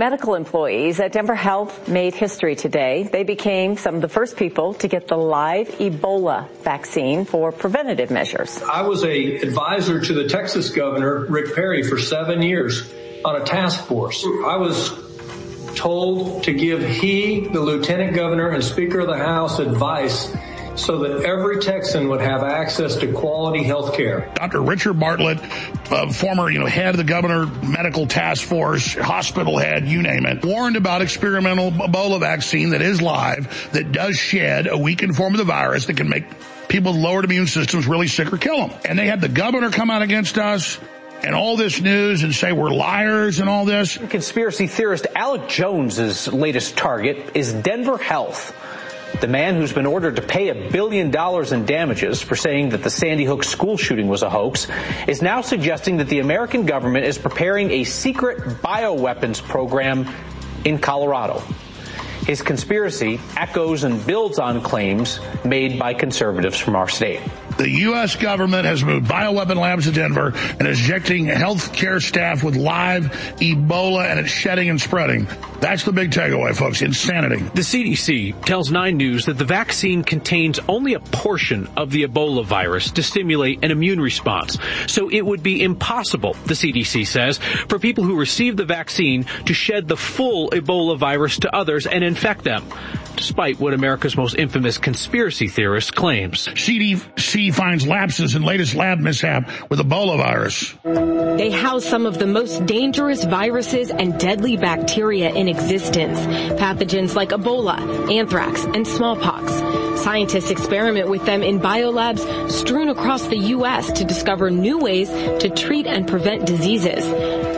Medical employees at Denver Health made history today. They became some of the first people to get the live Ebola vaccine for preventative measures. I was a advisor to the Texas governor, Rick Perry, for seven years on a task force. I was told to give he, the lieutenant governor and speaker of the house advice so that every Texan would have access to quality health care. Dr. Richard Bartlett, uh, former, you know, head of the governor medical task force, hospital head, you name it, warned about experimental Ebola vaccine that is live, that does shed a weakened form of the virus that can make people with lowered immune systems really sick or kill them. And they had the governor come out against us and all this news and say we're liars and all this. Conspiracy theorist Alex Jones's latest target is Denver Health. The man who's been ordered to pay a billion dollars in damages for saying that the Sandy Hook school shooting was a hoax is now suggesting that the American government is preparing a secret bioweapons program in Colorado. His conspiracy echoes and builds on claims made by conservatives from our state. The U.S. government has moved bioweapon labs to Denver and is injecting healthcare staff with live Ebola and it's shedding and spreading. That's the big takeaway, folks. Insanity. The CDC tells 9 News that the vaccine contains only a portion of the Ebola virus to stimulate an immune response. So it would be impossible, the CDC says, for people who receive the vaccine to shed the full Ebola virus to others and infect them despite what America's most infamous conspiracy theorist claims. CDC finds lapses in latest lab mishap with Ebola virus. They house some of the most dangerous viruses and deadly bacteria in existence. Pathogens like Ebola, anthrax, and smallpox. Scientists experiment with them in biolabs strewn across the U.S. to discover new ways to treat and prevent diseases.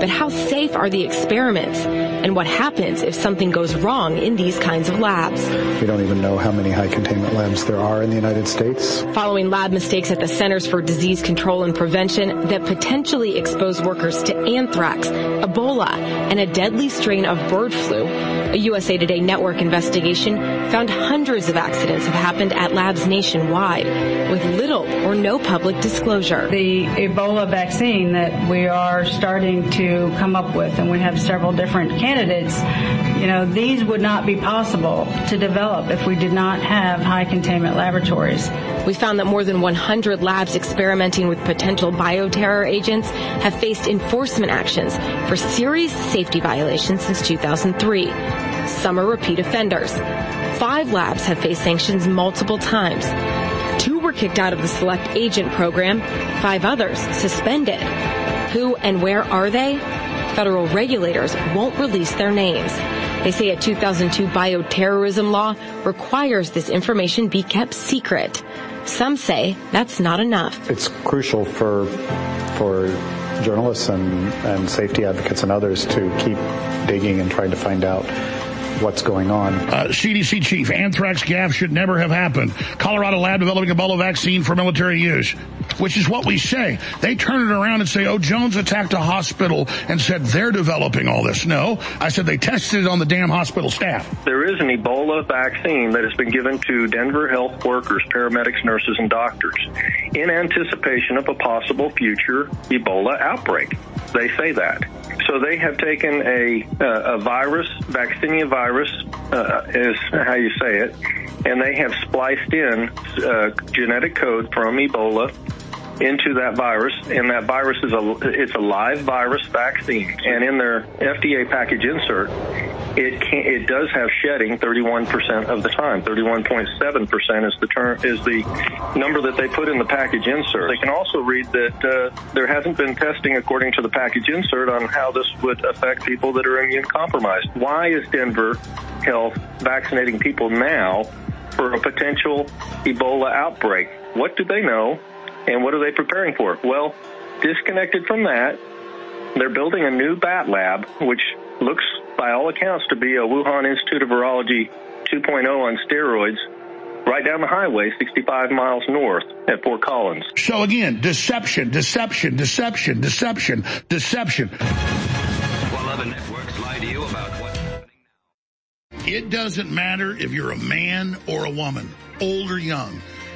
But how safe are the experiments? And what happens if something goes wrong in these kinds of labs? We don't even know how many high containment labs there are in the United States. Following lab mistakes at the Centers for Disease Control and Prevention that potentially expose workers to anthrax, Ebola, and a deadly strain of bird flu, a USA Today network investigation found hundreds of accidents have happened at labs nationwide with little or no public disclosure. The Ebola vaccine that we are starting to come up with, and we have several different candidates, you know, these would not be possible to develop if we did not have high containment laboratories. We found that more than 100 labs experimenting with potential bioterror agents have faced enforcement actions for serious safety violations since 2003. Some are repeat offenders. Five labs have faced sanctions multiple times. Two were kicked out of the select agent program, five others suspended. Who and where are they? Federal regulators won't release their names. They say a 2002 bioterrorism law requires this information be kept secret. Some say that's not enough. It's crucial for for journalists and, and safety advocates and others to keep digging and trying to find out what's going on. Uh, CDC chief, anthrax gaff should never have happened. Colorado lab developing Ebola vaccine for military use, which is what we say. They turn it around and say, oh, Jones attacked a hospital and said they're developing all this. No, I said they tested it on the damn hospital staff. There is an Ebola vaccine that has been given to Denver health workers, paramedics, nurses, and doctors in anticipation of a possible future Ebola outbreak. They say that. So they have taken a, uh, a virus, vaccinia virus, uh, is how you say it, and they have spliced in uh, genetic code from Ebola into that virus, and that virus is a it's a live virus vaccine. And in their FDA package insert, it can, it does have shedding 31% of the time. 31.7% is the term is the number that they put in the package insert. They can also read that uh, there hasn't been testing according to the package insert on how this would affect people that are immune compromised. Why is Denver Health vaccinating people now for a potential Ebola outbreak? What do they know? And what are they preparing for? Well, disconnected from that, they're building a new bat lab, which looks, by all accounts, to be a Wuhan Institute of Virology 2.0 on steroids, right down the highway, 65 miles north at Fort Collins. So again, deception, deception, deception, deception, deception. While other networks lie to you about what's happening now. It doesn't matter if you're a man or a woman, old or young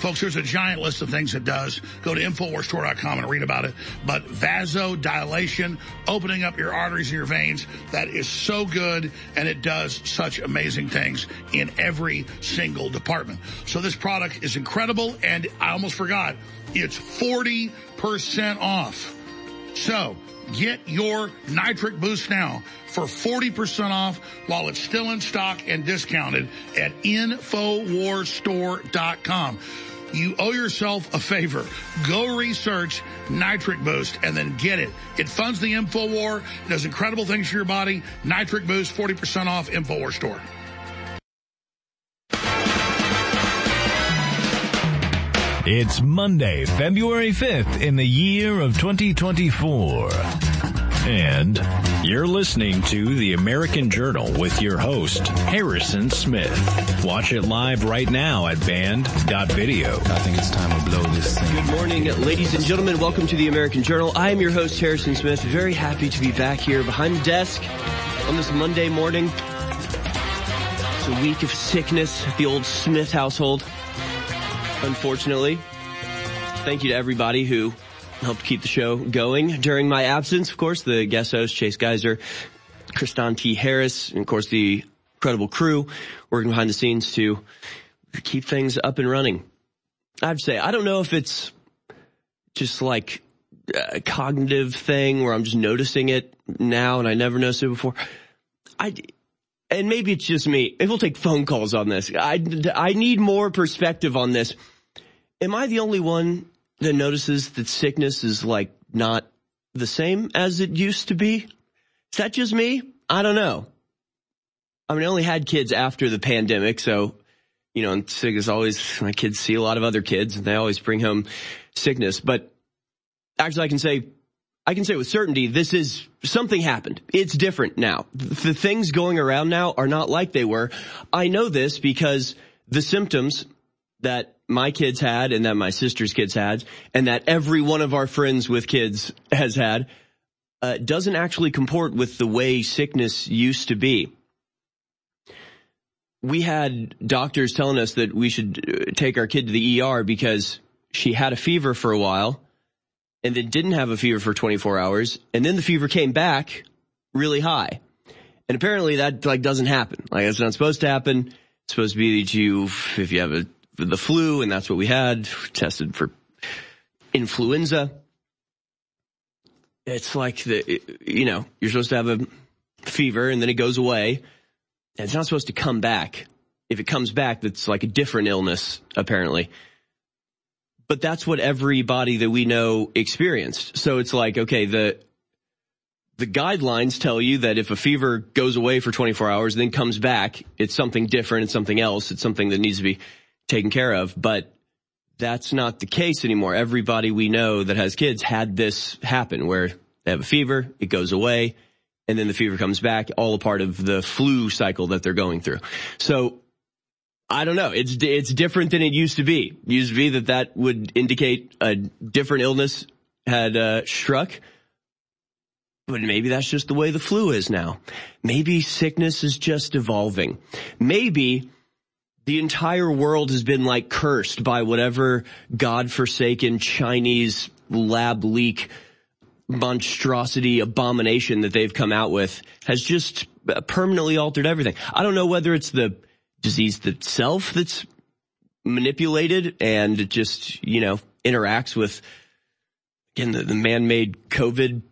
Folks, there's a giant list of things it does. Go to InfoWarsStore.com and read about it. But vasodilation, opening up your arteries and your veins, that is so good and it does such amazing things in every single department. So this product is incredible and I almost forgot, it's 40% off. So get your nitric boost now for 40% off while it's still in stock and discounted at InfoWarsStore.com. You owe yourself a favor. Go research Nitric Boost and then get it. It funds the InfoWar. It does incredible things for your body. Nitric Boost, 40% off InfoWar store. It's Monday, February 5th in the year of 2024. And you're listening to the American Journal with your host, Harrison Smith. Watch it live right now at band.video. I think it's time to blow this thing. Good morning, ladies and gentlemen. Welcome to the American Journal. I am your host, Harrison Smith. Very happy to be back here behind the desk on this Monday morning. It's a week of sickness at the old Smith household. Unfortunately. Thank you to everybody who helped keep the show going during my absence. Of course, the guest host, Chase Geiser, Kristan T. Harris, and of course the incredible crew working behind the scenes to keep things up and running. I have to say, I don't know if it's just like a cognitive thing where I'm just noticing it now and I never noticed it before. I, and maybe it's just me. If we'll take phone calls on this, I, I need more perspective on this. Am I the only one that notices that sickness is like not the same as it used to be? Is that just me? I don't know. I mean, I only had kids after the pandemic, so, you know, and sick is always, my kids see a lot of other kids and they always bring home sickness, but actually I can say, I can say with certainty, this is, something happened. It's different now. The things going around now are not like they were. I know this because the symptoms that my kids had and that my sister's kids had and that every one of our friends with kids has had uh, doesn't actually comport with the way sickness used to be. We had doctors telling us that we should take our kid to the ER because she had a fever for a while and then didn't have a fever for 24 hours and then the fever came back really high. And apparently that like doesn't happen. Like it's not supposed to happen. It's supposed to be that you, if you have a the flu, and that's what we had. Tested for influenza. It's like the, you know, you're supposed to have a fever and then it goes away. And it's not supposed to come back. If it comes back, that's like a different illness, apparently. But that's what everybody that we know experienced. So it's like, okay, the, the guidelines tell you that if a fever goes away for 24 hours, then comes back, it's something different, it's something else, it's something that needs to be taken care of, but that's not the case anymore. Everybody we know that has kids had this happen where they have a fever, it goes away, and then the fever comes back, all a part of the flu cycle that they're going through. So I don't know. It's it's different than it used to be. It used to be that that would indicate a different illness had uh, struck. But maybe that's just the way the flu is now. Maybe sickness is just evolving. Maybe the entire world has been like cursed by whatever godforsaken Chinese lab leak monstrosity abomination that they've come out with has just permanently altered everything. I don't know whether it's the disease itself that's manipulated and just, you know, interacts with again the, the man-made COVID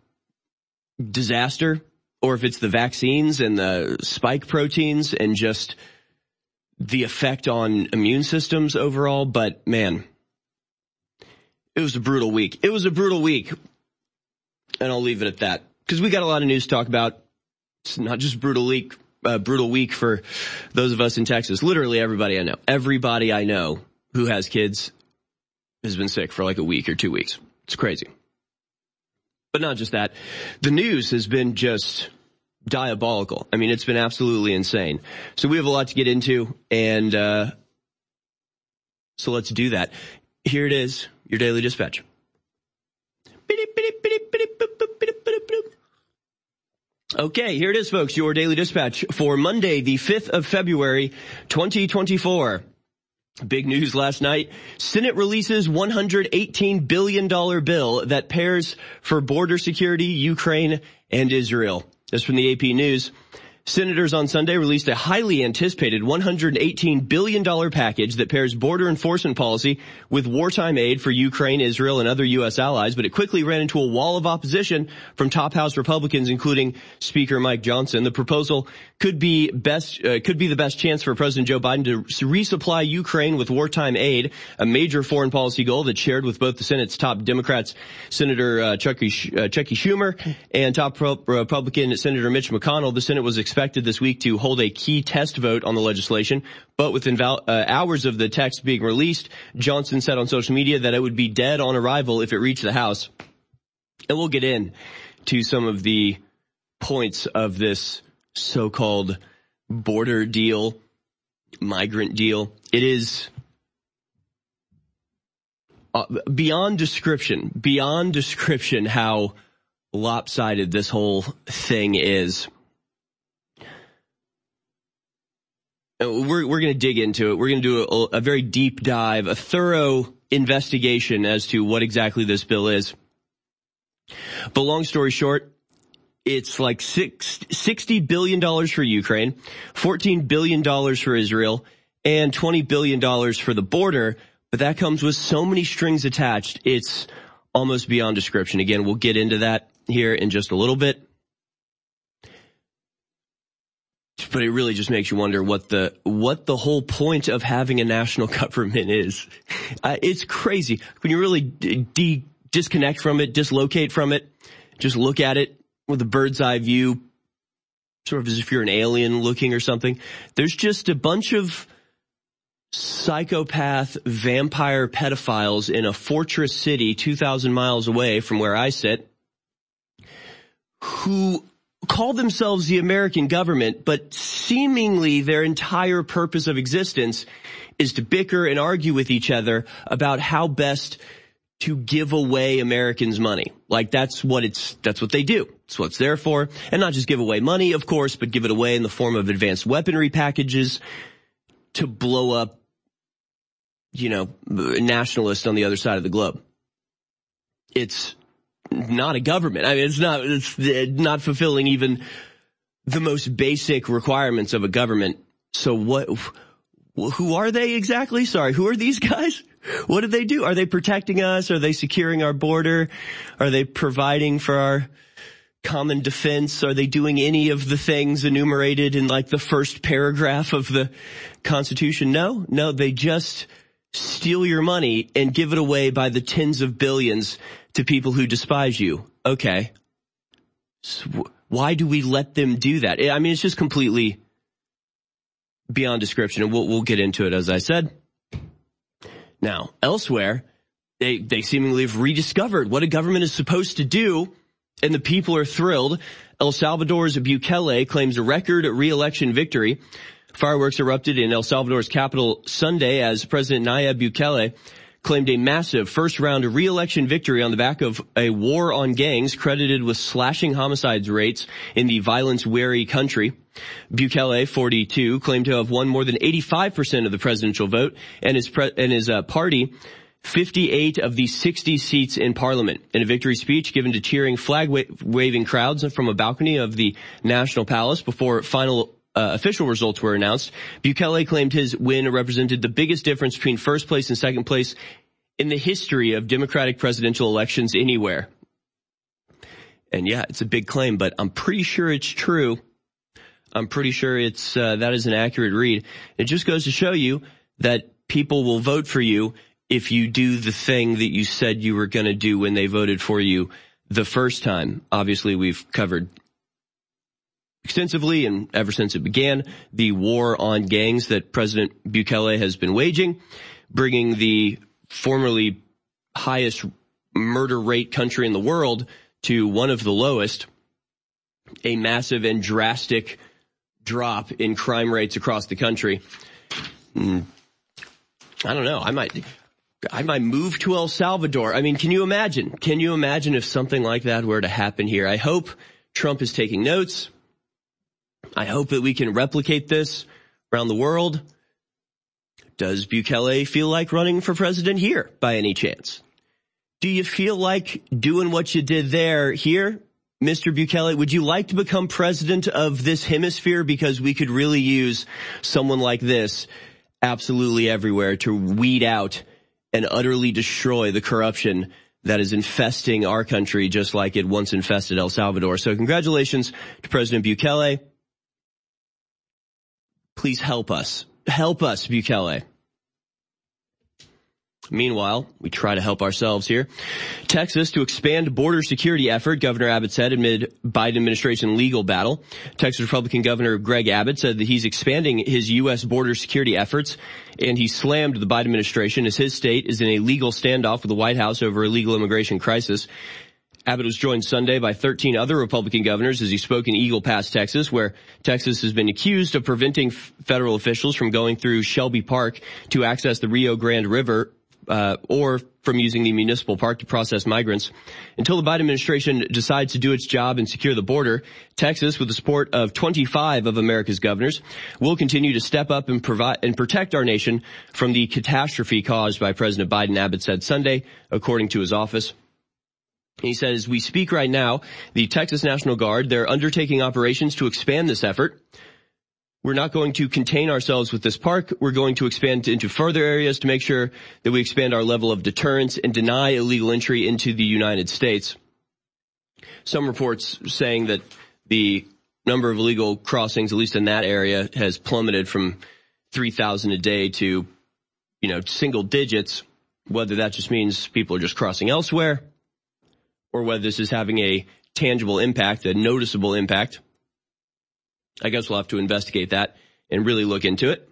disaster or if it's the vaccines and the spike proteins and just the effect on immune systems overall, but man, it was a brutal week. It was a brutal week. And I'll leave it at that because we got a lot of news to talk about. It's not just brutal week, uh, brutal week for those of us in Texas. Literally everybody I know, everybody I know who has kids has been sick for like a week or two weeks. It's crazy. But not just that. The news has been just diabolical. I mean, it's been absolutely insane. So we have a lot to get into and, uh, so let's do that. here it is, your daily dispatch. Okay, here it is, folks, your daily dispatch for Monday, the 5th of February, 2024. Big news last night. Senate releases $118 billion bill that pairs for border security, Ukraine, and Israel. This from the AP News. Senators on Sunday released a highly anticipated $118 billion package that pairs border enforcement policy with wartime aid for Ukraine, Israel, and other U.S. allies, but it quickly ran into a wall of opposition from top House Republicans, including Speaker Mike Johnson. The proposal could be best, uh, could be the best chance for President Joe Biden to resupply Ukraine with wartime aid, a major foreign policy goal that's shared with both the Senate's top Democrats, Senator uh, Chucky, uh, Schumer, and top Republican Senator Mitch McConnell. The Senate was expected this week to hold a key test vote on the legislation, but within val- uh, hours of the text being released, Johnson said on social media that it would be dead on arrival if it reached the House. And we'll get in to some of the points of this so-called border deal, migrant deal. It is uh, beyond description, beyond description how lopsided this whole thing is. We're we're going to dig into it. We're going to do a, a, very deep dive, a thorough investigation as to what exactly this bill is. But long story short, it's like six, $60 billion for Ukraine, $14 billion for Israel, and $20 billion for the border. But that comes with so many strings attached. It's almost beyond description. Again, we'll get into that here in just a little bit. But it really just makes you wonder what the what the whole point of having a national government is. Uh, it's crazy when you really de- disconnect from it, dislocate from it, just look at it with a bird's eye view, sort of as if you're an alien looking or something. There's just a bunch of psychopath vampire pedophiles in a fortress city 2,000 miles away from where I sit who call themselves the American government, but seemingly their entire purpose of existence is to bicker and argue with each other about how best to give away Americans money. Like that's what it's, that's what they do. It's what it's there for. And not just give away money, of course, but give it away in the form of advanced weaponry packages to blow up, you know, nationalists on the other side of the globe. It's, not a government. I mean, it's not, it's not fulfilling even the most basic requirements of a government. So what, who are they exactly? Sorry, who are these guys? What do they do? Are they protecting us? Are they securing our border? Are they providing for our common defense? Are they doing any of the things enumerated in like the first paragraph of the Constitution? No, no, they just steal your money and give it away by the tens of billions to people who despise you. Okay. So why do we let them do that? I mean, it's just completely beyond description and we'll, we'll get into it as I said. Now, elsewhere, they, they seemingly have rediscovered what a government is supposed to do and the people are thrilled. El Salvador's Bukele claims a record re-election victory. Fireworks erupted in El Salvador's capital Sunday as President Nayib Bukele claimed a massive first round re-election victory on the back of a war on gangs credited with slashing homicides rates in the violence weary country. Bukele, 42, claimed to have won more than 85% of the presidential vote and his, pre- and his uh, party 58 of the 60 seats in parliament. In a victory speech given to cheering flag wa- waving crowds from a balcony of the National Palace before final uh, official results were announced, Bukele claimed his win represented the biggest difference between first place and second place in the history of Democratic presidential elections anywhere. And yeah, it's a big claim, but I'm pretty sure it's true. I'm pretty sure it's uh, that is an accurate read. It just goes to show you that people will vote for you if you do the thing that you said you were going to do when they voted for you the first time. Obviously, we've covered extensively and ever since it began, the war on gangs that President Bukele has been waging, bringing the formerly highest murder rate country in the world to one of the lowest, a massive and drastic drop in crime rates across the country. Hmm. I don't know. I might, I might move to El Salvador. I mean, can you imagine? Can you imagine if something like that were to happen here? I hope Trump is taking notes. I hope that we can replicate this around the world. Does Bukele feel like running for president here by any chance? Do you feel like doing what you did there here? Mr. Bukele, would you like to become president of this hemisphere? Because we could really use someone like this absolutely everywhere to weed out and utterly destroy the corruption that is infesting our country just like it once infested El Salvador. So congratulations to President Bukele. Please help us. Help us, Bukele. Meanwhile, we try to help ourselves here. Texas to expand border security effort, Governor Abbott said amid Biden administration legal battle. Texas Republican Governor Greg Abbott said that he's expanding his U.S. border security efforts and he slammed the Biden administration as his state is in a legal standoff with the White House over a legal immigration crisis. Abbott was joined Sunday by 13 other Republican governors as he spoke in Eagle Pass, Texas, where Texas has been accused of preventing federal officials from going through Shelby Park to access the Rio Grande River uh, or from using the municipal park to process migrants. Until the Biden administration decides to do its job and secure the border, Texas, with the support of 25 of America's governors, will continue to step up and provide and protect our nation from the catastrophe caused by President Biden, Abbott said Sunday, according to his office. He says, we speak right now, the Texas National Guard, they're undertaking operations to expand this effort. We're not going to contain ourselves with this park. We're going to expand into further areas to make sure that we expand our level of deterrence and deny illegal entry into the United States. Some reports saying that the number of illegal crossings, at least in that area, has plummeted from 3,000 a day to, you know, single digits. Whether that just means people are just crossing elsewhere or whether this is having a tangible impact, a noticeable impact. I guess we'll have to investigate that and really look into it.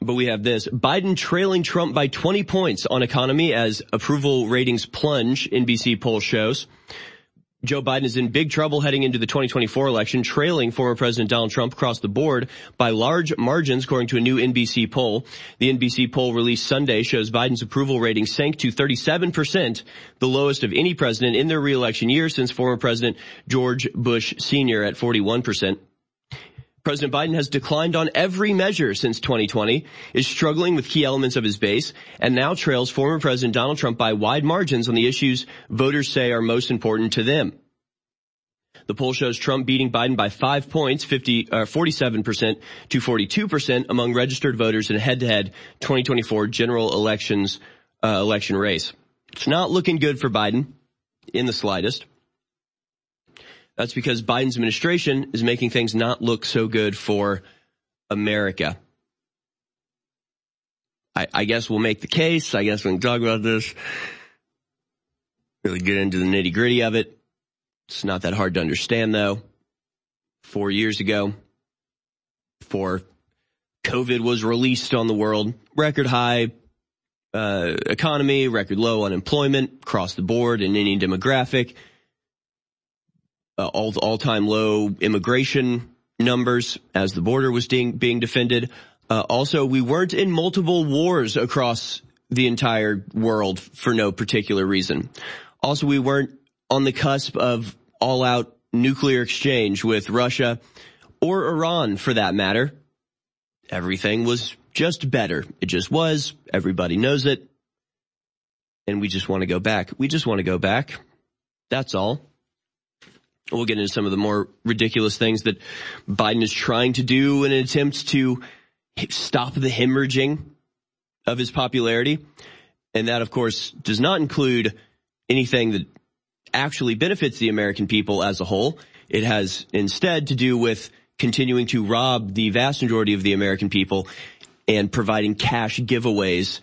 But we have this. Biden trailing Trump by 20 points on economy as approval ratings plunge, NBC poll shows. Joe Biden is in big trouble heading into the 2024 election, trailing former President Donald Trump across the board by large margins, according to a new NBC poll. The NBC poll released Sunday shows Biden's approval rating sank to 37%, the lowest of any president in their reelection year since former President George Bush Sr. at 41%. President Biden has declined on every measure since 2020, is struggling with key elements of his base, and now trails former President Donald Trump by wide margins on the issues voters say are most important to them. The poll shows Trump beating Biden by five points, 50, uh, 47% to 42% among registered voters in a head-to-head 2024 general elections, uh, election race. It's not looking good for Biden in the slightest. That's because Biden's administration is making things not look so good for America. I, I guess we'll make the case. I guess we can talk about this. Really get into the nitty gritty of it. It's not that hard to understand though. Four years ago, before COVID was released on the world, record high uh, economy, record low unemployment across the board in any demographic uh, all all time low immigration numbers as the border was being being defended. Uh, also, we weren't in multiple wars across the entire world for no particular reason. Also, we weren't on the cusp of all out nuclear exchange with Russia or Iran for that matter. Everything was just better. It just was. Everybody knows it. And we just want to go back. We just want to go back. That's all. We'll get into some of the more ridiculous things that Biden is trying to do in an attempt to stop the hemorrhaging of his popularity. And that, of course, does not include anything that actually benefits the American people as a whole. It has instead to do with continuing to rob the vast majority of the American people and providing cash giveaways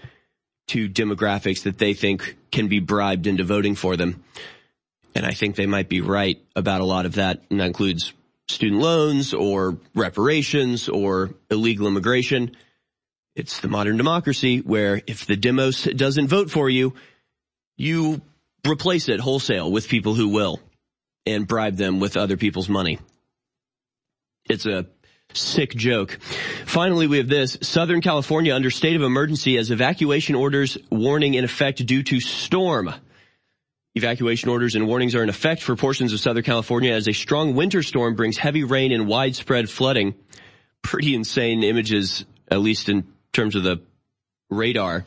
to demographics that they think can be bribed into voting for them. And I think they might be right about a lot of that. And that includes student loans or reparations or illegal immigration. It's the modern democracy where if the demos doesn't vote for you, you replace it wholesale with people who will and bribe them with other people's money. It's a Sick joke. Finally, we have this. Southern California under state of emergency as evacuation orders warning in effect due to storm. Evacuation orders and warnings are in effect for portions of Southern California as a strong winter storm brings heavy rain and widespread flooding. Pretty insane images, at least in terms of the radar.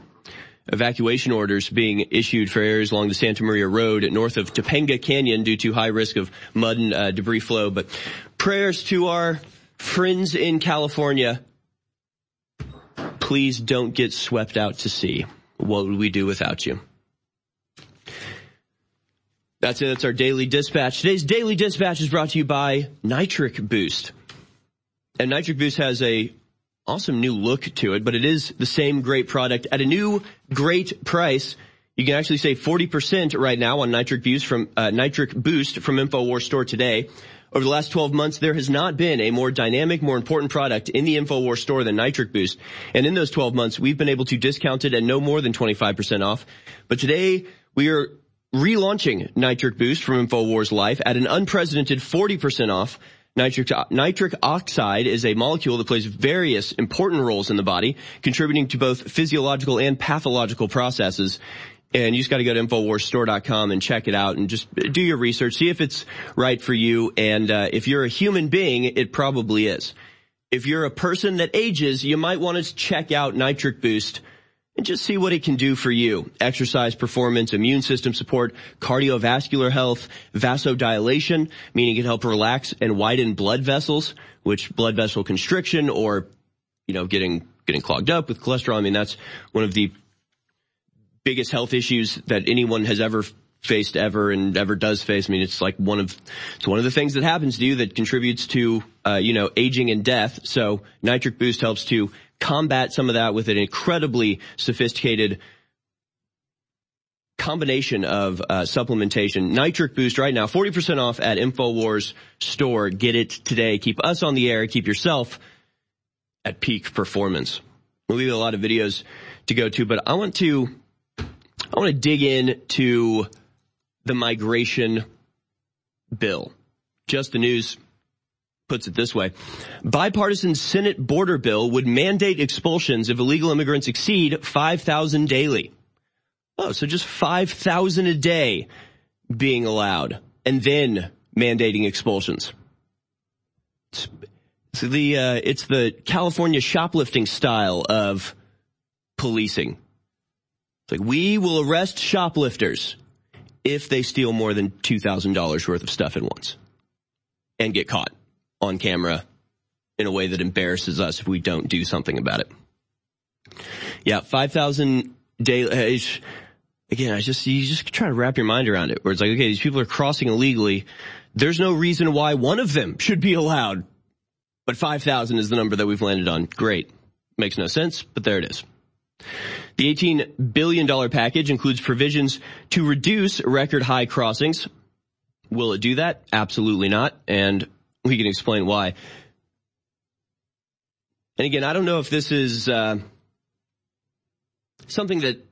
Evacuation orders being issued for areas along the Santa Maria Road north of Topanga Canyon due to high risk of mud and uh, debris flow. But prayers to our friends in California, please don't get swept out to sea. What would we do without you? That's it. That's our daily dispatch. Today's daily dispatch is brought to you by Nitric Boost. And Nitric Boost has a awesome new look to it, but it is the same great product at a new great price. You can actually save 40% right now on Nitric Boost from, uh, Nitric Boost from InfoWars store today. Over the last 12 months, there has not been a more dynamic, more important product in the InfoWars store than Nitric Boost. And in those 12 months, we've been able to discount it at no more than 25% off. But today, we are relaunching Nitric Boost from InfoWars Life at an unprecedented 40% off. Nitric, nitric oxide is a molecule that plays various important roles in the body, contributing to both physiological and pathological processes. And you just got to go to InfoWarsStore.com and check it out and just do your research, see if it's right for you. And uh, if you're a human being, it probably is. If you're a person that ages, you might want to check out Nitric Boost and just see what it can do for you. Exercise performance, immune system support, cardiovascular health, vasodilation, meaning it can help relax and widen blood vessels, which blood vessel constriction or, you know, getting, getting clogged up with cholesterol. I mean, that's one of the biggest health issues that anyone has ever faced ever and ever does face. I mean, it's like one of, it's one of the things that happens to you that contributes to, uh, you know, aging and death. So nitric boost helps to combat some of that with an incredibly sophisticated combination of uh, supplementation. Nitric Boost right now, 40% off at InfoWars store. Get it today. Keep us on the air. Keep yourself at peak performance. We'll have a lot of videos to go to, but I want to, I want to dig into the migration bill. Just the news puts it this way. Bipartisan Senate border bill would mandate expulsions if illegal immigrants exceed 5,000 daily. Oh, so just 5,000 a day being allowed and then mandating expulsions. It's, it's the, uh, it's the California shoplifting style of policing. It's like, we will arrest shoplifters if they steal more than $2,000 worth of stuff at once and get caught on camera in a way that embarrasses us if we don't do something about it. Yeah, 5,000 daily, uh, again, I just, you just try to wrap your mind around it where it's like, okay, these people are crossing illegally. There's no reason why one of them should be allowed. But 5,000 is the number that we've landed on. Great. Makes no sense, but there it is. The $18 billion package includes provisions to reduce record high crossings. Will it do that? Absolutely not. And we can explain why. And again, I don't know if this is uh, something that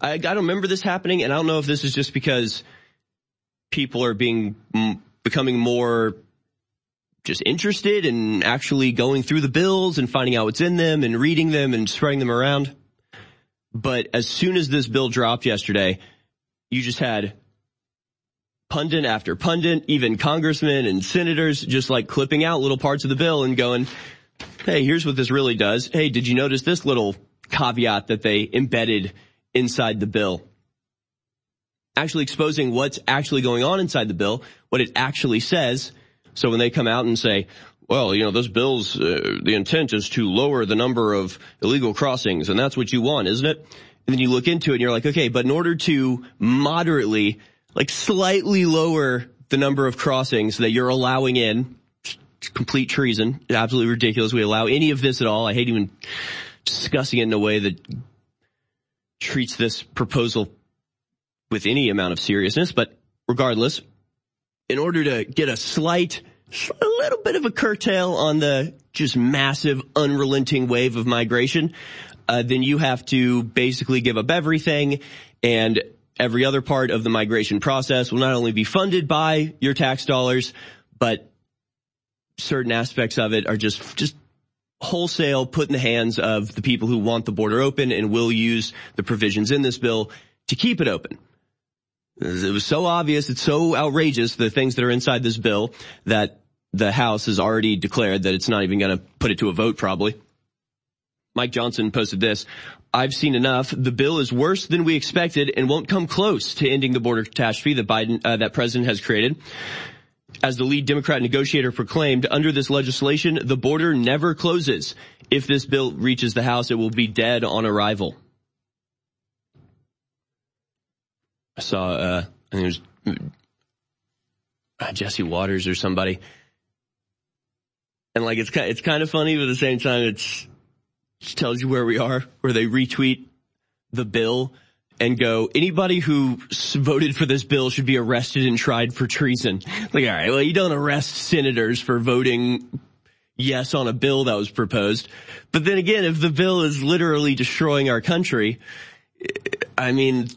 I, I, don't remember this happening, and I don't know if this is just because people are being becoming more just interested in actually going through the bills and finding out what's in them and reading them and spreading them around. But as soon as this bill dropped yesterday, you just had pundit after pundit, even congressmen and senators just like clipping out little parts of the bill and going, hey, here's what this really does. Hey, did you notice this little caveat that they embedded inside the bill? Actually exposing what's actually going on inside the bill, what it actually says. So when they come out and say, well, you know, those bills, uh, the intent is to lower the number of illegal crossings and that's what you want, isn't it? And then you look into it and you're like, okay, but in order to moderately like slightly lower the number of crossings that you're allowing in. Complete treason. Absolutely ridiculous. We allow any of this at all. I hate even discussing it in a way that treats this proposal with any amount of seriousness, but regardless, in order to get a slight, a little bit of a curtail on the just massive, unrelenting wave of migration, uh, then you have to basically give up everything and every other part of the migration process will not only be funded by your tax dollars, but certain aspects of it are just, just wholesale put in the hands of the people who want the border open and will use the provisions in this bill to keep it open. It was so obvious, it's so outrageous, the things that are inside this bill, that the House has already declared that it's not even going to put it to a vote probably. Mike Johnson posted this. I've seen enough. The bill is worse than we expected and won't come close to ending the border catastrophe that Biden, uh, that president has created. As the lead Democrat negotiator proclaimed, under this legislation, the border never closes. If this bill reaches the House, it will be dead on arrival. I saw, uh, I think it was uh, Jesse Watters or somebody. And like, it's kind, it's kind of funny, but at the same time, it's, tells you where we are, where they retweet the bill and go, anybody who voted for this bill should be arrested and tried for treason. Like, all right, well, you don't arrest senators for voting yes on a bill that was proposed. But then again, if the bill is literally destroying our country, I mean,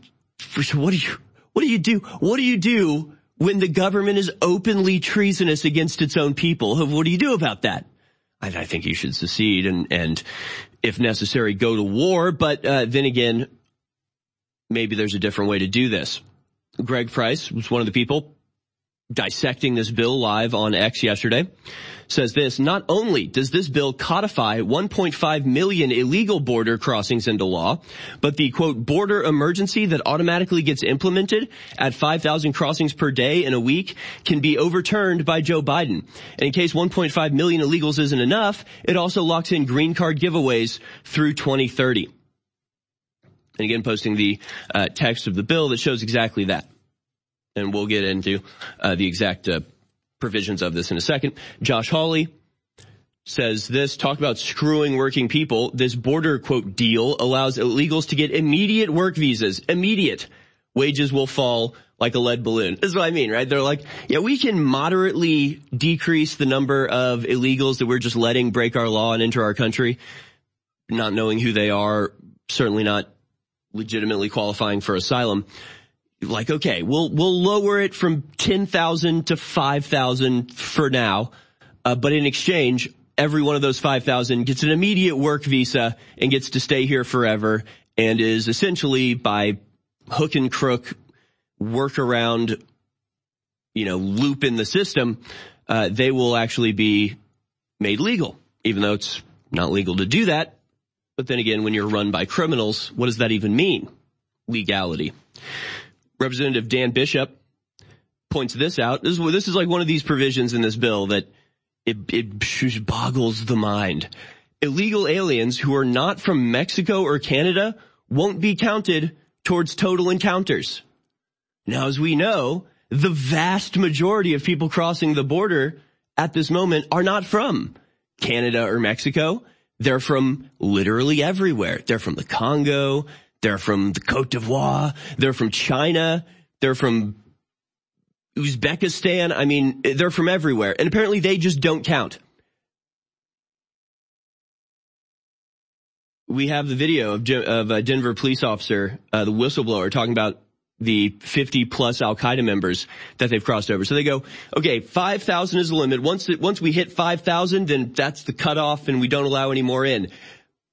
what do you, what do you do? What do you do when the government is openly treasonous against its own people? What do you do about that? I think you should secede and, and if necessary, go to war. But, uh, then again, maybe there's a different way to do this. Greg Price was one of the people dissecting this bill live on X yesterday says this, not only does this bill codify 1.5 million illegal border crossings into law, but the quote, border emergency that automatically gets implemented at 5,000 crossings per day in a week can be overturned by Joe Biden. And in case 1.5 million illegals isn't enough, it also locks in green card giveaways through 2030 and again posting the uh, text of the bill that shows exactly that. And we'll get into uh, the exact uh, provisions of this in a second. Josh Hawley says this, talk about screwing working people. This border quote deal allows illegals to get immediate work visas. Immediate. Wages will fall like a lead balloon. This is what I mean, right? They're like, yeah, we can moderately decrease the number of illegals that we're just letting break our law and enter our country, not knowing who they are, certainly not legitimately qualifying for asylum. Like, okay, we'll, we'll lower it from 10,000 to 5,000 for now. Uh, but in exchange, every one of those 5,000 gets an immediate work visa and gets to stay here forever and is essentially by hook and crook work around, you know, loop in the system, uh, they will actually be made legal, even though it's not legal to do that. But then again, when you're run by criminals, what does that even mean? Legality. Representative Dan Bishop points this out. This is, this is like one of these provisions in this bill that it, it boggles the mind. Illegal aliens who are not from Mexico or Canada won't be counted towards total encounters. Now, as we know, the vast majority of people crossing the border at this moment are not from Canada or Mexico. They're from literally everywhere. They're from the Congo. They're from the Cote d'Ivoire. They're from China. They're from Uzbekistan. I mean, they're from everywhere. And apparently they just don't count. We have the video of, of a Denver police officer, uh, the whistleblower, talking about the 50 plus Al Qaeda members that they've crossed over. So they go, okay, 5,000 is the limit. Once, it, once we hit 5,000, then that's the cutoff and we don't allow any more in.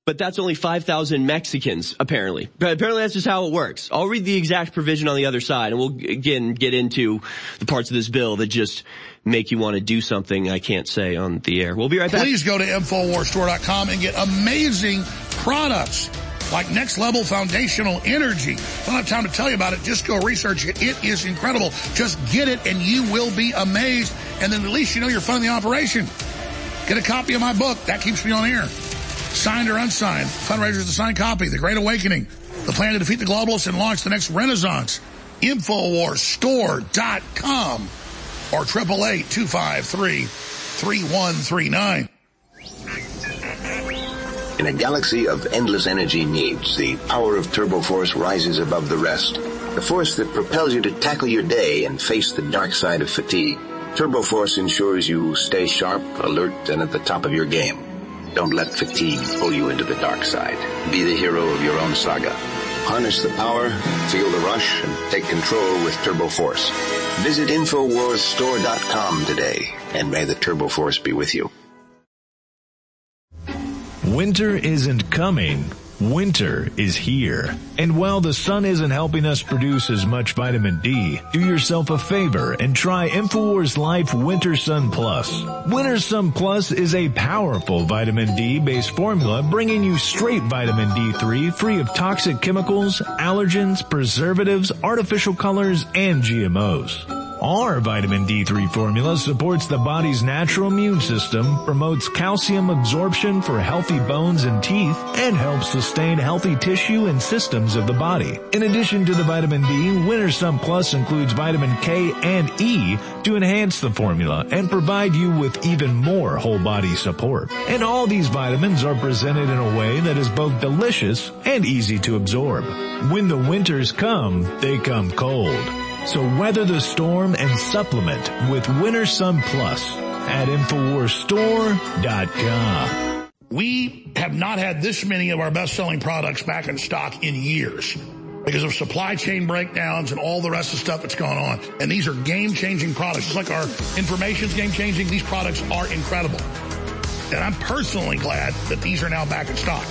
But that's only 5,000 Mexicans, apparently. But apparently that's just how it works. I'll read the exact provision on the other side and we'll again get into the parts of this bill that just make you want to do something I can't say on the air. We'll be right back. Please go to InfoWarsStore.com and get amazing products like next level foundational energy. I don't have time to tell you about it. Just go research it. It is incredible. Just get it and you will be amazed. And then at least you know you're funding the operation. Get a copy of my book. That keeps me on air. Signed or unsigned. Fundraisers the signed copy. The Great Awakening. The plan to defeat the globalists and launch the next renaissance. Infowarsstore.com or 888-253-3139. In a galaxy of endless energy needs, the power of Turbo Force rises above the rest. The force that propels you to tackle your day and face the dark side of fatigue. Turbo Force ensures you stay sharp, alert, and at the top of your game. Don't let fatigue pull you into the dark side. Be the hero of your own saga. Harness the power, feel the rush, and take control with Turbo Force. Visit InfoWarsStore.com today and may the Turbo Force be with you. Winter isn't coming. Winter is here. And while the sun isn't helping us produce as much vitamin D, do yourself a favor and try InfoWars Life Winter Sun Plus. Winter Sun Plus is a powerful vitamin D based formula bringing you straight vitamin D3 free of toxic chemicals, allergens, preservatives, artificial colors, and GMOs. Our vitamin D3 formula supports the body's natural immune system, promotes calcium absorption for healthy bones and teeth, and helps sustain healthy tissue and systems of the body. In addition to the vitamin D, Winter Sun Plus includes vitamin K and E to enhance the formula and provide you with even more whole body support. And all these vitamins are presented in a way that is both delicious and easy to absorb. When the winters come, they come cold. So weather the storm and supplement with Winter Sun Plus at InfoWarsStore.com. We have not had this many of our best-selling products back in stock in years because of supply chain breakdowns and all the rest of the stuff that's going on. And these are game-changing products. Just like our information's game-changing, these products are incredible. And I'm personally glad that these are now back in stock.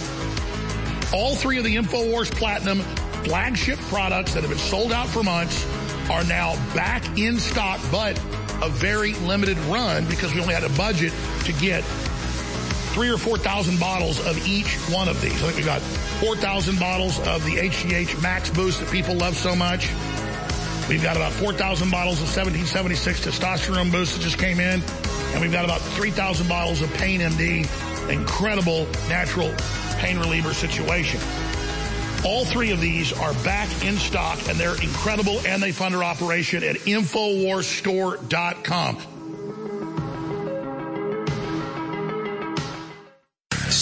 All three of the InfoWars Platinum flagship products that have been sold out for months are now back in stock, but a very limited run because we only had a budget to get three or 4,000 bottles of each one of these. I think we got 4,000 bottles of the HGH Max Boost that people love so much. We've got about 4,000 bottles of 1776 testosterone boost that just came in. And we've got about 3,000 bottles of Pain MD, incredible natural pain reliever situation. All three of these are back in stock and they're incredible and they fund our operation at InfoWarsStore.com.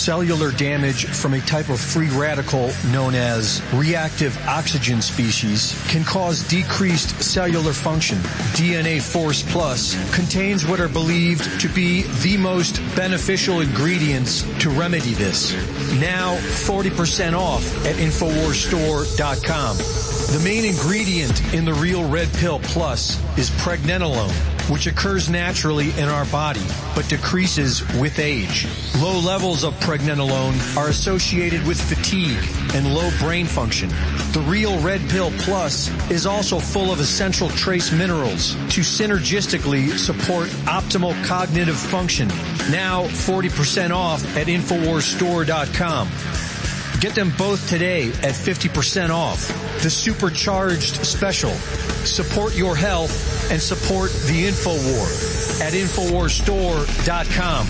cellular damage from a type of free radical known as reactive oxygen species can cause decreased cellular function. DNA Force Plus contains what are believed to be the most beneficial ingredients to remedy this. Now 40% off at InfoWarsStore.com. The main ingredient in the Real Red Pill Plus is pregnenolone, which occurs naturally in our body, but decreases with age. Low levels of pregnenolone are associated with fatigue and low brain function. The Real Red Pill Plus is also full of essential trace minerals to synergistically support optimal cognitive function. Now 40% off at InfoWarsStore.com. Get them both today at 50% off. The supercharged special. Support your health and support the InfoWar at InfoWarsStore.com.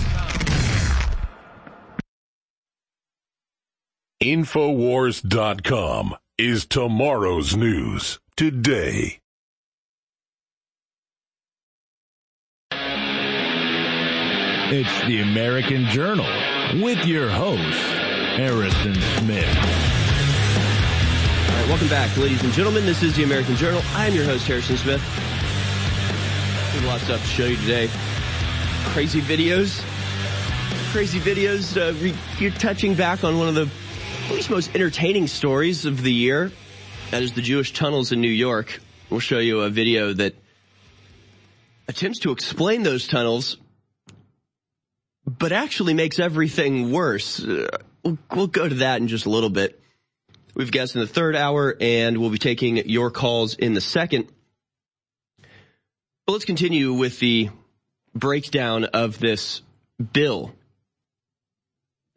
Infowars.com is tomorrow's news today. It's the American Journal with your host, Harrison Smith. All right, welcome back, ladies and gentlemen. This is the American Journal. I am your host, Harrison Smith. We have a lot of stuff to show you today. Crazy videos. Crazy videos. Uh, re- you're touching back on one of the least most entertaining stories of the year. That is the Jewish tunnels in New York. We'll show you a video that attempts to explain those tunnels, but actually makes everything worse. Uh, we'll, go to that in just a little bit. We've guests in the third hour and we'll be taking your calls in the second. But let's continue with the breakdown of this bill.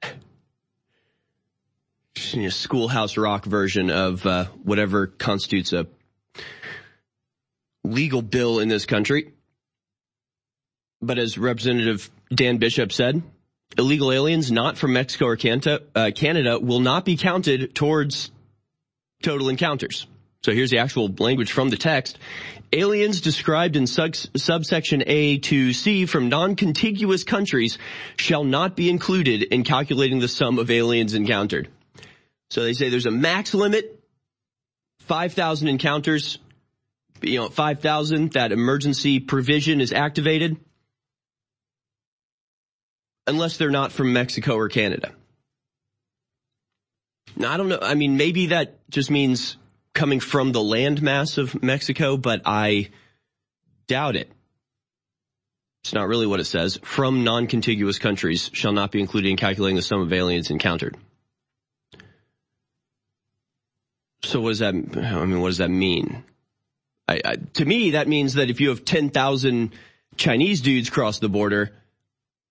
You know, schoolhouse rock version of uh, whatever constitutes a legal bill in this country. But as Representative Dan Bishop said, illegal aliens not from Mexico or Canada, uh, Canada will not be counted towards total encounters. So here's the actual language from the text. Aliens described in subsection A to C from non-contiguous countries shall not be included in calculating the sum of aliens encountered. So they say there's a max limit, 5,000 encounters, you know, 5,000, that emergency provision is activated unless they're not from Mexico or Canada. Now, I don't know. I mean, maybe that just means coming from the landmass of Mexico, but I, doubt it. It's not really what it says. From non-contiguous countries shall not be included in calculating the sum of aliens encountered. So what does that, I mean, what does that mean? I, I, to me, that means that if you have 10,000 Chinese dudes cross the border,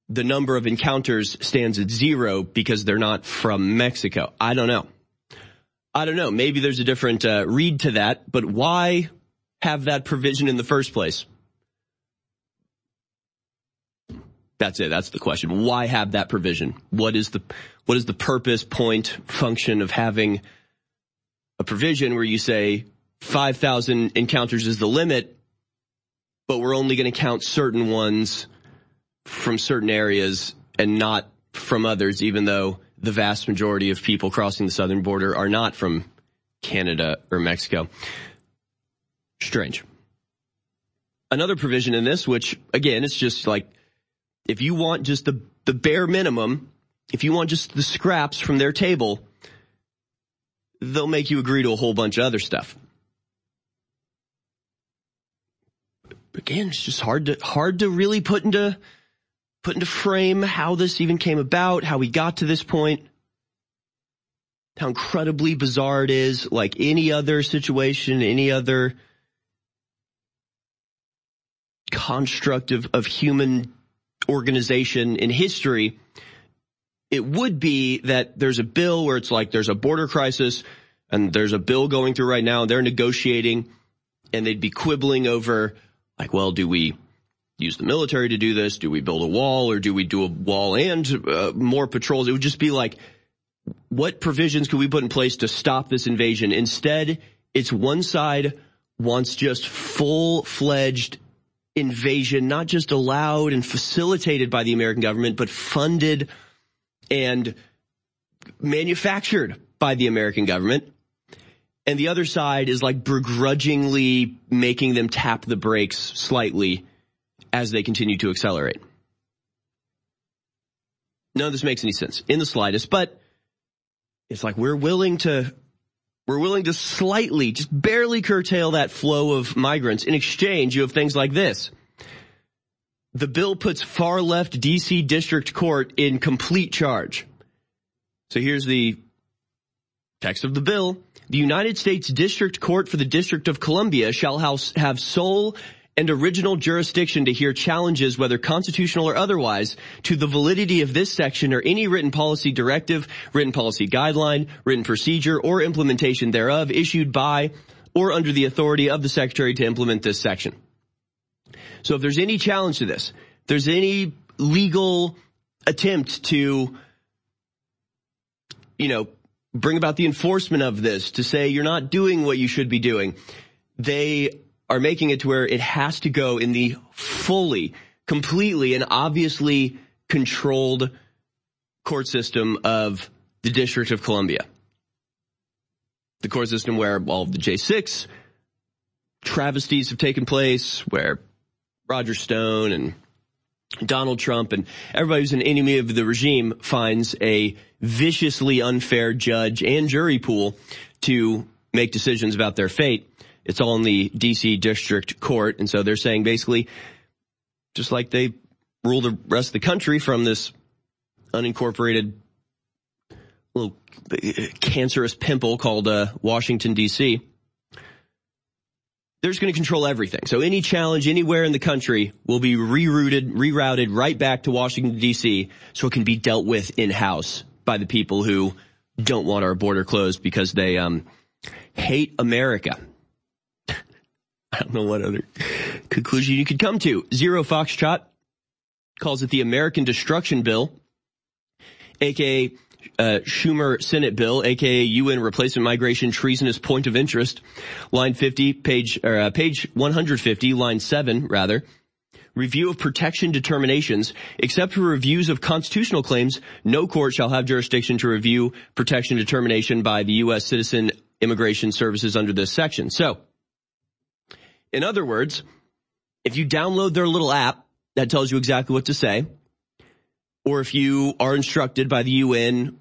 the number of encounters stands at zero because they're not from Mexico. I don't know. I don't know. Maybe there's a different uh, read to that, but why have that provision in the first place? That's it. That's the question. Why have that provision? What is the, what is the purpose, point, function of having a provision where you say 5,000 encounters is the limit, but we're only going to count certain ones from certain areas and not from others, even though the vast majority of people crossing the southern border are not from Canada or Mexico. Strange. Another provision in this, which again, it's just like if you want just the, the bare minimum, if you want just the scraps from their table, they'll make you agree to a whole bunch of other stuff. Again, it's just hard to, hard to really put into, put into frame how this even came about, how we got to this point, how incredibly bizarre it is, like any other situation, any other construct of, of human organization in history, it would be that there's a bill where it's like there's a border crisis and there's a bill going through right now and they're negotiating and they'd be quibbling over like, well, do we use the military to do this? Do we build a wall or do we do a wall and uh, more patrols? It would just be like, what provisions could we put in place to stop this invasion? Instead, it's one side wants just full fledged invasion, not just allowed and facilitated by the American government, but funded and manufactured by the American government. And the other side is like begrudgingly making them tap the brakes slightly as they continue to accelerate. None of this makes any sense in the slightest, but it's like we're willing to we're willing to slightly, just barely curtail that flow of migrants. In exchange, you have things like this. The bill puts far left DC District Court in complete charge. So here's the text of the bill. The United States District Court for the District of Columbia shall have sole and original jurisdiction to hear challenges, whether constitutional or otherwise, to the validity of this section or any written policy directive, written policy guideline, written procedure, or implementation thereof issued by or under the authority of the Secretary to implement this section. So if there's any challenge to this, there's any legal attempt to, you know, bring about the enforcement of this, to say you're not doing what you should be doing, they are making it to where it has to go in the fully, completely, and obviously controlled court system of the District of Columbia. The court system where all of the J6 travesties have taken place, where Roger Stone and Donald Trump and everybody who's an enemy of the regime finds a viciously unfair judge and jury pool to make decisions about their fate. It's all in the DC district court. And so they're saying basically, just like they rule the rest of the country from this unincorporated little cancerous pimple called uh, Washington DC, they're just going to control everything. So any challenge anywhere in the country will be rerouted, rerouted right back to Washington DC so it can be dealt with in-house by the people who don't want our border closed because they um, hate America. I don't know what other conclusion you could come to. Zero Foxtrot calls it the American Destruction Bill, aka uh, Schumer Senate bill, aka UN replacement migration treasonous point of interest, line 50, page or uh, page 150, line 7 rather. Review of protection determinations. Except for reviews of constitutional claims, no court shall have jurisdiction to review protection determination by the U.S. citizen immigration services under this section. So, in other words, if you download their little app that tells you exactly what to say, or if you are instructed by the UN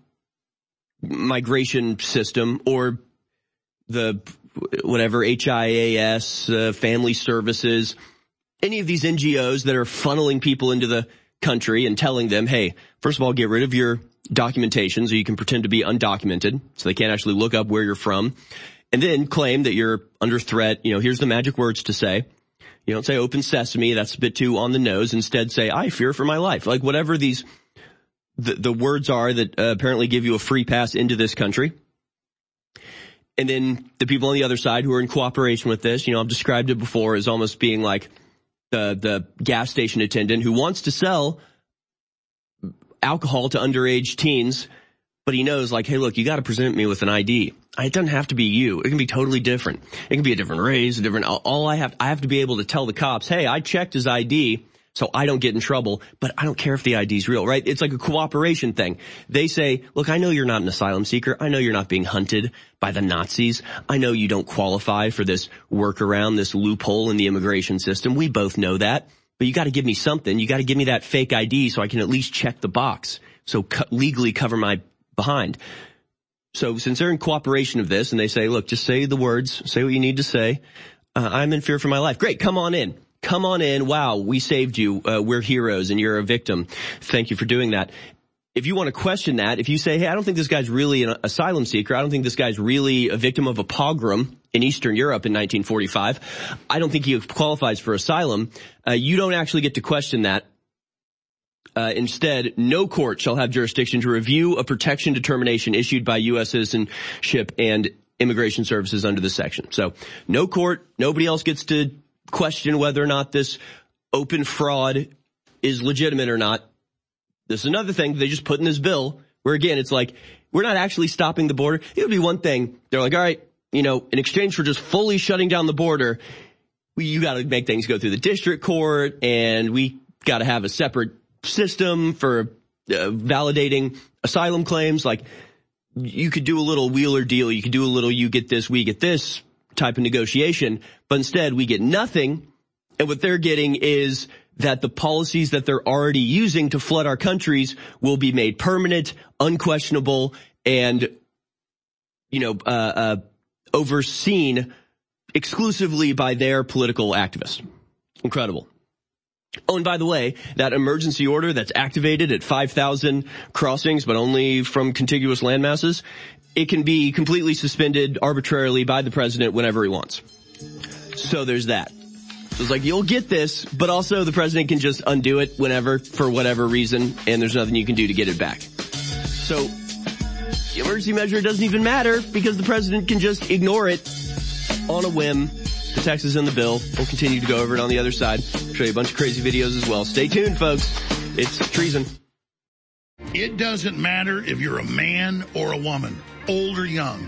migration system or the whatever HIAS, uh, family services, any of these NGOs that are funneling people into the country and telling them, hey, first of all, get rid of your documentation so you can pretend to be undocumented so they can't actually look up where you're from and then claim that you're under threat. You know, here's the magic words to say. You don't say open sesame. That's a bit too on the nose. Instead say, I fear for my life. Like whatever these, the, the words are that uh, apparently give you a free pass into this country. And then the people on the other side who are in cooperation with this, you know, I've described it before as almost being like the, the gas station attendant who wants to sell alcohol to underage teens, but he knows like, hey, look, you got to present me with an ID. It doesn't have to be you. It can be totally different. It can be a different race, a different, all I have, I have to be able to tell the cops, hey, I checked his ID so I don't get in trouble, but I don't care if the ID is real, right? It's like a cooperation thing. They say, look, I know you're not an asylum seeker. I know you're not being hunted by the Nazis. I know you don't qualify for this workaround, this loophole in the immigration system. We both know that, but you got to give me something. You got to give me that fake ID so I can at least check the box. So co- legally cover my behind. So since they're in cooperation of this and they say, look, just say the words, say what you need to say. Uh, I'm in fear for my life. Great. Come on in. Come on in. Wow. We saved you. Uh, we're heroes and you're a victim. Thank you for doing that. If you want to question that, if you say, hey, I don't think this guy's really an asylum seeker. I don't think this guy's really a victim of a pogrom in Eastern Europe in 1945. I don't think he qualifies for asylum. Uh, you don't actually get to question that uh, instead, no court shall have jurisdiction to review a protection determination issued by U.S. citizenship and immigration services under this section. So no court, nobody else gets to question whether or not this open fraud is legitimate or not. This is another thing they just put in this bill where again, it's like, we're not actually stopping the border. It would be one thing. They're like, all right, you know, in exchange for just fully shutting down the border, we, you gotta make things go through the district court and we gotta have a separate system for uh, validating asylum claims. Like you could do a little wheeler deal. You could do a little, you get this, we get this type of negotiation, but instead we get nothing. And what they're getting is that the policies that they're already using to flood our countries will be made permanent, unquestionable, and, you know, uh, uh, overseen exclusively by their political activists. Incredible. Oh, and by the way, that emergency order that's activated at 5,000 crossings, but only from contiguous landmasses, it can be completely suspended arbitrarily by the president whenever he wants. So there's that. So it's like, you'll get this, but also the president can just undo it whenever, for whatever reason, and there's nothing you can do to get it back. So, the emergency measure doesn't even matter because the president can just ignore it on a whim the text is in the bill. We'll continue to go over it on the other side. Show you a bunch of crazy videos as well. Stay tuned, folks. It's treason. It doesn't matter if you're a man or a woman, old or young.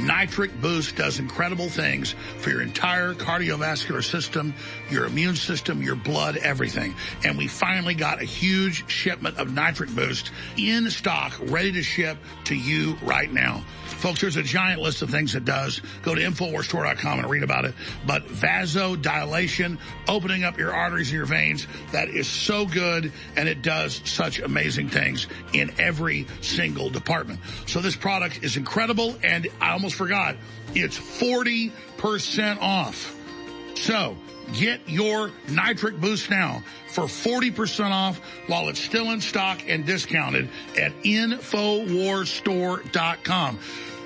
Nitric Boost does incredible things for your entire cardiovascular system, your immune system, your blood, everything. And we finally got a huge shipment of Nitric Boost in stock, ready to ship to you right now. Folks, there's a giant list of things it does. Go to InfoWarsStore.com and read about it. But vasodilation, opening up your arteries and your veins, that is so good and it does such amazing things in every single department. So this product is incredible and I almost forgot, it's 40% off. So get your nitric boost now for 40% off while it's still in stock and discounted at InfoWarsStore.com.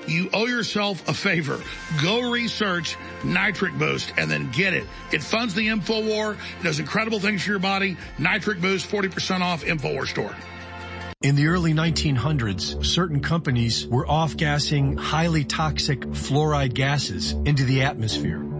You owe yourself a favor. Go research Nitric Boost and then get it. It funds the InfoWar. It does incredible things for your body. Nitric Boost, 40% off, InfoWar store. In the early 1900s, certain companies were off-gassing highly toxic fluoride gases into the atmosphere.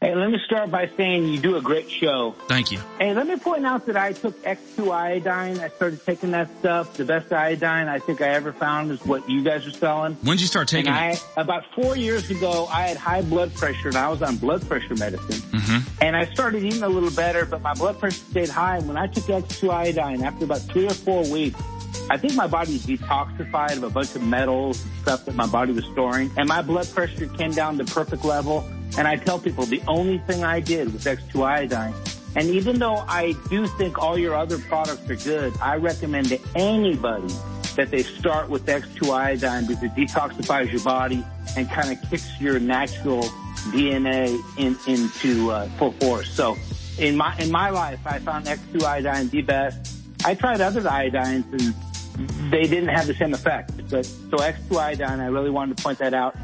Hey, let me start by saying you do a great show. Thank you. Hey, let me point out that I took X2 iodine. I started taking that stuff. The best iodine I think I ever found is what you guys are selling. When did you start taking and it? I, about four years ago, I had high blood pressure and I was on blood pressure medicine. Mm-hmm. And I started eating a little better, but my blood pressure stayed high. And when I took X2 iodine, after about three or four weeks, I think my body detoxified of a bunch of metals and stuff that my body was storing. And my blood pressure came down to perfect level. And I tell people the only thing I did was X2 iodine. And even though I do think all your other products are good, I recommend to anybody that they start with X2 iodine because it detoxifies your body and kind of kicks your natural DNA in, into uh, full force. So in my in my life, I found X2 iodine the best. I tried other iodines and they didn't have the same effect. But so X2 iodine, I really wanted to point that out.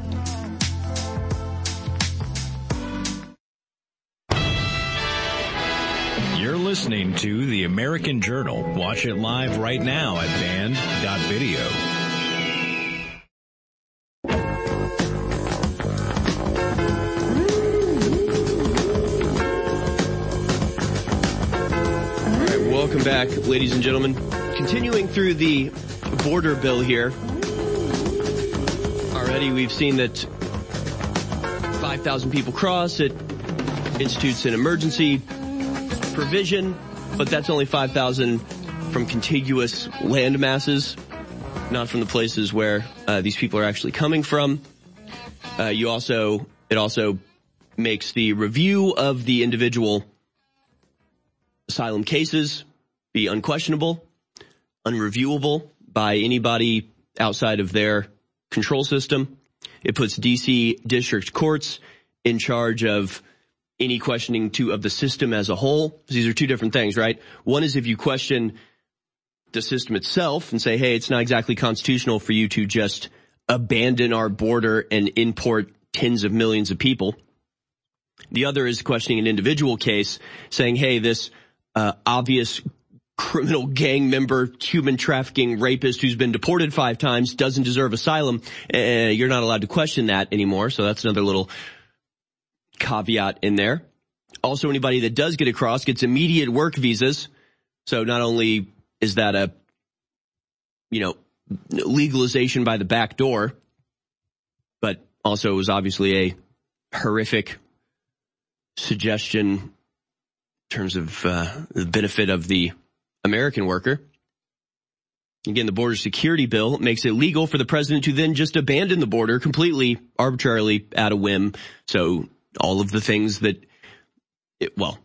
You're listening to the American Journal. Watch it live right now at band.video. All right, welcome back, ladies and gentlemen. Continuing through the border bill here. Already we've seen that 5,000 people cross. It institutes an emergency provision, but that's only 5,000 from contiguous land masses, not from the places where uh, these people are actually coming from. Uh, you also, it also makes the review of the individual asylum cases be unquestionable, unreviewable by anybody outside of their control system. It puts DC district courts in charge of any questioning to of the system as a whole. These are two different things, right? One is if you question the system itself and say, hey, it's not exactly constitutional for you to just abandon our border and import tens of millions of people. The other is questioning an individual case, saying, hey, this uh, obvious criminal gang member, human trafficking rapist who's been deported five times doesn't deserve asylum. Uh, you're not allowed to question that anymore. So that's another little caveat in there. Also, anybody that does get across gets immediate work visas. So not only is that a, you know, legalization by the back door, but also it was obviously a horrific suggestion in terms of uh, the benefit of the American worker. Again, the border security bill makes it legal for the president to then just abandon the border completely arbitrarily at a whim. So all of the things that, it, well,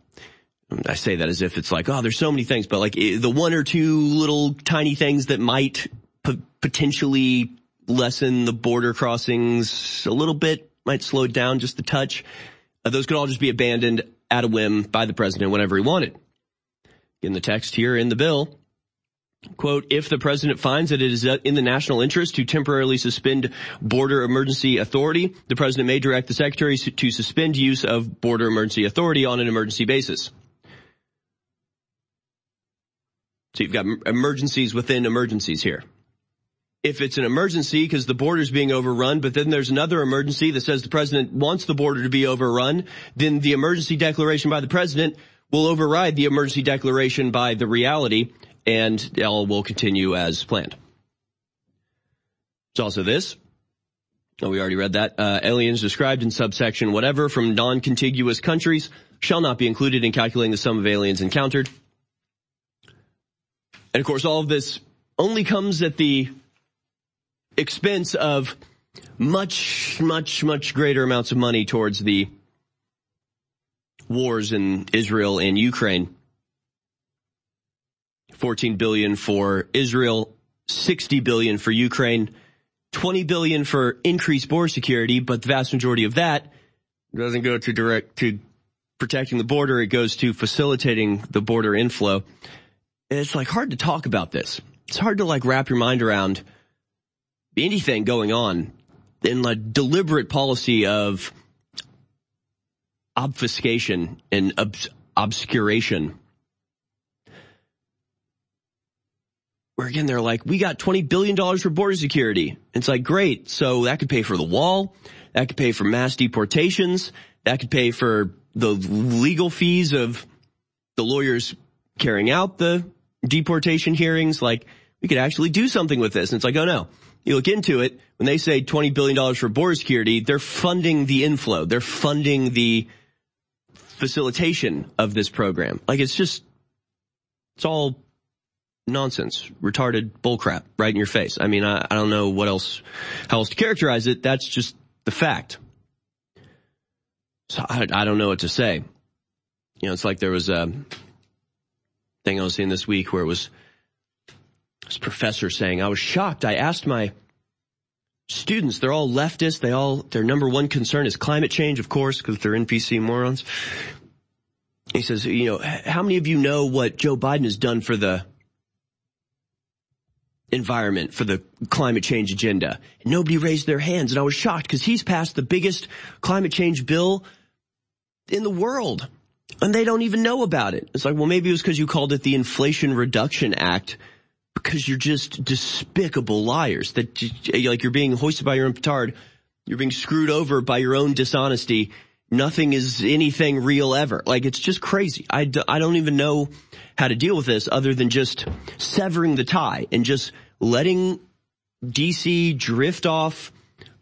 I say that as if it's like, oh, there's so many things, but like the one or two little tiny things that might p- potentially lessen the border crossings a little bit, might slow it down just a touch. Uh, those could all just be abandoned at a whim by the president whenever he wanted. In the text here in the bill, quote, if the president finds that it is in the national interest to temporarily suspend border emergency authority, the president may direct the secretary to suspend use of border emergency authority on an emergency basis. So you've got emergencies within emergencies here. If it's an emergency because the border is being overrun, but then there's another emergency that says the president wants the border to be overrun, then the emergency declaration by the president will override the emergency declaration by the reality and all will continue as planned. It's also this. Oh, we already read that. Uh, aliens described in subsection whatever from non-contiguous countries shall not be included in calculating the sum of aliens encountered. And of course, all of this only comes at the expense of much, much, much greater amounts of money towards the wars in Israel and Ukraine. 14 billion for Israel, 60 billion for Ukraine, 20 billion for increased border security, but the vast majority of that doesn't go to direct to protecting the border. It goes to facilitating the border inflow. it's like hard to talk about this. It's hard to like wrap your mind around anything going on in a deliberate policy of obfuscation and obs- obscuration. Where again, they're like, we got $20 billion for border security. It's like, great. So that could pay for the wall. That could pay for mass deportations. That could pay for the legal fees of the lawyers carrying out the deportation hearings. Like, we could actually do something with this. And it's like, oh no. You look into it, when they say $20 billion for border security, they're funding the inflow. They're funding the facilitation of this program. Like it's just, it's all nonsense, retarded bullcrap right in your face. I mean, I, I don't know what else, how else to characterize it. That's just the fact. So I, I don't know what to say. You know, it's like there was a thing I was seeing this week where it was this professor saying, I was shocked. I asked my students, they're all leftists. They all, their number one concern is climate change, of course, because they're NPC morons. He says, you know, how many of you know what Joe Biden has done for the environment, for the climate change agenda? And nobody raised their hands. And I was shocked because he's passed the biggest climate change bill in the world. And they don't even know about it. It's like, well, maybe it was because you called it the Inflation Reduction Act because you're just despicable liars that like you're being hoisted by your own petard. You're being screwed over by your own dishonesty. Nothing is anything real ever. Like it's just crazy. I, d- I don't even know how to deal with this other than just severing the tie and just letting DC drift off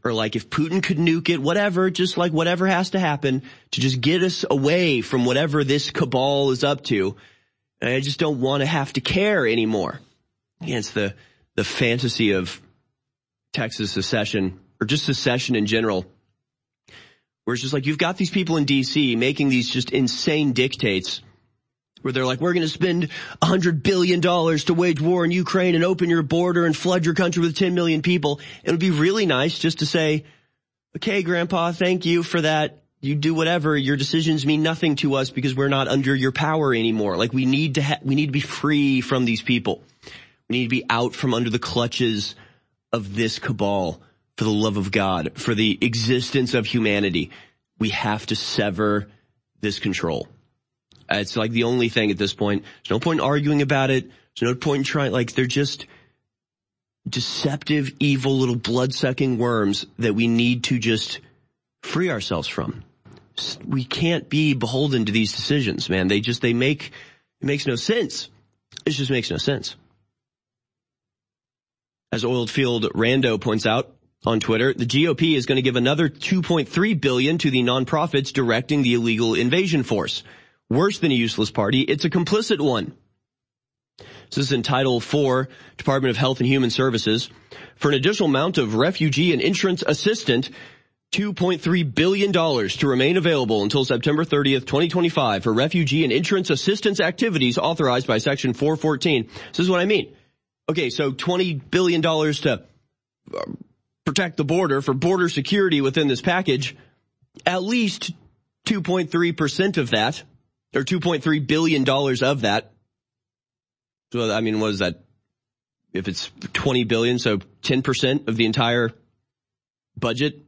or like if Putin could nuke it, whatever, just like whatever has to happen to just get us away from whatever this cabal is up to. I just don't want to have to care anymore against the, the fantasy of Texas secession or just secession in general. Where it's just like you've got these people in DC making these just insane dictates where they're like, we're going to spend a hundred billion dollars to wage war in Ukraine and open your border and flood your country with 10 million people. It would be really nice just to say, okay, grandpa, thank you for that. You do whatever. Your decisions mean nothing to us because we're not under your power anymore. Like we need to ha- we need to be free from these people. We need to be out from under the clutches of this cabal for the love of God, for the existence of humanity. We have to sever this control. It's like the only thing at this point. There's no point arguing about it. There's no point in trying, like they're just deceptive, evil little blood sucking worms that we need to just free ourselves from. We can't be beholden to these decisions, man. They just, they make, it makes no sense. It just makes no sense. As Oilfield Rando points out on Twitter, the GOP is going to give another 2.3 billion to the nonprofits directing the illegal invasion force. Worse than a useless party, it's a complicit one. This is in Title 4, Department of Health and Human Services. For an additional amount of refugee and entrant assistant, $2.3 billion to remain available until September 30th, 2025 for refugee and entrant assistance activities authorized by Section 414. This is what I mean. Okay, so $20 billion to protect the border for border security within this package. At least 2.3% of that, or $2.3 billion of that. So, I mean, what is that? If it's 20 billion, so 10% of the entire budget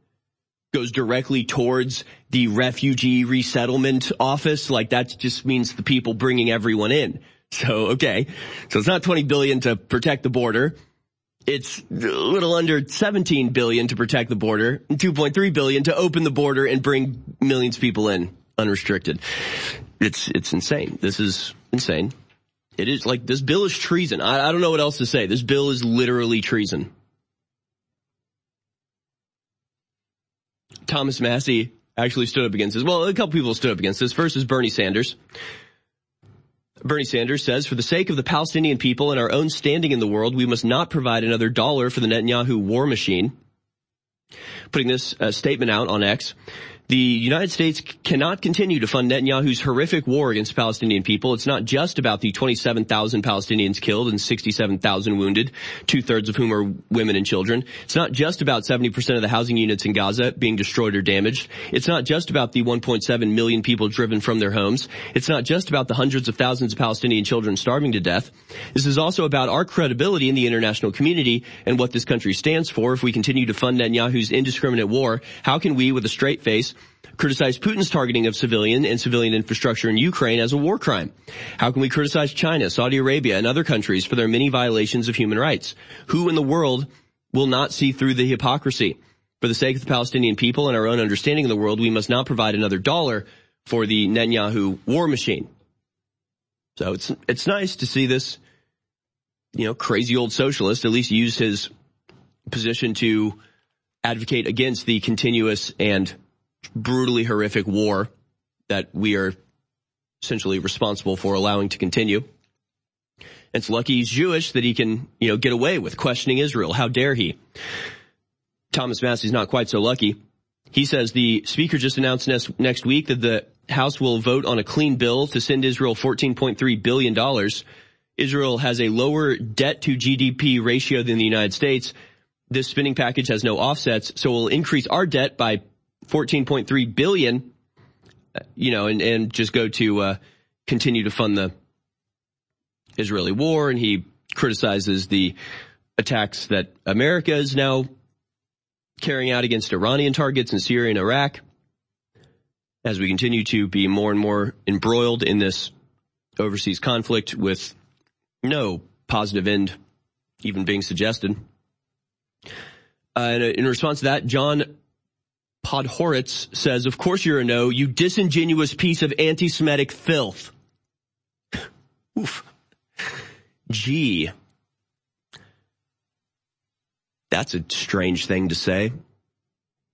goes directly towards the refugee resettlement office. Like that just means the people bringing everyone in. So, okay. So it's not 20 billion to protect the border. It's a little under 17 billion to protect the border and 2.3 billion to open the border and bring millions of people in unrestricted. It's, it's insane. This is insane. It is like this bill is treason. I, I don't know what else to say. This bill is literally treason. Thomas Massie actually stood up against this. Well, a couple people stood up against this. First is Bernie Sanders. Bernie Sanders says, for the sake of the Palestinian people and our own standing in the world, we must not provide another dollar for the Netanyahu war machine. Putting this uh, statement out on X, the United States cannot continue to fund Netanyahu's horrific war against Palestinian people. It's not just about the 27,000 Palestinians killed and 67,000 wounded, two-thirds of whom are women and children. It's not just about 70% of the housing units in Gaza being destroyed or damaged. It's not just about the 1.7 million people driven from their homes. It's not just about the hundreds of thousands of Palestinian children starving to death. This is also about our credibility in the international community and what this country stands for. If we continue to fund Netanyahu's indiscriminate war, how can we, with a straight face, criticize Putin's targeting of civilian and civilian infrastructure in Ukraine as a war crime? How can we criticize China, Saudi Arabia, and other countries for their many violations of human rights? Who in the world will not see through the hypocrisy? For the sake of the Palestinian people and our own understanding of the world, we must not provide another dollar for the Netanyahu war machine. So it's, it's nice to see this, you know, crazy old socialist at least use his position to advocate against the continuous and brutally horrific war that we are essentially responsible for allowing to continue. It's lucky he's Jewish that he can, you know, get away with questioning Israel. How dare he? Thomas Massie's not quite so lucky. He says the speaker just announced next, next week that the House will vote on a clean bill to send Israel $14.3 billion. Israel has a lower debt to GDP ratio than the United States. This spending package has no offsets, so it will increase our debt by 14.3 billion, you know, and, and just go to, uh, continue to fund the Israeli war. And he criticizes the attacks that America is now carrying out against Iranian targets in Syria and Iraq as we continue to be more and more embroiled in this overseas conflict with no positive end even being suggested. Uh, in response to that, John Podhoretz says, of course you're a no, you disingenuous piece of anti-Semitic filth. Oof. Gee. That's a strange thing to say.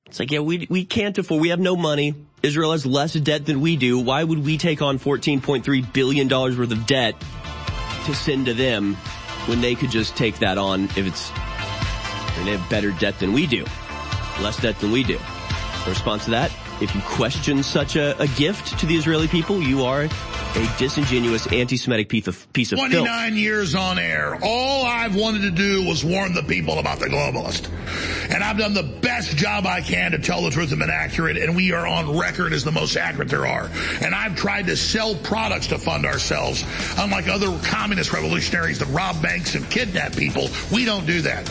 It's like, yeah, we, we can't afford, we have no money. Israel has less debt than we do. Why would we take on $14.3 billion worth of debt to send to them when they could just take that on if it's, they have better debt than we do, less debt than we do. Response to that, if you question such a, a, gift to the Israeli people, you are a disingenuous anti-Semitic piece of, piece of 29 filth. years on air. All I've wanted to do was warn the people about the globalist. And I've done the best job I can to tell the truth and been accurate, and we are on record as the most accurate there are. And I've tried to sell products to fund ourselves. Unlike other communist revolutionaries that rob banks and kidnap people, we don't do that.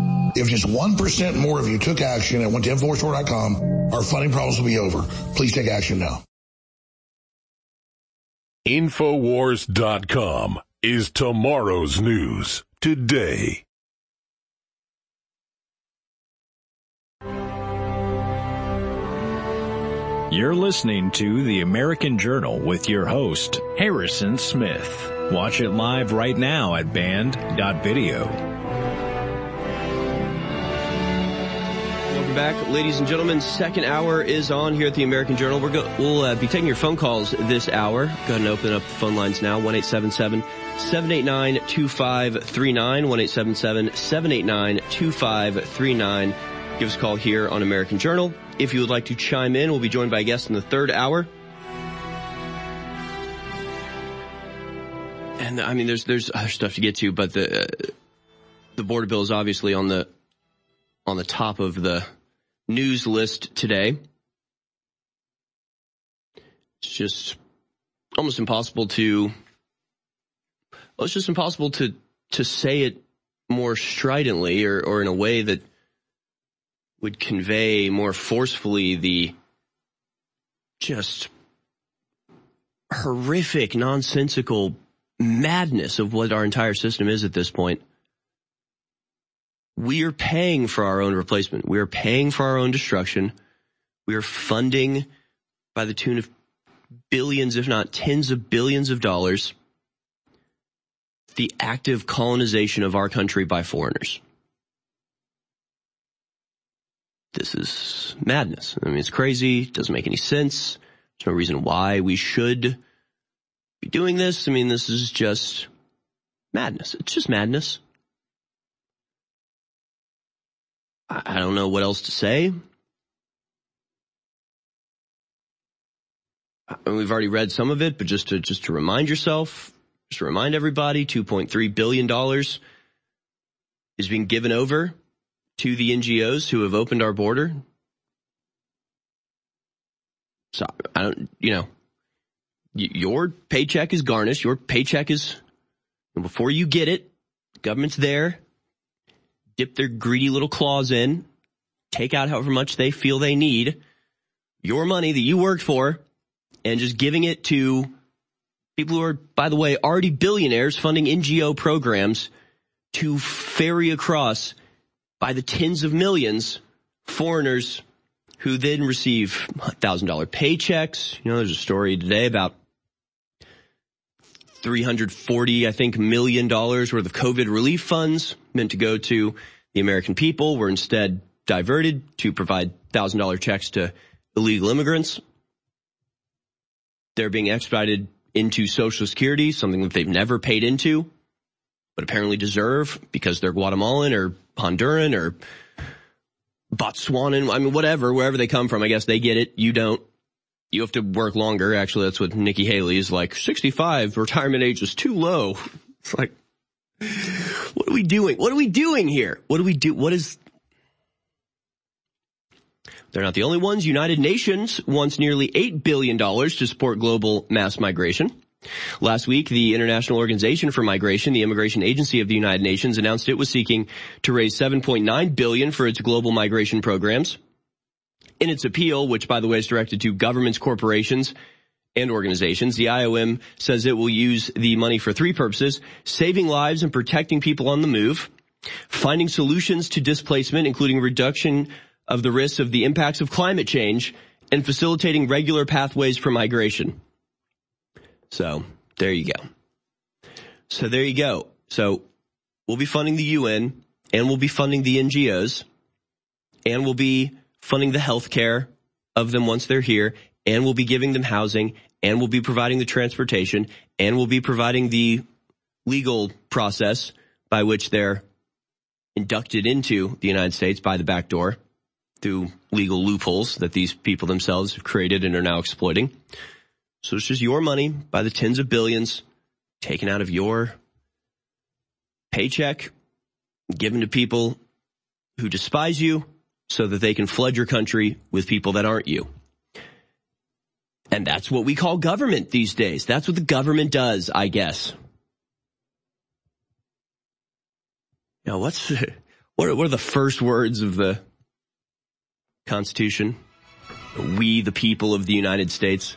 If just 1% more of you took action and went to InfoWarsStore.com, our funding problems will be over. Please take action now. Infowars.com. is tomorrow's news today. You're listening to the American Journal with your host, Harrison Smith. Watch it live right now at band.video. Welcome back, ladies and gentlemen. Second hour is on here at the American Journal. We're go- we'll uh, be taking your phone calls this hour. Go ahead and open up the phone lines now. 1-877 789-2539. 1-877 789-2539. Give us a call here on American Journal. If you would like to chime in, we'll be joined by a guest in the third hour. And I mean, there's there's other stuff to get to, but the uh, the border bill is obviously on the on the top of the news list today. It's just almost impossible to. Well, it's just impossible to to say it more stridently or or in a way that would convey more forcefully the just horrific, nonsensical madness of what our entire system is at this point. We are paying for our own replacement. We are paying for our own destruction. We are funding by the tune of billions, if not tens of billions of dollars, the active colonization of our country by foreigners this is madness. I mean, it's crazy. It doesn't make any sense. There's no reason why we should be doing this. I mean, this is just madness. It's just madness. I don't know what else to say. we've already read some of it, but just to, just to remind yourself, just to remind everybody, $2.3 billion is being given over to the NGOs who have opened our border. So I don't, you know, your paycheck is garnished. Your paycheck is before you get it, government's there, dip their greedy little claws in, take out however much they feel they need, your money that you worked for, and just giving it to people who are, by the way, already billionaires funding NGO programs to ferry across by the tens of millions foreigners who then receive thousand dollar paychecks. You know, there's a story today about 340, I think, million dollars worth of COVID relief funds meant to go to the American people were instead diverted to provide thousand dollar checks to illegal immigrants. They're being expedited into Social Security, something that they've never paid into, but apparently deserve because they're Guatemalan or Honduran or Botswanan. I mean, whatever, wherever they come from, I guess they get it. You don't. You have to work longer. Actually, that's what Nikki Haley is like. 65 retirement age is too low. It's like, what are we doing? What are we doing here? What do we do? What is, they're not the only ones. United Nations wants nearly $8 billion to support global mass migration. Last week, the International Organization for Migration, the immigration agency of the United Nations, announced it was seeking to raise 7.9 billion for its global migration programs. In its appeal, which by the way is directed to governments, corporations, and organizations, the IOM says it will use the money for three purposes, saving lives and protecting people on the move, finding solutions to displacement, including reduction of the risks of the impacts of climate change, and facilitating regular pathways for migration. So there you go. So there you go. So we'll be funding the UN and we'll be funding the NGOs and we'll be funding the health care of them once they're here and we'll be giving them housing and we'll be providing the transportation and we'll be providing the legal process by which they're inducted into the United States by the back door through legal loopholes that these people themselves have created and are now exploiting. So it's just your money by the tens of billions taken out of your paycheck, given to people who despise you so that they can flood your country with people that aren't you. And that's what we call government these days. That's what the government does, I guess. Now, what's what are, what are the first words of the Constitution? We, the people of the United States.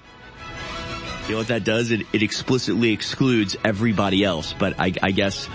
You know what that does? It, it explicitly excludes everybody else, but I, I guess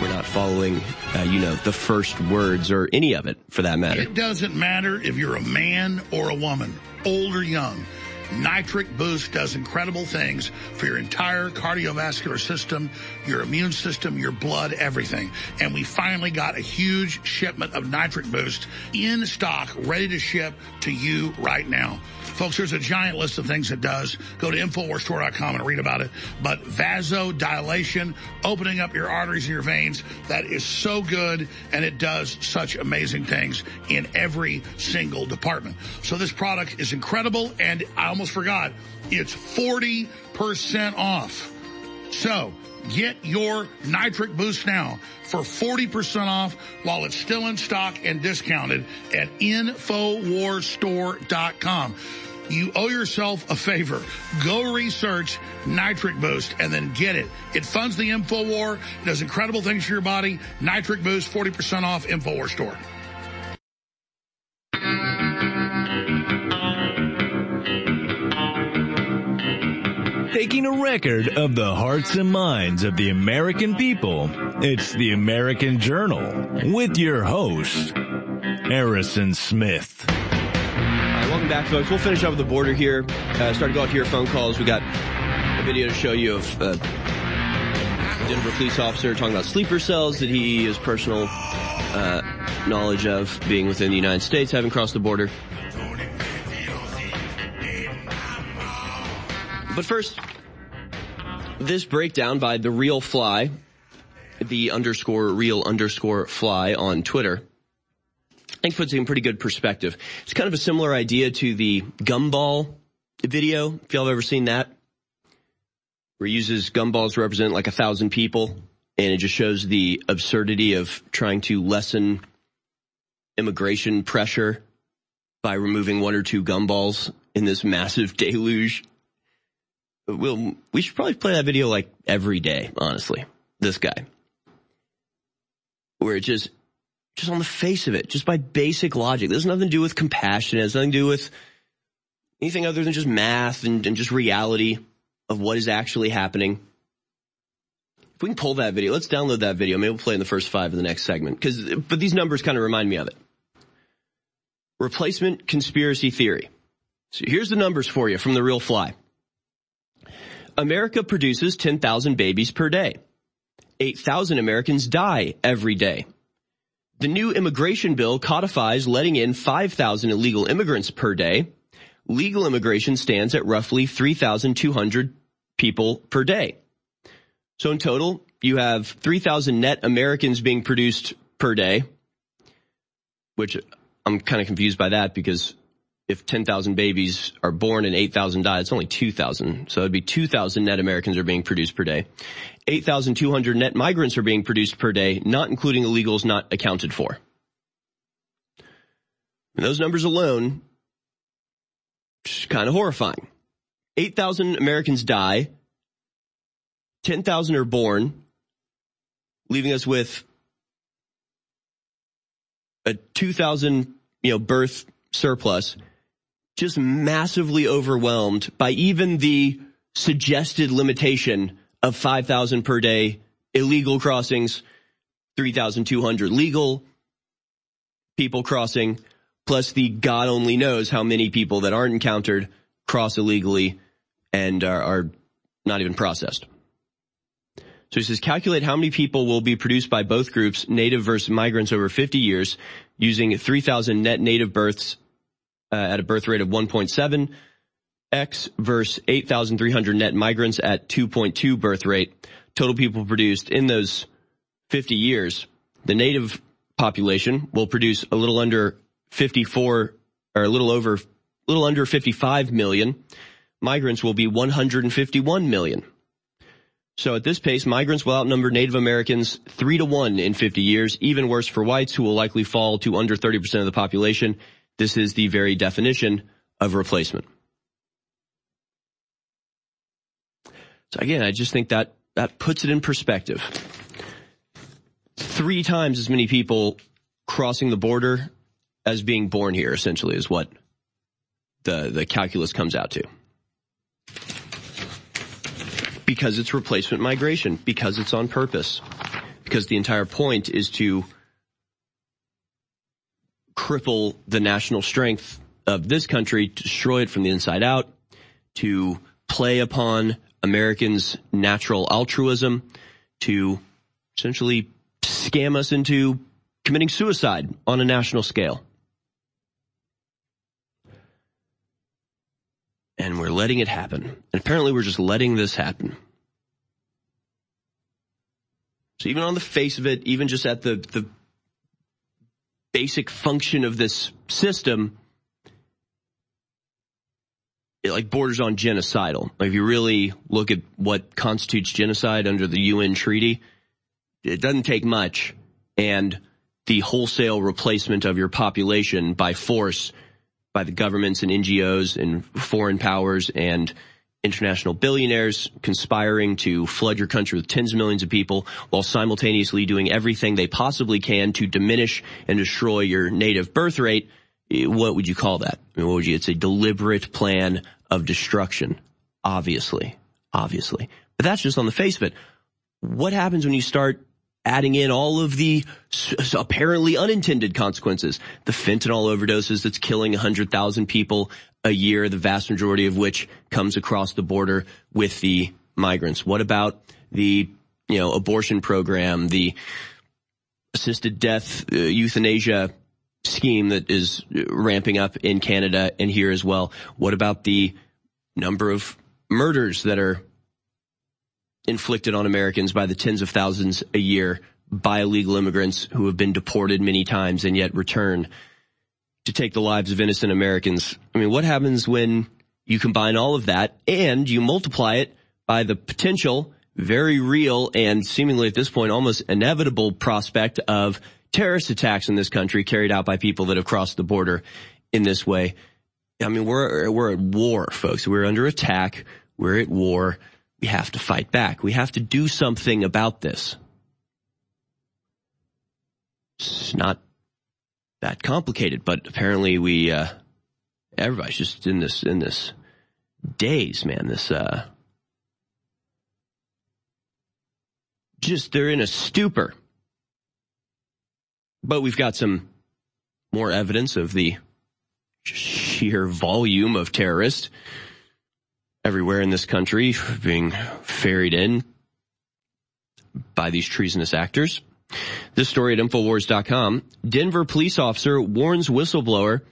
we're not following, uh, you know, the first words or any of it for that matter. It doesn't matter if you're a man or a woman, old or young. Nitric Boost does incredible things for your entire cardiovascular system, your immune system, your blood, everything. And we finally got a huge shipment of Nitric Boost in stock, ready to ship to you right now. Folks, there's a giant list of things it does. Go to InfoWarsStore.com and read about it. But vasodilation, opening up your arteries and your veins, that is so good and it does such amazing things in every single department. So this product is incredible and I almost forgot, it's 40% off. So get your nitric boost now for 40% off while it's still in stock and discounted at InfoWarsStore.com. You owe yourself a favor. Go research Nitric Boost and then get it. It funds the InfoWar, it does incredible things for your body. Nitric Boost, 40% off, InfoWar store. Taking a record of the hearts and minds of the American people, it's the American Journal with your host, Harrison Smith. Welcome back, folks. We'll finish up with the border here. Uh, start to go out to your phone calls. We got a video to show you of uh, Denver police officer talking about sleeper cells that he has personal uh, knowledge of being within the United States, having crossed the border. But first, this breakdown by the real fly, the underscore real underscore fly on Twitter, I think puts it in pretty good perspective. It's kind of a similar idea to the gumball video, if y'all have ever seen that, where he uses gumballs to represent like a thousand people, and it just shows the absurdity of trying to lessen immigration pressure by removing one or two gumballs in this massive deluge we'll, we should probably play that video like every day, honestly. This guy. Where it just, just on the face of it, just by basic logic, there's nothing to do with compassion, it has nothing to do with anything other than just math and, and just reality of what is actually happening. If we can pull that video, let's download that video. Maybe we'll play in the first five of the next segment. Cause, but these numbers kind of remind me of it. Replacement conspiracy theory. So here's the numbers for you from the real fly. America produces 10,000 babies per day. 8,000 Americans die every day. The new immigration bill codifies letting in 5,000 illegal immigrants per day. Legal immigration stands at roughly 3,200 people per day. So in total, you have 3,000 net Americans being produced per day, which I'm kind of confused by that because if 10,000 babies are born and 8,000 die, it's only 2,000. So it'd be 2,000 net Americans are being produced per day. 8,200 net migrants are being produced per day, not including illegals not accounted for. And those numbers alone, kind of horrifying. 8,000 Americans die, 10,000 are born, leaving us with a 2,000, you know, birth surplus just massively overwhelmed by even the suggested limitation of 5,000 per day illegal crossings, 3,200 legal people crossing, plus the God only knows how many people that aren't encountered cross illegally and are, are not even processed. So he says, calculate how many people will be produced by both groups, native versus migrants over 50 years, using 3,000 net native births uh, at a birth rate of 1.7 X versus 8,300 net migrants at 2.2 birth rate. Total people produced in those 50 years. The native population will produce a little under 54 or a little over, little under 55 million. Migrants will be 151 million. So at this pace, migrants will outnumber Native Americans three to one in 50 years, even worse for whites who will likely fall to under 30% of the population this is the very definition of replacement. So again, I just think that that puts it in perspective. Three times as many people crossing the border as being born here essentially is what the, the calculus comes out to. because it's replacement migration, because it's on purpose, because the entire point is to cripple the national strength of this country, destroy it from the inside out, to play upon Americans' natural altruism, to essentially scam us into committing suicide on a national scale. And we're letting it happen. And apparently we're just letting this happen. So even on the face of it, even just at the, the basic function of this system, it like borders on genocidal. Like if you really look at what constitutes genocide under the UN treaty, it doesn't take much. And the wholesale replacement of your population by force by the governments and NGOs and foreign powers and international billionaires conspiring to flood your country with tens of millions of people while simultaneously doing everything they possibly can to diminish and destroy your native birth rate what would you call that? I mean, what would you? It's a deliberate plan of destruction. Obviously, obviously, but that's just on the face of it. What happens when you start adding in all of the apparently unintended consequences? The fentanyl overdoses that's killing 100,000 people a year, the vast majority of which comes across the border with the migrants. What about the, you know, abortion program, the assisted death, uh, euthanasia scheme that is ramping up in Canada and here as well. What about the number of murders that are inflicted on Americans by the tens of thousands a year by illegal immigrants who have been deported many times and yet return to take the lives of innocent Americans? I mean, what happens when you combine all of that and you multiply it by the potential, very real and seemingly at this point almost inevitable prospect of terrorist attacks in this country carried out by people that have crossed the border in this way. I mean, we're, we're at war, folks. We're under attack. We're at war. We have to fight back. We have to do something about this. It's not that complicated, but apparently we, uh, everybody's just in this, in this daze, man. This, uh, just, they're in a stupor. But we've got some more evidence of the sheer volume of terrorists everywhere in this country being ferried in by these treasonous actors. This story at Infowars.com. Denver police officer warns whistleblower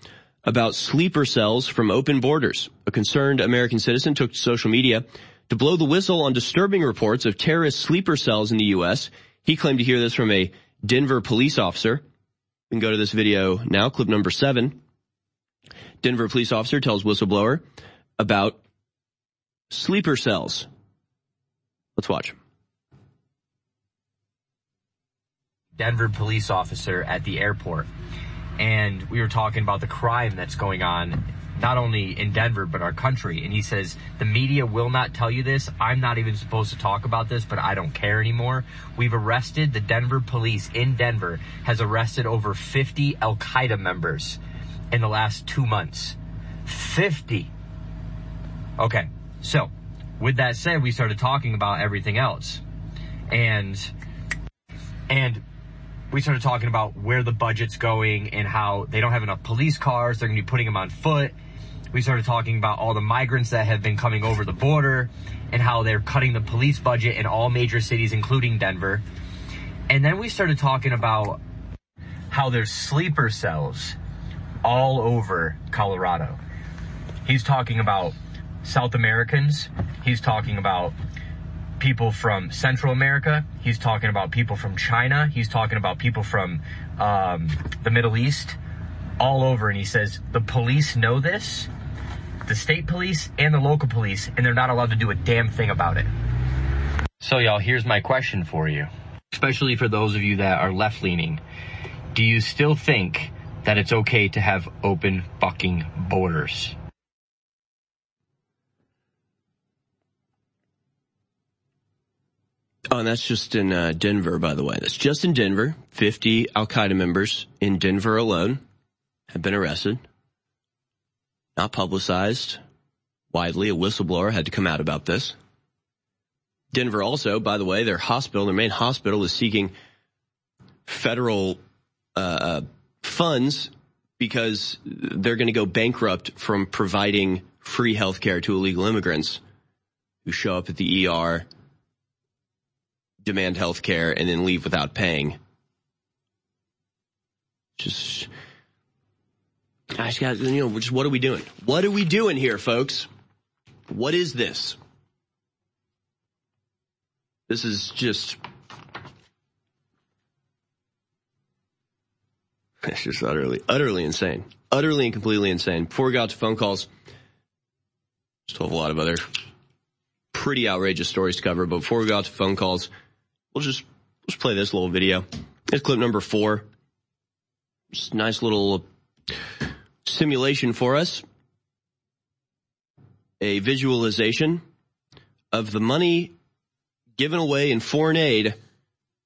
about sleeper cells from open borders. A concerned American citizen took to social media to blow the whistle on disturbing reports of terrorist sleeper cells in the U.S. He claimed to hear this from a Denver police officer. We can go to this video now, clip number seven. Denver police officer tells whistleblower about sleeper cells. Let's watch. Denver police officer at the airport. And we were talking about the crime that's going on not only in Denver, but our country. And he says, the media will not tell you this. I'm not even supposed to talk about this, but I don't care anymore. We've arrested the Denver police in Denver has arrested over 50 Al Qaeda members in the last two months. 50. Okay. So with that said, we started talking about everything else and, and we started talking about where the budget's going and how they don't have enough police cars. They're going to be putting them on foot we started talking about all the migrants that have been coming over the border and how they're cutting the police budget in all major cities, including Denver. And then we started talking about how there's sleeper cells all over Colorado. He's talking about South Americans. He's talking about people from Central America. He's talking about people from China. He's talking about people from um, the Middle East, all over. And he says the police know this, the state police and the local police, and they're not allowed to do a damn thing about it. So, y'all, here's my question for you, especially for those of you that are left leaning. Do you still think that it's okay to have open fucking borders? Oh, and that's just in uh, Denver, by the way. That's just in Denver. 50 Al Qaeda members in Denver alone have been arrested not publicized widely. A whistleblower had to come out about this. Denver also, by the way, their hospital, their main hospital is seeking federal uh, funds because they're going to go bankrupt from providing free health care to illegal immigrants who show up at the ER, demand health care, and then leave without paying. Just, guys, you know, just what are we doing? What are we doing here, folks? What is this? This is just It's just utterly, utterly insane. Utterly and completely insane. Before we got to phone calls, still have a lot of other pretty outrageous stories to cover, but before we got to phone calls, we'll just, let's play this little video. It's clip number four. Just nice little simulation for us. A visualization of the money given away in foreign aid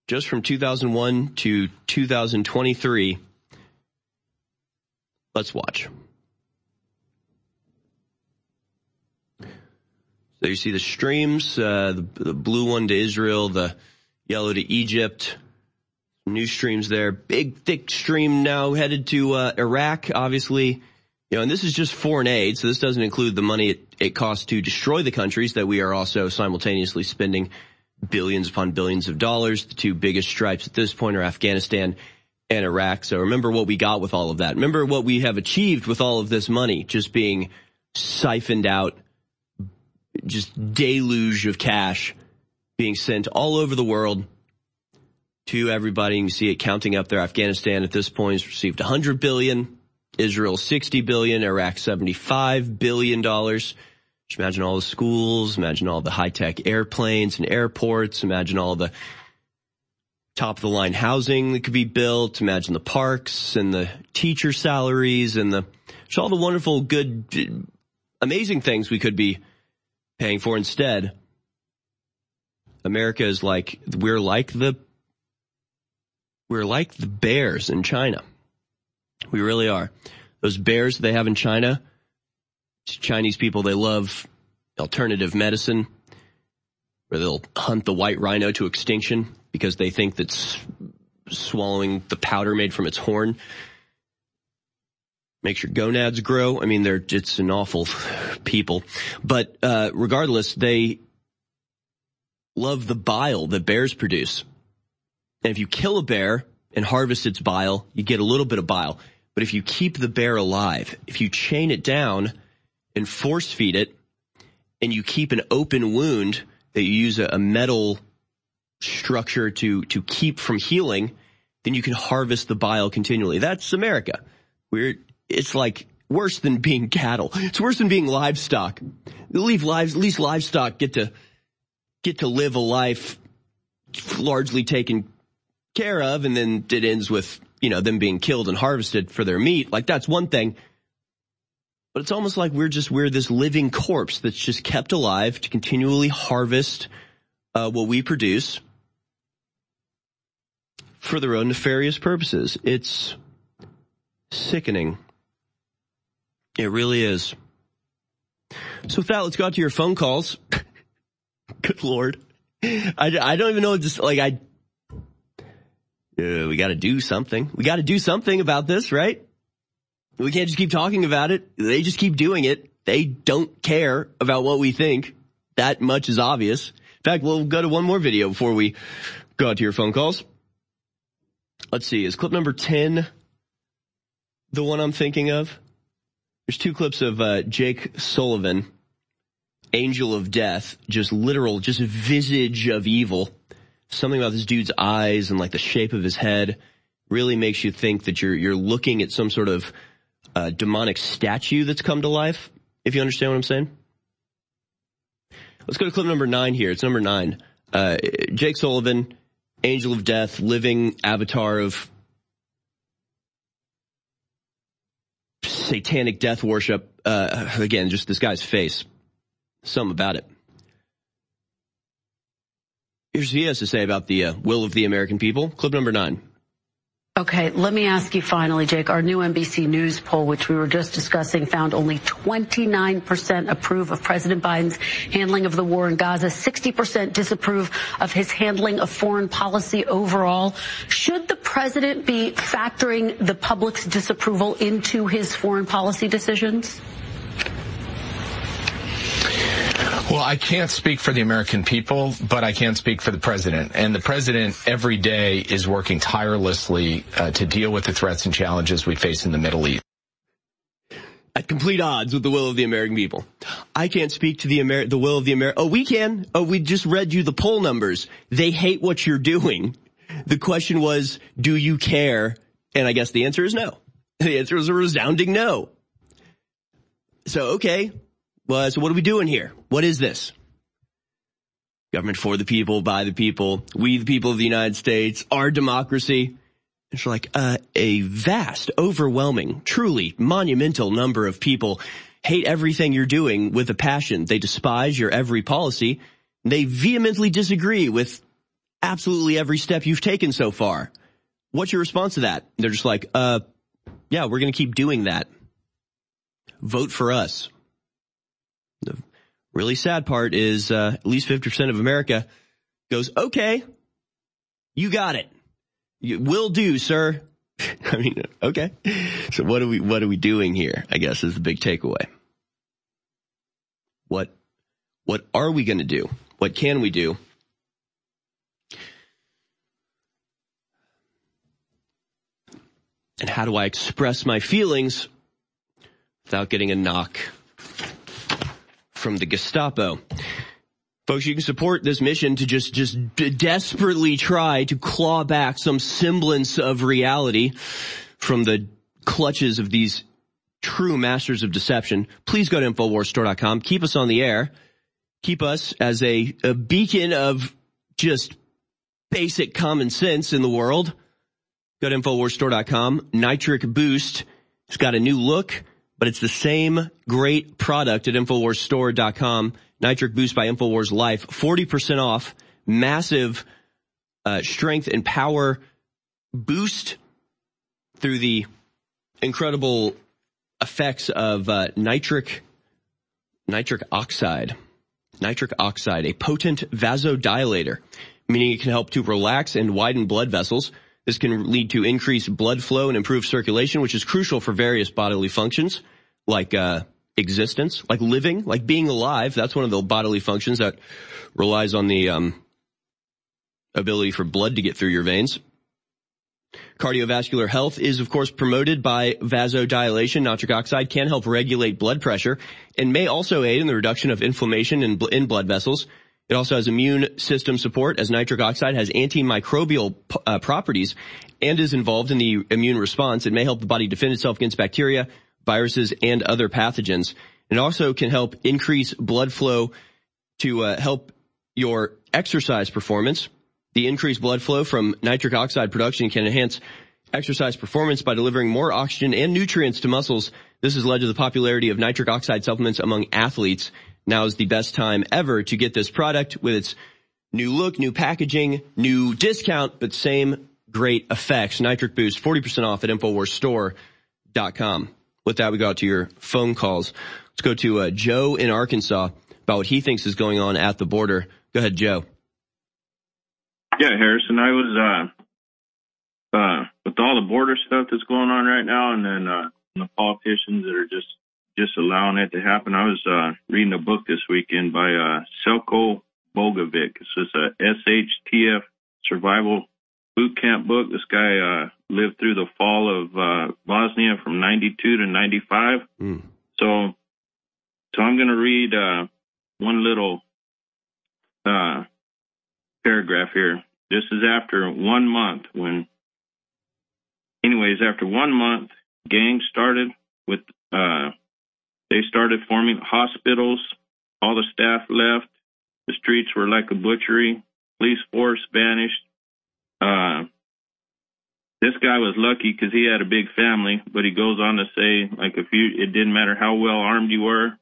just from 2001 to 2023 Let's watch. So you see the streams, uh, the, the blue one to Israel, the yellow to Egypt, new streams there. Big, thick stream now headed to uh, Iraq, obviously. You know, and this is just foreign aid, so this doesn't include the money it, it costs to destroy the countries that we are also simultaneously spending billions upon billions of dollars. The two biggest stripes at this point are Afghanistan and Iraq. So remember what we got with all of that. Remember what we have achieved with all of this money just being siphoned out, just deluge of cash being sent all over the world to everybody. You can see it counting up there. Afghanistan at this point has received 100 billion, Israel 60 billion, Iraq 75 billion dollars. Just imagine all the schools, imagine all the high tech airplanes and airports, imagine all the top of the line housing that could be built. Imagine the parks and the teacher salaries and the, all the wonderful, good, amazing things we could be paying for instead. America is like, we're like the, we're like the bears in China. We really are. Those bears they have in China, Chinese people, they love alternative medicine where they'll hunt the white rhino to extinction because they think that swallowing the powder made from its horn makes your gonads grow. I mean, they're, it's an awful people, but, uh, regardless, they love the bile that bears produce. And if you kill a bear and harvest its bile, you get a little bit of bile. But if you keep the bear alive, if you chain it down and force feed it and you keep an open wound that you use a, a metal structure to, to keep from healing, then you can harvest the bile continually. That's America. We're, it's like worse than being cattle. It's worse than being livestock. Leave lives, at least livestock get to, get to live a life largely taken care of and then it ends with, you know, them being killed and harvested for their meat. Like that's one thing. But it's almost like we're just, we're this living corpse that's just kept alive to continually harvest uh, what we produce for their own nefarious purposes. It's sickening. It really is. So with that, let's go out to your phone calls. Good Lord. I, I don't even know just like I, uh, we got to do something. We got to do something about this, right? We can't just keep talking about it. They just keep doing it. They don't care about what we think. That much is obvious. In fact, we'll go to one more video before we go out to your phone calls. Let's see, is clip number 10 the one I'm thinking of? There's two clips of uh, Jake Sullivan, Angel of Death, just literal, just visage of evil. Something about this dude's eyes and like the shape of his head really makes you think that you're you're looking at some sort of uh, demonic statue that's come to life. If you understand what I'm saying. Let's go to clip number nine here. It's number nine. Uh, Jake Sullivan, angel of death, living avatar of satanic death worship. Uh, again, just this guy's face. Something about it. Here's what he has to say about the uh, will of the American people. Clip number nine. Okay, let me ask you finally, Jake. Our new NBC News poll, which we were just discussing, found only 29% approve of President Biden's handling of the war in Gaza, 60% disapprove of his handling of foreign policy overall. Should the president be factoring the public's disapproval into his foreign policy decisions? Well, I can't speak for the American people, but I can speak for the president. And the president every day is working tirelessly uh, to deal with the threats and challenges we face in the Middle East. At complete odds with the will of the American people. I can't speak to the the will of the American. Oh, we can. Oh, we just read you the poll numbers. They hate what you're doing. The question was, do you care? And I guess the answer is no. The answer is a resounding no. So, okay, well, so what are we doing here? What is this? Government for the people, by the people, we the people of the United States, our democracy. It's like uh, a vast, overwhelming, truly monumental number of people hate everything you're doing with a passion. They despise your every policy. They vehemently disagree with absolutely every step you've taken so far. What's your response to that? They're just like, uh, yeah, we're going to keep doing that. Vote for us. The really sad part is uh, at least 50% of America goes, okay, you got it. You will do, sir. I mean, okay. So what are we, what are we doing here? I guess is the big takeaway. What, what are we going to do? What can we do? And how do I express my feelings without getting a knock from the Gestapo. Folks, you can support this mission to just, just desperately try to claw back some semblance of reality from the clutches of these true masters of deception. Please go to InfoWarsStore.com. Keep us on the air. Keep us as a, a beacon of just basic common sense in the world. Go to InfoWarsStore.com. Nitric Boost. It's got a new look but it's the same great product at InfoWarsStore.com. Nitric Boost by InfoWars Life. 40% off. Massive uh, strength and power boost through the incredible effects of uh, nitric nitric oxide. Nitric oxide, a potent vasodilator, meaning it can help to relax and widen blood vessels. This can lead to increased blood flow and improved circulation, which is crucial for various bodily functions like uh, existence, like living, like being alive. That's one of the bodily functions that relies on the um, ability for blood to get through your veins. Cardiovascular health is, of course, promoted by vasodilation. Nitric oxide can help regulate blood pressure and may also aid in the reduction of inflammation in, in blood vessels. It also has immune system support as nitric oxide has antimicrobial uh, properties and is involved in the immune response. It may help the body defend itself against bacteria, viruses, and other pathogens. It also can help increase blood flow to uh, help your exercise performance. The increased blood flow from nitric oxide production can enhance exercise performance by delivering more oxygen and nutrients to muscles. This has led to the popularity of nitric oxide supplements among athletes. Now is the best time ever to get this product with its new look, new packaging, new discount, but same great effects. Nitric Boost, 40% off at InfoWarsStore.com. With that, we go out to your phone calls. Let's go to uh, Joe in Arkansas about what he thinks is going on at the border. Go ahead, Joe. Yeah, Harrison, I was uh, uh, with all the border stuff that's going on right now, and then uh, the politicians that are just just allowing that to happen. I was uh, reading a book this weekend by uh, Selco Bogovic. It's just a SHTF survival boot camp book. This guy uh, lived through the fall of uh, Bosnia from 92 to 95. Mm. So, so I'm going to read uh, one little uh, paragraph here. This is after one month when, anyways, after one month, gangs started with, uh, they started forming hospitals. All the staff left. The streets were like a butchery. Police force vanished. Uh, this guy was lucky because he had a big family, but he goes on to say, like, if you, it didn't matter how well armed you were,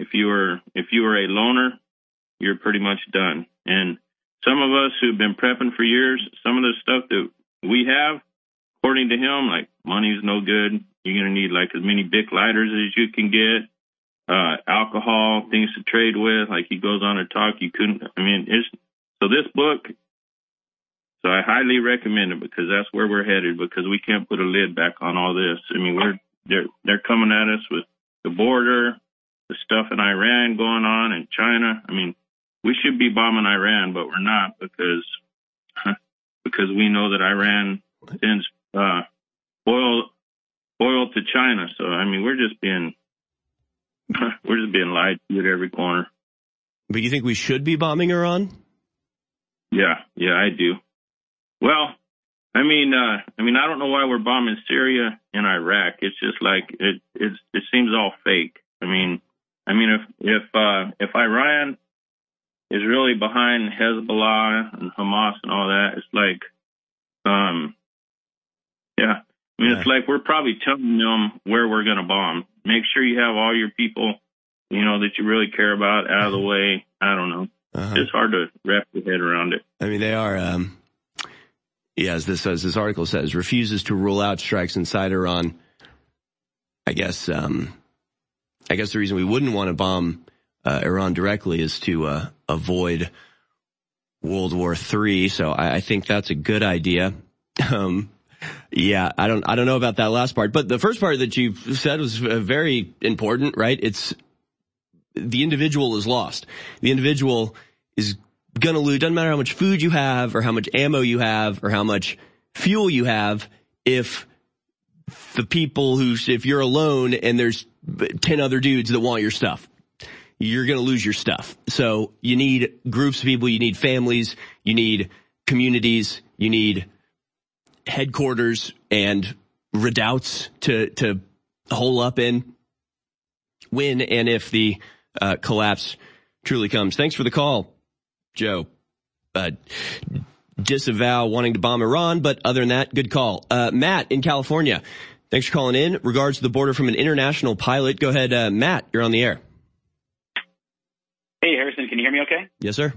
if you were, if you were a loner, you're pretty much done. And some of us who've been prepping for years, some of the stuff that we have, according to him, like money's no good. You're gonna need like as many big lighters as you can get, uh, alcohol, things to trade with. Like he goes on to talk. You couldn't. I mean, it's so this book. So I highly recommend it because that's where we're headed. Because we can't put a lid back on all this. I mean, we're they're they're coming at us with the border, the stuff in Iran going on, and China. I mean, we should be bombing Iran, but we're not because because we know that Iran sends uh, oil oil to China. So I mean, we're just being we're just being lied to at every corner. But you think we should be bombing Iran? Yeah, yeah, I do. Well, I mean, uh, I mean, I don't know why we're bombing Syria and Iraq. It's just like it, it, it seems all fake. I mean, I mean, if if uh, if Iran is really behind Hezbollah and Hamas and all that, it's like, um, yeah. I mean, yeah. it's like we're probably telling them where we're going to bomb. Make sure you have all your people, you know, that you really care about out of the way. I don't know. Uh-huh. It's hard to wrap your head around it. I mean, they are, um, yeah, as this, as this article says, refuses to rule out strikes inside Iran. I guess, um, I guess the reason we wouldn't want to bomb uh, Iran directly is to uh, avoid World War III. So I, I, think that's a good idea. Um, yeah, I don't, I don't know about that last part, but the first part that you said was uh, very important, right? It's the individual is lost. The individual is gonna lose. Doesn't matter how much food you have or how much ammo you have or how much fuel you have. If the people who, if you're alone and there's 10 other dudes that want your stuff, you're going to lose your stuff. So you need groups of people, you need families, you need communities, you need headquarters and redoubts to, to hole up in when and if the uh, collapse truly comes. Thanks for the call, Joe. Uh, disavow wanting to bomb Iran, but other than that, good call. Uh, Matt in California. Thanks for calling in. Regards to the border from an international pilot. Go ahead, uh, Matt. You're on the air. Hey, Harrison, can you hear me okay? Yes, sir.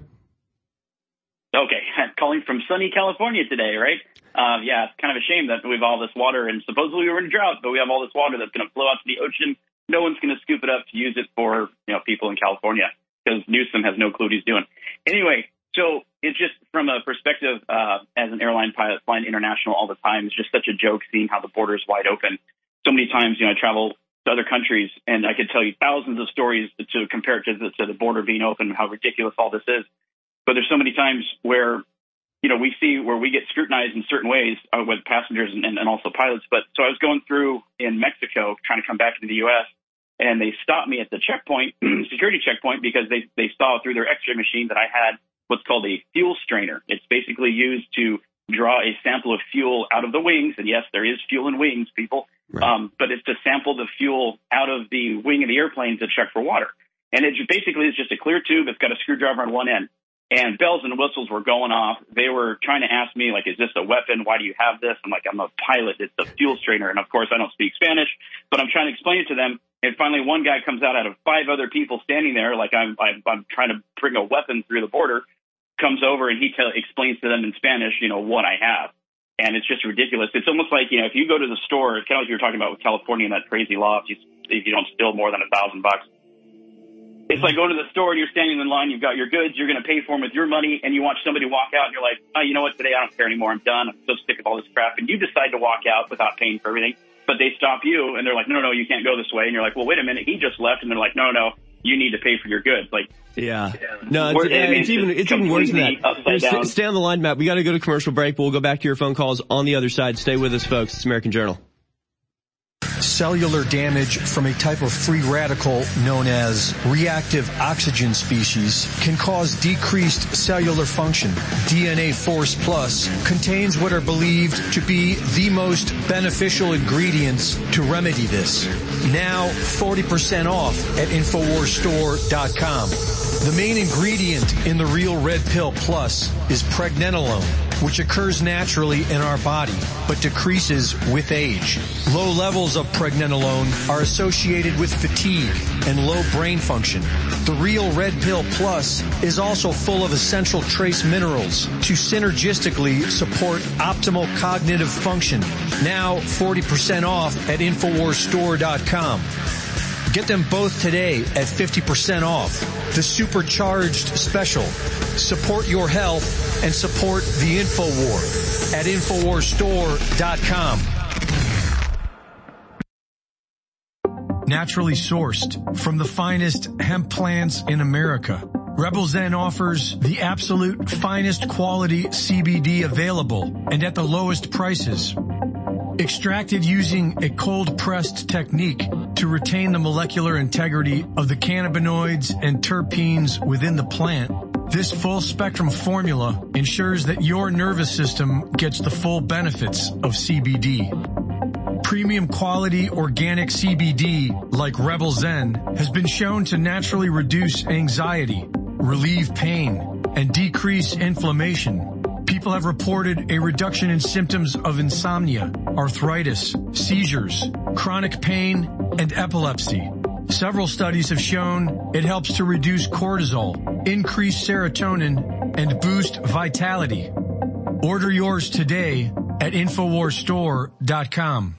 Okay, calling from sunny California today, right? Uh, yeah, it's kind of a shame that we have all this water, and supposedly we were in a drought, but we have all this water that's going to flow out to the ocean. No one's going to scoop it up to use it for you know people in California because Newsom has no clue what he's doing. Anyway, so it's just from a perspective uh, as an airline pilot flying international all the time, it's just such a joke seeing how the border is wide open. So many times, you know, I travel to other countries, and I could tell you thousands of stories to compare it to the, to the border being open, how ridiculous all this is. But there's so many times where, you know, we see where we get scrutinized in certain ways uh, with passengers and, and also pilots. But so I was going through in Mexico trying to come back into the U.S. And they stopped me at the checkpoint, security checkpoint, because they, they saw through their x-ray machine that I had what's called a fuel strainer. It's basically used to draw a sample of fuel out of the wings. And yes, there is fuel in wings, people. Right. Um, but it's to sample the fuel out of the wing of the airplane to check for water. And it basically is just a clear tube. It's got a screwdriver on one end. And bells and whistles were going off. They were trying to ask me, like, is this a weapon? Why do you have this? I'm like, I'm a pilot. It's a fuel strainer. And of course, I don't speak Spanish, but I'm trying to explain it to them. And finally, one guy comes out out of five other people standing there, like I'm, I'm, I'm trying to bring a weapon through the border, comes over and he tell, explains to them in Spanish, you know, what I have and it's just ridiculous. It's almost like you know if you go to the store, it's kind of like you were talking about with California and that crazy law if you if you don't steal more than a thousand bucks. It's like going to the store and you're standing in line, you've got your goods, you're going to pay for them with your money, and you watch somebody walk out and you're like, oh, you know what, today I don't care anymore, I'm done, I'm so sick of all this crap, and you decide to walk out without paying for everything, but they stop you and they're like, no, no, no, you can't go this way, and you're like, well, wait a minute, he just left, and they're like, no, no, you need to pay for your goods. Like, yeah, no, it's, it's even it's even worse than that. Stay, stay on the line, Matt. We got to go to commercial break, but we'll go back to your phone calls on the other side. Stay with us, folks. It's American Journal. Cellular damage from a type of free radical known as reactive oxygen species can cause decreased cellular function. DNA Force Plus contains what are believed to be the most beneficial ingredients to remedy this. Now 40% off at InfoWarsStore.com. The main ingredient in the Real Red Pill Plus is pregnenolone, which occurs naturally in our body, but decreases with age. Low levels of pregnenolone are associated with fatigue and low brain function. The Real Red Pill Plus is also full of essential trace minerals to synergistically support optimal cognitive function Now 40% off at InfoWarsStore.com. Get them both today at 50% off. The supercharged special. Support your health and support the InfoWar at InfoWarsStore.com. Naturally sourced from the finest hemp plants in America. Rebel Zen offers the absolute finest quality CBD available and at the lowest prices. Extracted using a cold pressed technique to retain the molecular integrity of the cannabinoids and terpenes within the plant. This full spectrum formula ensures that your nervous system gets the full benefits of CBD. Premium quality organic CBD like Rebel Zen has been shown to naturally reduce anxiety, relieve pain, and decrease inflammation. People have reported a reduction in symptoms of insomnia, arthritis, seizures, chronic pain, and epilepsy. Several studies have shown it helps to reduce cortisol, increase serotonin, and boost vitality. Order yours today at InfoWarsStore.com.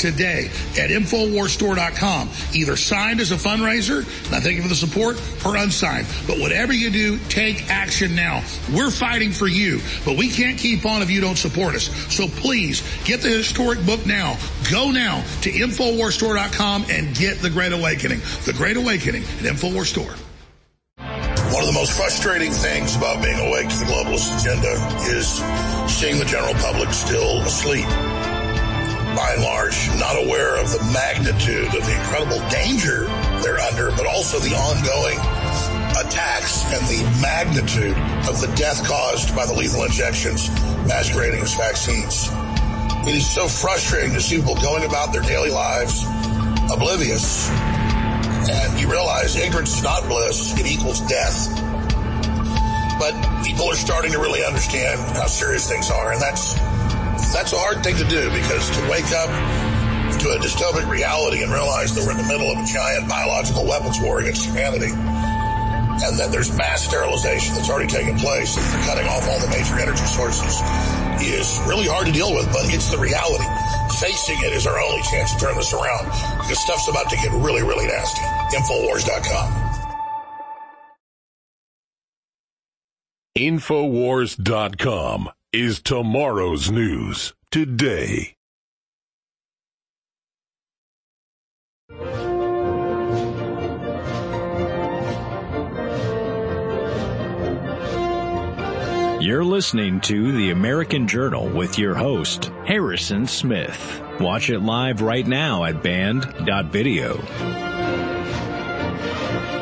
today at InfoWarsStore.com. Either signed as a fundraiser, and I thank you for the support, or unsigned. But whatever you do, take action now. We're fighting for you, but we can't keep on if you don't support us. So please, get the historic book now. Go now to InfoWarsStore.com and get The Great Awakening. The Great Awakening at InfoWars Store. One of the most frustrating things about being awake to the globalist agenda is seeing the general public still asleep by and large, not aware of the magnitude of the incredible danger they're under, but also the ongoing attacks and the magnitude of the death caused by the lethal injections masquerading as vaccines. It is so frustrating to see people going about their daily lives oblivious. And you realize ignorance is not bliss, it equals death. But people are starting to really understand how serious things are, and that's that's a hard thing to do because to wake up to a dystopic reality and realize that we're in the middle of a giant biological weapons war against humanity and that there's mass sterilization that's already taken place and they're cutting off all the major energy sources is really hard to deal with, but it's the reality. Facing it is our only chance to turn this around because stuff's about to get really, really nasty. Infowars.com. Infowars.com is tomorrow's news today. You're listening to the American Journal with your host, Harrison Smith. Watch it live right now at band.video.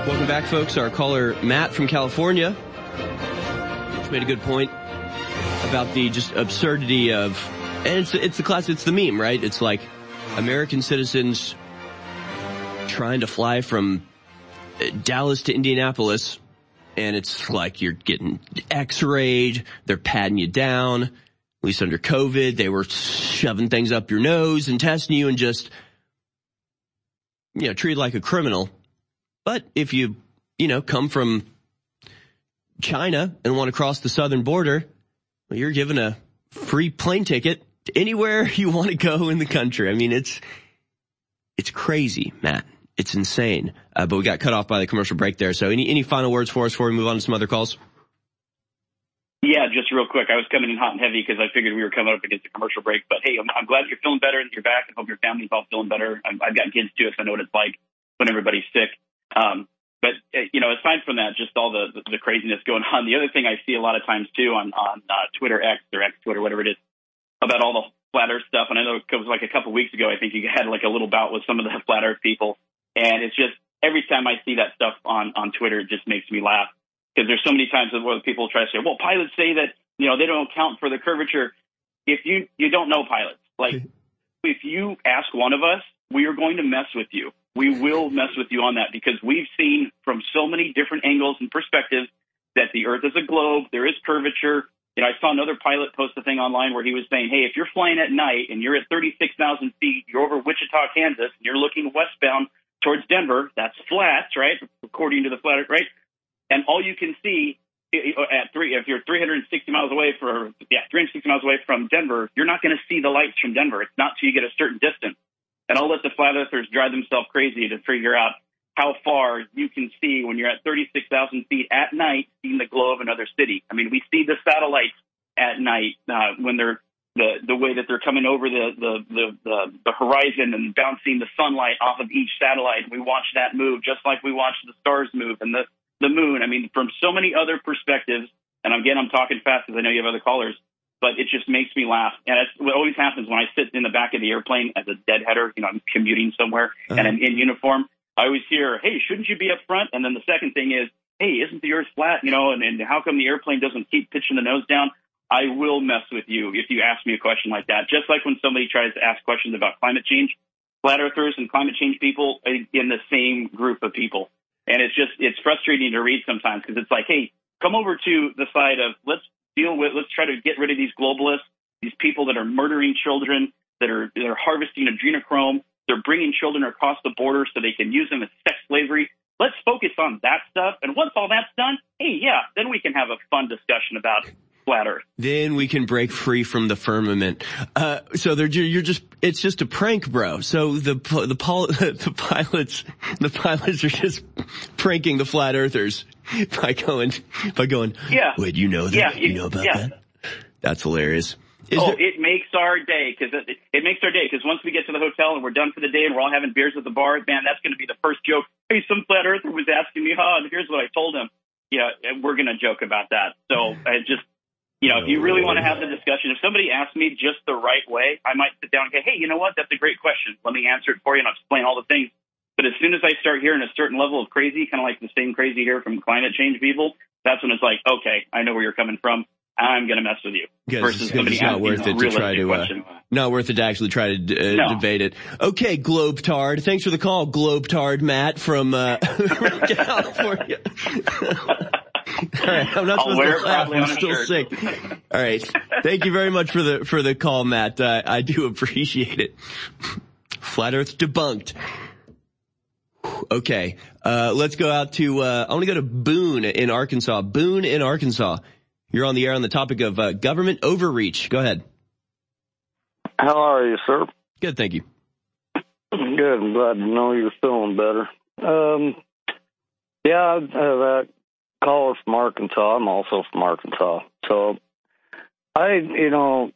Welcome back, folks. Our caller, Matt from California, made a good point about the just absurdity of, and it's, it's the class, it's the meme, right? It's like American citizens trying to fly from uh, Dallas to Indianapolis and it's like you're getting x-rayed, they're patting you down, at least under COVID, they were shoving things up your nose and testing you and just, you know, treated like a criminal. But if you, you know, come from China and want to cross the southern border, well, you're given a free plane ticket to anywhere you want to go in the country. I mean, it's, it's crazy, Matt. It's insane. Uh, but we got cut off by the commercial break there. So any, any final words for us before we move on to some other calls? Yeah, just real quick. I was coming in hot and heavy because I figured we were coming up against a commercial break. But hey, I'm, I'm glad you're feeling better and you're back. I hope your family's all feeling better. i have got kids too, so I know what it's like when everybody's sick. Um, but uh, you know, aside from that, just all the, the, the craziness going on. The other thing I see a lot of times too on on uh, Twitter X or X Twitter, whatever it is, about all the flat Earth stuff. And I know it was like a couple weeks ago. I think you had like a little bout with some of the flat Earth people And it's just every time I see that stuff on on Twitter, it just makes me laugh because there's so many times where people try to say, well, pilots say that you know they don't account for the curvature. If you you don't know pilots, like if you ask one of us, we are going to mess with you. We will mess with you on that because we've seen from so many different angles and perspectives that the Earth is a globe. There is curvature. You know, I saw another pilot post a thing online where he was saying, "Hey, if you're flying at night and you're at 36,000 feet, you're over Wichita, Kansas, and you're looking westbound towards Denver, that's flat, right? According to the flat, right? And all you can see eh, eh, oh, at three, if you're 360 miles away for, yeah, 360 miles away from Denver, you're not going to see the lights from Denver. It's not till you get a certain distance. And I'll let the flat earthers drive themselves crazy to figure out how far you can see when you're at 36,000 feet at night, seeing the glow of another city. I mean, we see the satellites at night uh, when they're the the way that they're coming over the the, the the the horizon and bouncing the sunlight off of each satellite. We watch that move just like we watch the stars move and the the moon. I mean, from so many other perspectives. And again, I'm talking fast because I know you have other callers, but it just makes me laugh. And it's what always happens when I sit in the back of the airplane as a deadheader. You know, I'm commuting somewhere uh-huh. and I'm in uniform. I always hear, "Hey, shouldn't you be up front?" And then the second thing is, "Hey, isn't the Earth flat?" You know, and, and how come the airplane doesn't keep pitching the nose down? I will mess with you if you ask me a question like that. Just like when somebody tries to ask questions about climate change, flat earthers and climate change people in the same group of people. And it's just, it's frustrating to read sometimes because it's like, hey, come over to the side of let's deal with, let's try to get rid of these globalists, these people that are murdering children, that are, that are harvesting adrenochrome. They're bringing children across the border so they can use them as sex slavery. Let's focus on that stuff. And once all that's done, hey, yeah, then we can have a fun discussion about flat Earth. Then we can break free from the firmament. Uh, so they're, you're just, it's just a prank, bro. So the, the, the pilots, the pilots are just pranking the flat earthers by going, by going, yeah. wait, you know that? Yeah, you, you know about yeah. that? That's hilarious. Is oh, there- it makes our day because it, it makes our day because once we get to the hotel and we're done for the day and we're all having beers at the bar, man, that's going to be the first joke. Hey, some flat earther was asking me, huh? And here's what I told him. Yeah, we're going to joke about that. So I just you know, if you really want to have the discussion, if somebody asks me just the right way, I might sit down and say, hey, you know what? That's a great question. Let me answer it for you and I'll explain all the things. But as soon as I start hearing a certain level of crazy, kind of like the same crazy here from climate change people, that's when it's like, okay, I know where you're coming from. I'm going to mess with you. Versus somebody it's not worth it to try to, uh, not worth it to actually try to uh, no. debate it. Okay, Globetard. Thanks for the call, Globetard Matt from, uh, California. All right, I'm not supposed to laugh. I'm still sick. All right. Thank you very much for the for the call, Matt. Uh, I do appreciate it. Flat Earth debunked. Okay, uh, let's go out to. Uh, I want to go to Boone in Arkansas. Boone in Arkansas. You're on the air on the topic of uh, government overreach. Go ahead. How are you, sir? Good, thank you. Good. I'm glad to know you're feeling better. Um, yeah, uh, that caller from Arkansas. I'm also from Arkansas. So I, you know,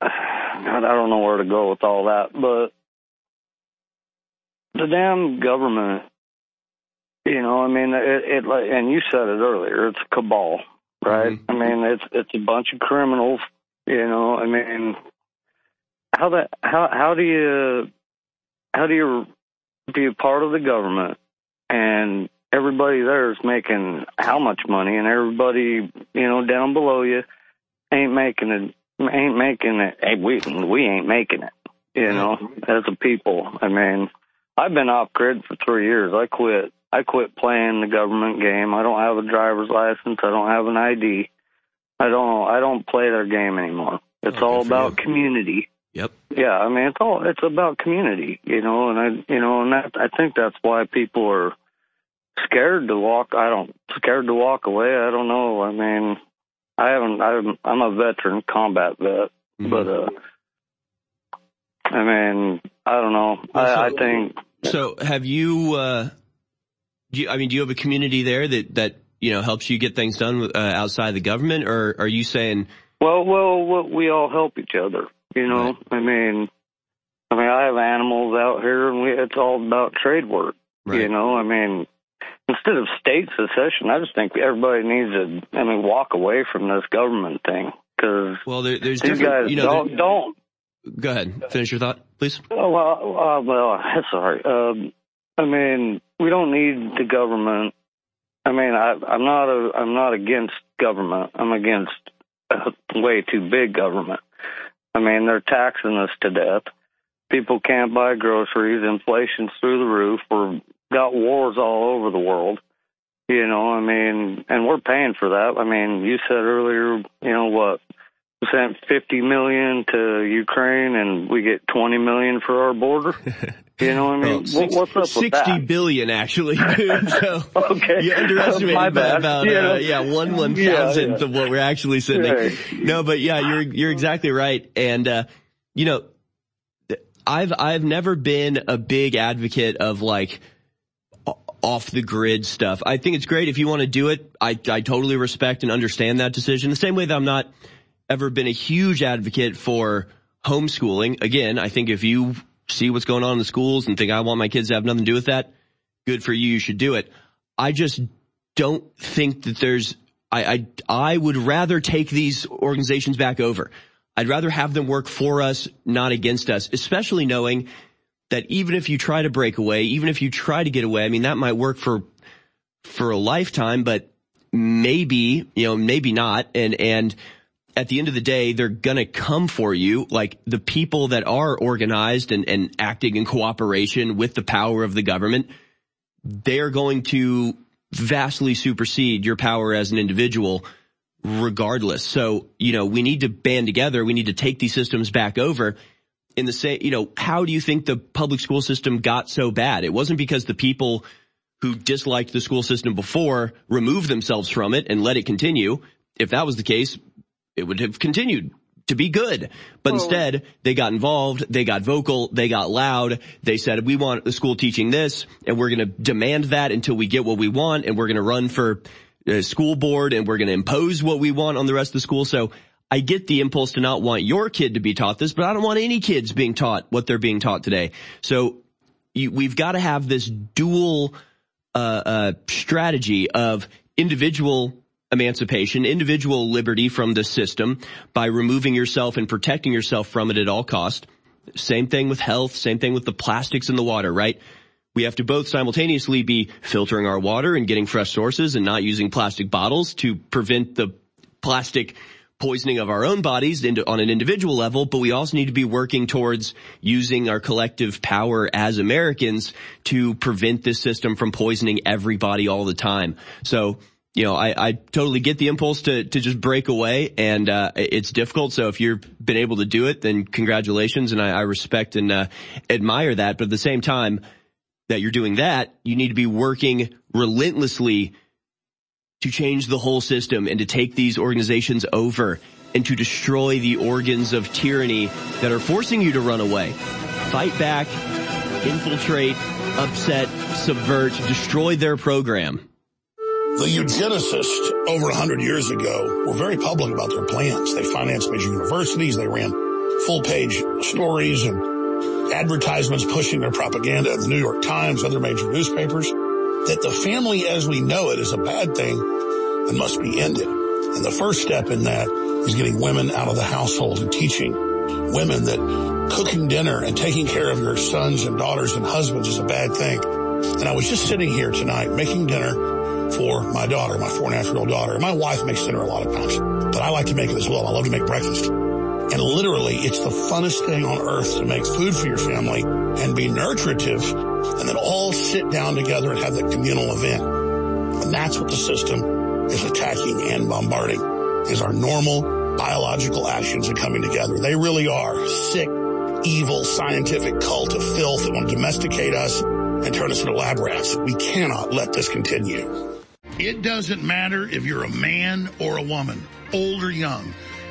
I don't know where to go with all that, but the damn government, you know, I mean, it, it and you said it earlier, it's a cabal, right? Mm-hmm. I mean, it's it's a bunch of criminals, you know. I mean, how that how how do you how do you be a part of the government and everybody there is making how much money, and everybody you know down below you ain't making it. Ain't making it. Hey, we we ain't making it. You know, mm-hmm. as a people. I mean, I've been off grid for three years. I quit. I quit playing the government game. I don't have a driver's license. I don't have an ID. I don't. I don't play their game anymore. It's oh, all about you. community. Yep. Yeah, I mean it's all it's about community, you know, and I you know, and that I think that's why people are scared to walk. I don't scared to walk away. I don't know. I mean, I haven't. I'm I'm a veteran, combat vet, mm-hmm. but uh, I mean, I don't know. Well, so, I, I think. So, have you? uh do you, I mean, do you have a community there that that you know helps you get things done uh, outside the government, or are you saying? Well, well, we all help each other. You know, right. I mean, I mean, I have animals out here, and we, it's all about trade work. Right. You know, I mean, instead of state secession, I just think everybody needs to, I mean, walk away from this government thing because well, there, there's these guys you know, don't, don't. Go ahead, finish your thought, please. Oh, well, uh, well, sorry. Um, I mean, we don't need the government. I mean, I, I'm not a, I'm not against government. I'm against a way too big government. I mean, they're taxing us to death. People can't buy groceries. Inflation's through the roof. We've got wars all over the world. You know, I mean, and we're paying for that. I mean, you said earlier, you know what? We sent 50 million to Ukraine and we get 20 million for our border. You know what I mean? Well, what, what's up with 60 that? billion, actually. dude. so okay. you underestimated My by about You uh, yeah one one Yeah, thousandth yeah. of what we're actually sending. Right. No, but yeah, you're you're exactly right. And uh, you know, I've I've never been a big advocate of like off the grid stuff. I think it's great if you want to do it. I I totally respect and understand that decision. The same way that I'm not ever been a huge advocate for homeschooling. Again, I think if you see what's going on in the schools and think I want my kids to have nothing to do with that, good for you. You should do it. I just don't think that there's, I, I, I would rather take these organizations back over. I'd rather have them work for us, not against us, especially knowing that even if you try to break away, even if you try to get away, I mean, that might work for, for a lifetime, but maybe, you know, maybe not. And, and at the end of the day, they're gonna come for you. Like the people that are organized and, and acting in cooperation with the power of the government, they're going to vastly supersede your power as an individual regardless. So, you know, we need to band together. We need to take these systems back over in the same, you know, how do you think the public school system got so bad? It wasn't because the people who disliked the school system before removed themselves from it and let it continue. If that was the case, it would have continued to be good. But instead, they got involved, they got vocal, they got loud, they said, we want the school teaching this, and we're gonna demand that until we get what we want, and we're gonna run for uh, school board, and we're gonna impose what we want on the rest of the school. So I get the impulse to not want your kid to be taught this, but I don't want any kids being taught what they're being taught today. So you, we've got to have this dual uh, uh, strategy of individual emancipation, individual liberty from the system by removing yourself and protecting yourself from it at all cost. Same thing with health, same thing with the plastics in the water, right? We have to both simultaneously be filtering our water and getting fresh sources and not using plastic bottles to prevent the plastic poisoning of our own bodies on an individual level, but we also need to be working towards using our collective power as Americans to prevent this system from poisoning everybody all the time. So, you know, I, I totally get the impulse to, to just break away and, uh, it's difficult. So if you've been able to do it, then congratulations. And I, I respect and, uh, admire that. But at the same time that you're doing that, you need to be working relentlessly to change the whole system and to take these organizations over and to destroy the organs of tyranny that are forcing you to run away. Fight back, infiltrate, upset, subvert, destroy their program. The eugenicists over a 100 years ago were very public about their plans. They financed major universities. They ran full page stories and advertisements pushing their propaganda in the New York Times, other major newspapers, that the family as we know it is a bad thing and must be ended. And the first step in that is getting women out of the household and teaching women that cooking dinner and taking care of your sons and daughters and husbands is a bad thing. And I was just sitting here tonight making dinner for my daughter, my four and a half year old daughter. My wife makes dinner a lot of times, but I like to make it as well. I love to make breakfast. And literally, it's the funnest thing on earth to make food for your family and be nurturative and then all sit down together and have that communal event. And that's what the system is attacking and bombarding is our normal biological actions and coming together. They really are sick, evil, scientific cult of filth that want to domesticate us and turn us into lab rats. We cannot let this continue. It doesn't matter if you're a man or a woman, old or young.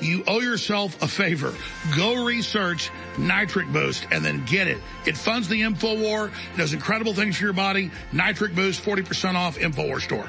You owe yourself a favor. Go research Nitric Boost and then get it. It funds the InfoWar, does incredible things for your body. Nitric Boost, 40% off, InfoWar store.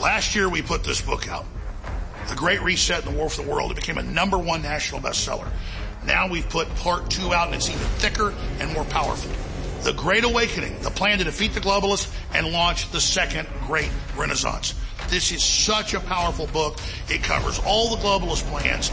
Last year we put this book out. The Great Reset and the War for the World. It became a number one national bestseller. Now we've put part two out and it's even thicker and more powerful. The Great Awakening, the plan to defeat the globalists and launch the second great renaissance. This is such a powerful book. It covers all the globalist plans,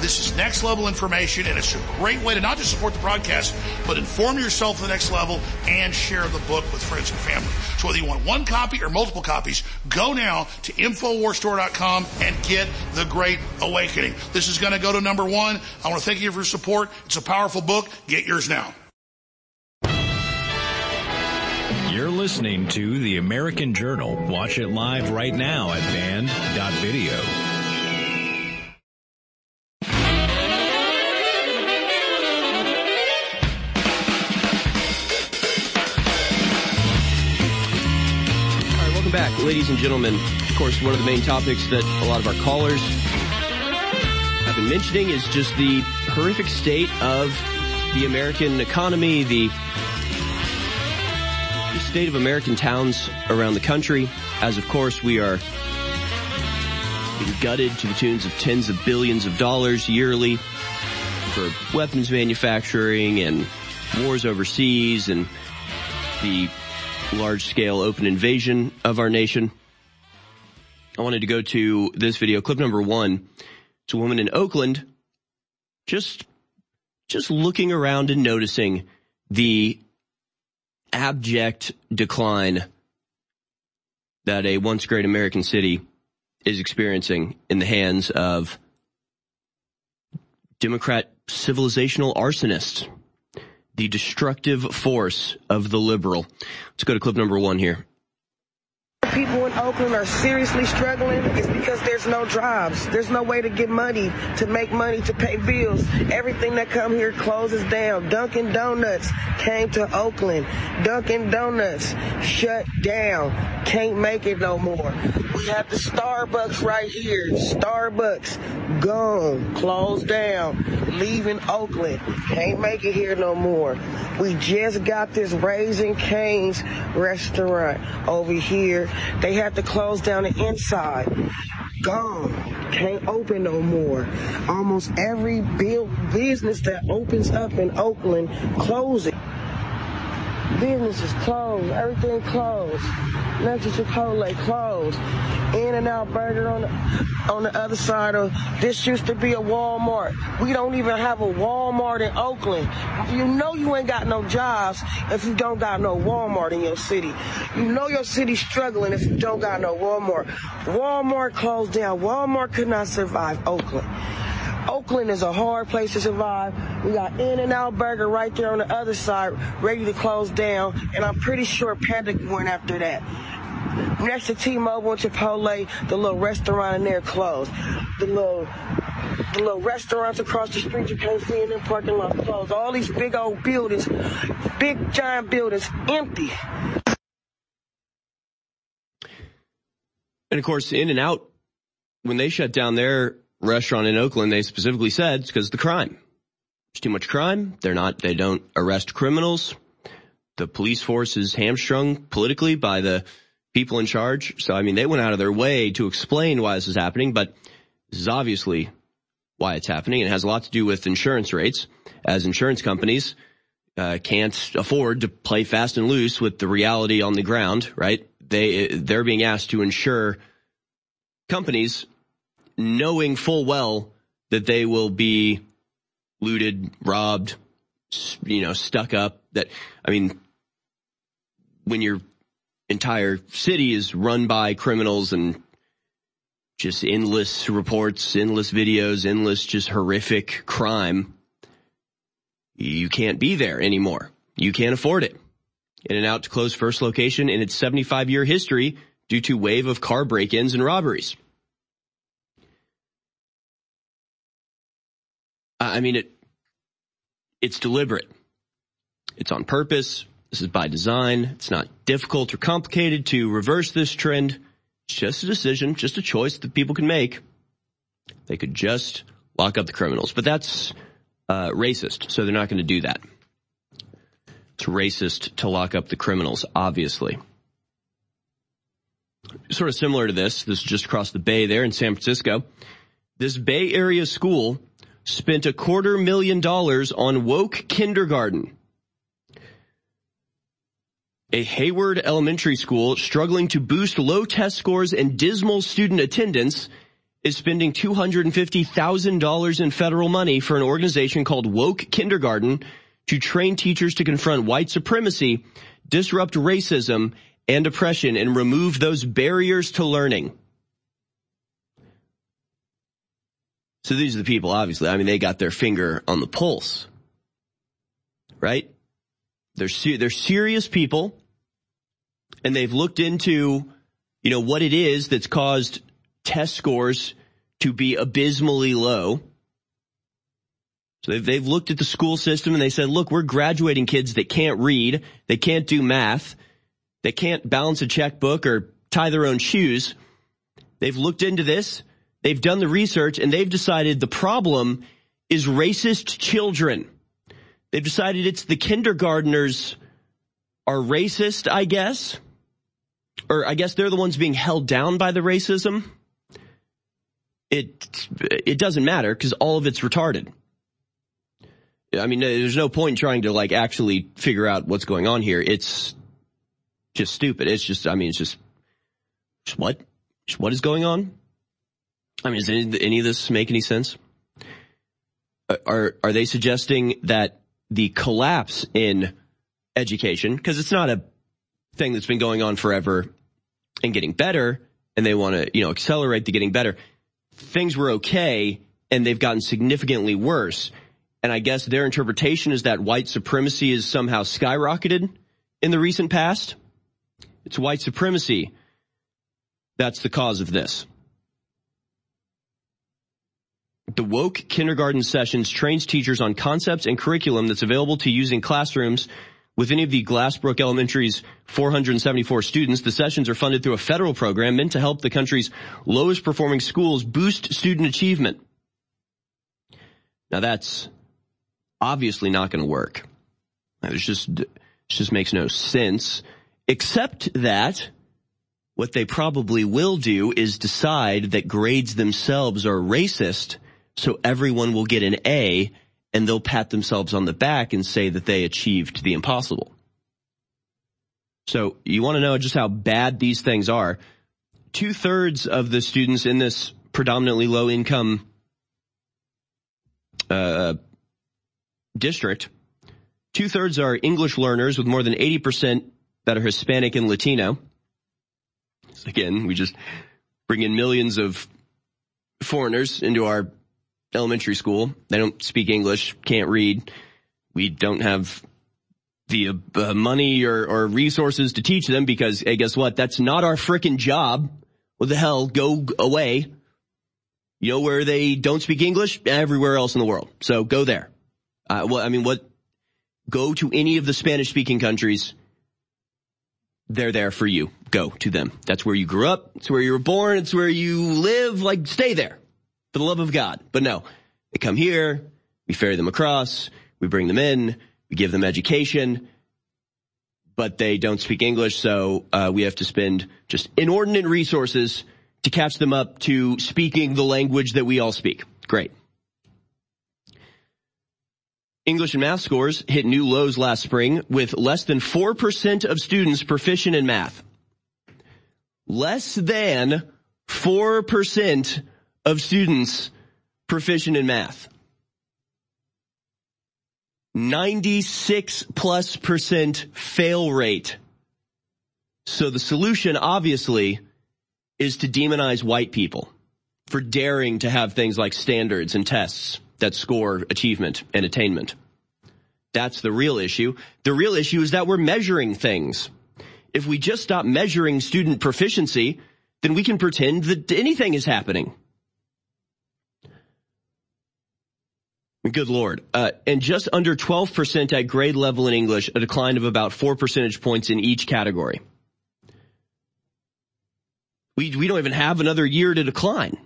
This is next level information and it's a great way to not just support the broadcast, but inform yourself to the next level and share the book with friends and family. So whether you want one copy or multiple copies, go now to InfoWarsStore.com and get The Great Awakening. This is going to go to number one. I want to thank you for your support. It's a powerful book. Get yours now. You're listening to The American Journal. Watch it live right now at band.video. ladies and gentlemen. Of course, one of the main topics that a lot of our callers have been mentioning is just the horrific state of the American economy, the, state of American towns around the country, as of course we are being gutted to the tunes of tens of billions of dollars yearly for weapons manufacturing and wars overseas and the large scale open invasion of our nation. I wanted to go to this video, clip number one. It's a woman in Oakland just, just looking around and noticing the abject decline that a once great American city is experiencing in the hands of Democrat civilizational arsonists the destructive force of the liberal. Let's go to clip number one here. People in Oakland are seriously struggling is because there's no jobs. There's no way to get money, to make money, to pay bills. Everything that come here closes down. Dunkin' Donuts came to Oakland. Dunkin' Donuts shut down. Can't make it no more. We have the Starbucks right here. Starbucks gone, closed down, leaving Oakland. Can't make it here no more. We just got this Raising Cane's restaurant over here. They had to close down the inside. Gone. Can't open no more. Almost every business that opens up in Oakland closing. Businesses closed. Everything closed. Metro Chipotle closed. In and Out Burger on the on the other side of this used to be a Walmart. We don't even have a Walmart in Oakland. You know you ain't got no jobs if you don't got no Walmart in your city. You know your city's struggling if you don't got no Walmart. Walmart closed down. Walmart could not survive Oakland. Oakland is a hard place to survive. We got In and Out Burger right there on the other side, ready to close down, and I'm pretty sure Panda went after that. next to T-Mobile and Chipotle, the little restaurant in there closed. The little the little restaurants across the street you can't see in the parking lot closed. All these big old buildings, big giant buildings, empty. And of course, In and Out, when they shut down their restaurant in Oakland, they specifically said it's because of the crime. There's too much crime. They're not, they don't arrest criminals. The police force is hamstrung politically by the people in charge. So, I mean, they went out of their way to explain why this is happening, but this is obviously why it's happening. It has a lot to do with insurance rates as insurance companies uh, can't afford to play fast and loose with the reality on the ground, right? They, they're being asked to insure companies knowing full well that they will be looted, robbed, you know, stuck up that, I mean, when your entire city is run by criminals and just endless reports, endless videos, endless just horrific crime, you can't be there anymore. You can't afford it. In and out to close first location in its 75 year history due to wave of car break-ins and robberies. I mean, it, it's deliberate. It's on purpose. This is by design. It's not difficult or complicated to reverse this trend. It's just a decision, just a choice that people can make. They could just lock up the criminals, but that's uh, racist, so they're not going to do that. It's racist to lock up the criminals, obviously. Sort of similar to this, this is just across the bay there in San Francisco. This Bay Area school spent a quarter million dollars on woke kindergarten. A Hayward Elementary School struggling to boost low test scores and dismal student attendance is spending $250,000 in federal money for an organization called Woke Kindergarten to train teachers to confront white supremacy, disrupt racism and oppression, and remove those barriers to learning. So these are the people, obviously. I mean, they got their finger on the pulse, right? They're ser- they're serious people, and they've looked into, you know, what it is that's caused test scores to be abysmally low. So they've, they've looked at the school system and they said, look, we're graduating kids that can't read, they can't do math, they can't balance a checkbook or tie their own shoes. They've looked into this They've done the research and they've decided the problem is racist children. They've decided it's the kindergarteners are racist, I guess. Or I guess they're the ones being held down by the racism. It, it doesn't matter because all of it's retarded. I mean, there's no point in trying to like actually figure out what's going on here. It's just stupid. It's just, I mean, it's just, just what? Just what is going on? I mean, does any, any of this make any sense? Uh, are are they suggesting that the collapse in education, because it's not a thing that's been going on forever and getting better, and they want to you know accelerate the getting better. Things were okay, and they've gotten significantly worse. And I guess their interpretation is that white supremacy is somehow skyrocketed in the recent past. It's white supremacy that's the cause of this. The Woke Kindergarten Sessions trains teachers on concepts and curriculum that's available to use in classrooms with any of the Glassbrook Elementary's 474 students. The sessions are funded through a federal program meant to help the country's lowest performing schools boost student achievement. Now that's obviously not going to work. It just, it just makes no sense, except that what they probably will do is decide that grades themselves are racist so everyone will get an A and they'll pat themselves on the back and say that they achieved the impossible. So you want to know just how bad these things are. Two thirds of the students in this predominantly low income uh, district, two thirds are English learners with more than 80% that are Hispanic and Latino. Again, we just bring in millions of foreigners into our elementary school. They don't speak English, can't read. We don't have the uh, money or, or resources to teach them because, hey, guess what? That's not our frickin' job. What the hell? Go away. You know where they don't speak English? Everywhere else in the world. So go there. Uh, well, I mean, what? Go to any of the Spanish speaking countries. They're there for you. Go to them. That's where you grew up. It's where you were born. It's where you live. Like, stay there for the love of God. But no, they come here. We ferry them across. We bring them in. We give them education. But they don't speak English. So, uh, we have to spend just inordinate resources to catch them up to speaking the language that we all speak. Great. English and math scores hit new lows last spring with less than 4% of students proficient in math. Less than 4% of students proficient in math. 96 plus percent fail rate. So the solution obviously is to demonize white people for daring to have things like standards and tests that score achievement and attainment. That's the real issue. The real issue is that we're measuring things. If we just stop measuring student proficiency, then we can pretend that anything is happening. Good Lord. Uh, and just under 12% at grade level in English, a decline of about four percentage points in each category. We, we don't even have another year to decline.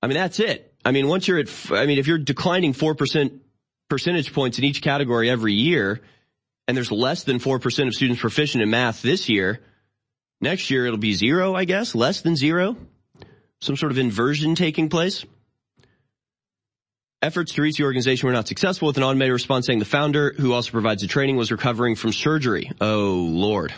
I mean, that's it. I mean, once you're at, I mean, if you're declining 4% percentage points in each category every year, and there's less than 4% of students proficient in math this year, next year it'll be zero, I guess, less than zero. Some sort of inversion taking place. Efforts to reach the organization were not successful with an automated response saying the founder, who also provides the training, was recovering from surgery. Oh, Lord.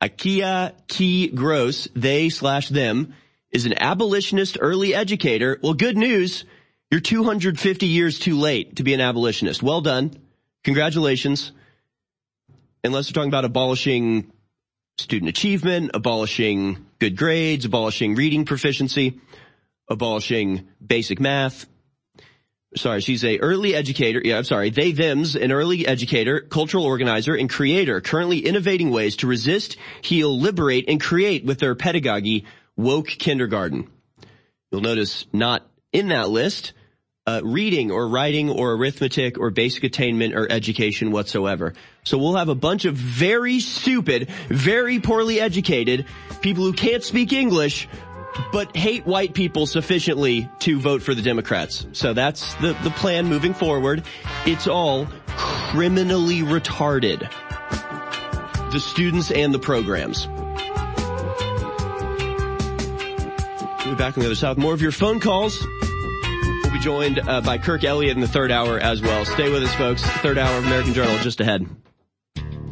Akiea Ki Gross, they slash them, is an abolitionist early educator. Well, good news. You're 250 years too late to be an abolitionist. Well done. Congratulations. Unless we're talking about abolishing student achievement, abolishing good grades, abolishing reading proficiency, abolishing basic math, sorry, she's a early educator. Yeah, I'm sorry. They, them's an early educator, cultural organizer, and creator, currently innovating ways to resist, heal, liberate, and create with their pedagogy, woke kindergarten. You'll notice not in that list, uh, reading or writing or arithmetic or basic attainment or education whatsoever. So we'll have a bunch of very stupid, very poorly educated people who can't speak English but hate white people sufficiently to vote for the Democrats. So that's the, the plan moving forward. It's all criminally retarded. The students and the programs. We'll be back on the other side. More of your phone calls. We'll be joined uh, by Kirk Elliott in the third hour as well. Stay with us, folks. Third hour of American Journal just ahead.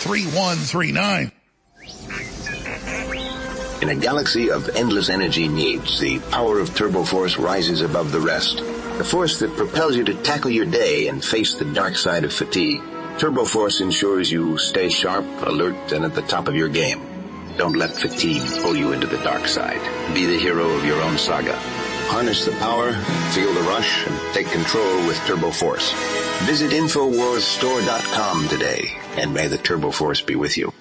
3139. In a galaxy of endless energy needs, the power of Turbo Force rises above the rest. the force that propels you to tackle your day and face the dark side of fatigue. TurboForce ensures you stay sharp, alert, and at the top of your game. Don't let fatigue pull you into the dark side. Be the hero of your own saga. Harness the power, feel the rush, and take control with TurboForce. Visit InfoWarsStore.com today, and may the turbo force be with you.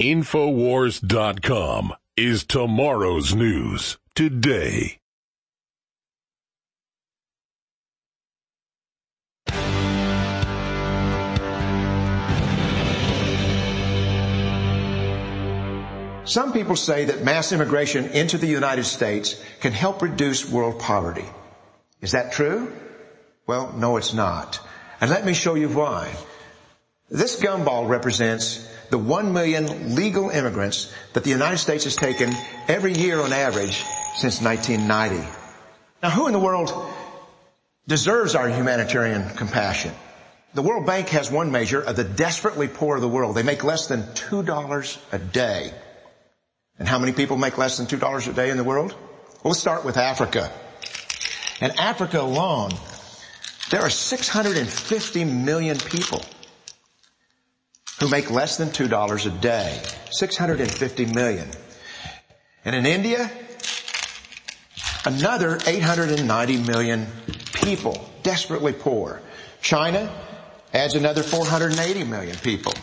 Infowars.com is tomorrow's news today. Some people say that mass immigration into the United States can help reduce world poverty. Is that true? Well, no, it's not. And let me show you why. This gumball represents the one million legal immigrants that the United States has taken every year on average since 1990. Now who in the world deserves our humanitarian compassion? The World Bank has one measure of the desperately poor of the world. They make less than $2 a day. And how many people make less than $2 a day in the world? Well, let's start with Africa. In Africa alone, there are 650 million people who make less than $2 a day. 650 million. And in India, another 890 million people desperately poor. China adds another 480 million people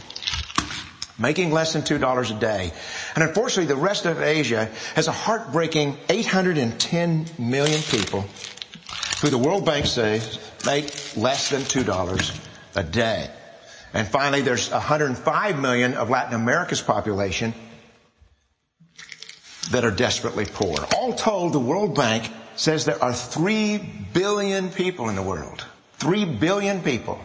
making less than $2 a day. And unfortunately, the rest of Asia has a heartbreaking 810 million people who the World Bank says make less than $2 a day. And finally, there's 105 million of Latin America's population that are desperately poor. All told, the World Bank says there are 3 billion people in the world. 3 billion people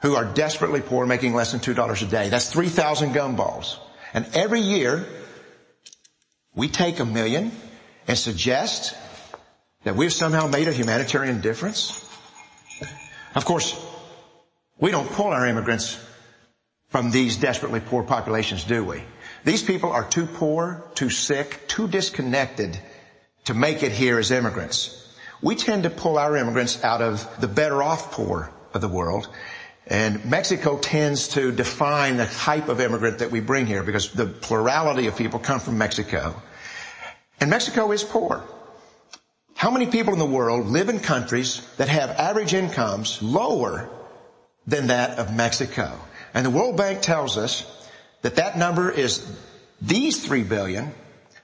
who are desperately poor making less than $2 a day. That's 3,000 gumballs. And every year, we take a million and suggest that we've somehow made a humanitarian difference. Of course, we don't pull our immigrants from these desperately poor populations, do we? These people are too poor, too sick, too disconnected to make it here as immigrants. We tend to pull our immigrants out of the better off poor of the world and Mexico tends to define the type of immigrant that we bring here because the plurality of people come from Mexico. And Mexico is poor. How many people in the world live in countries that have average incomes lower than that of Mexico? And the World Bank tells us that that number is these 3 billion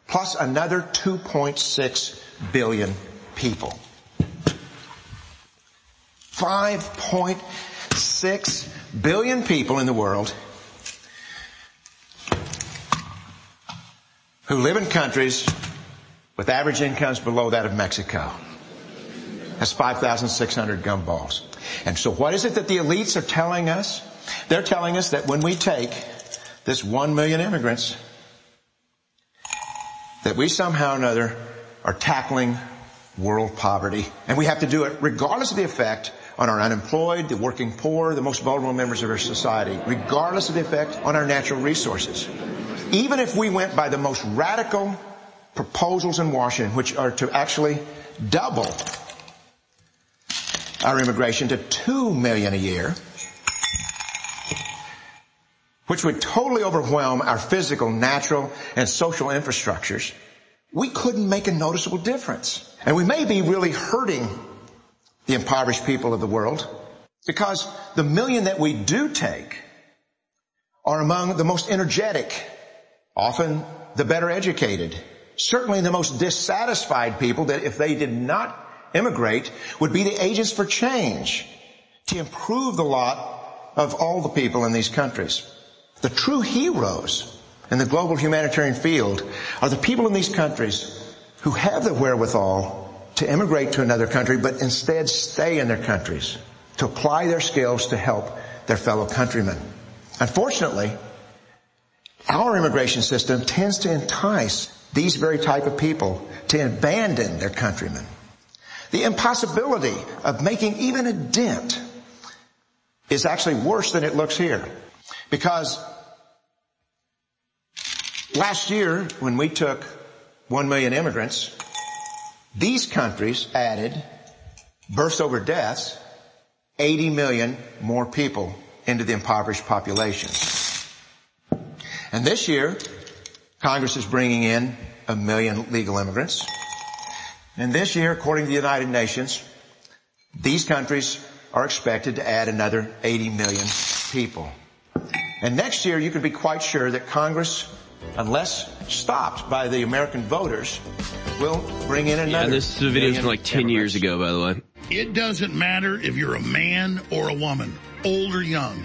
plus another 2.6 billion people. 5.6 billion people in the world who live in countries with average incomes below that of Mexico. That's 5,600 gumballs. And so what is it that the elites are telling us? They're telling us that when we take this one million immigrants, that we somehow or another are tackling world poverty. And we have to do it regardless of the effect on our unemployed, the working poor, the most vulnerable members of our society, regardless of the effect on our natural resources. Even if we went by the most radical proposals in Washington, which are to actually double our immigration to two million a year, which would totally overwhelm our physical, natural, and social infrastructures, we couldn't make a noticeable difference. And we may be really hurting the impoverished people of the world because the million that we do take are among the most energetic, often the better educated, certainly the most dissatisfied people that if they did not immigrate would be the agents for change to improve the lot of all the people in these countries. The true heroes in the global humanitarian field are the people in these countries who have the wherewithal to immigrate to another country, but instead stay in their countries to apply their skills to help their fellow countrymen. Unfortunately, our immigration system tends to entice these very type of people to abandon their countrymen. The impossibility of making even a dent is actually worse than it looks here. Because last year, when we took one million immigrants, These countries added births over deaths, 80 million more people into the impoverished population. And this year, Congress is bringing in a million legal immigrants. And this year, according to the United Nations, these countries are expected to add another 80 million people. And next year, you can be quite sure that Congress, unless stopped by the American voters, will bring in another. Yeah, this is a video is from like 10 years ago, by the way. It doesn't matter if you're a man or a woman, old or young.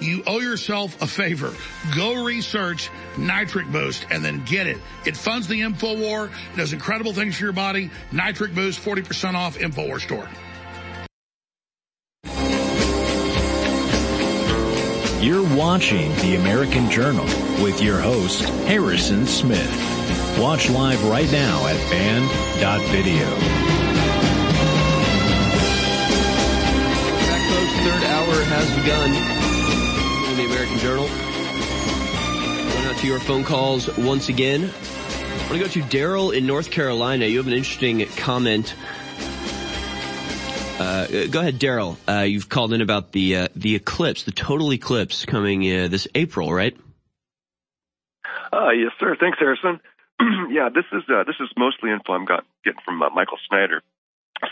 You owe yourself a favor. Go research Nitric Boost and then get it. It funds the InfoWar, does incredible things for your body. Nitric Boost, 40% off, InfoWar store. You're watching The American Journal with your host, Harrison Smith. Watch live right now at banned.video. Back. Third hour has begun. The American Journal. Going out to your phone calls once again. I want to go to Daryl in North Carolina. You have an interesting comment. Uh, go ahead, Daryl. Uh, you've called in about the uh, the eclipse, the total eclipse coming uh, this April, right? Uh, yes, sir. Thanks, Harrison. yeah, this is uh, this is mostly info I'm got, getting from uh, Michael Snyder.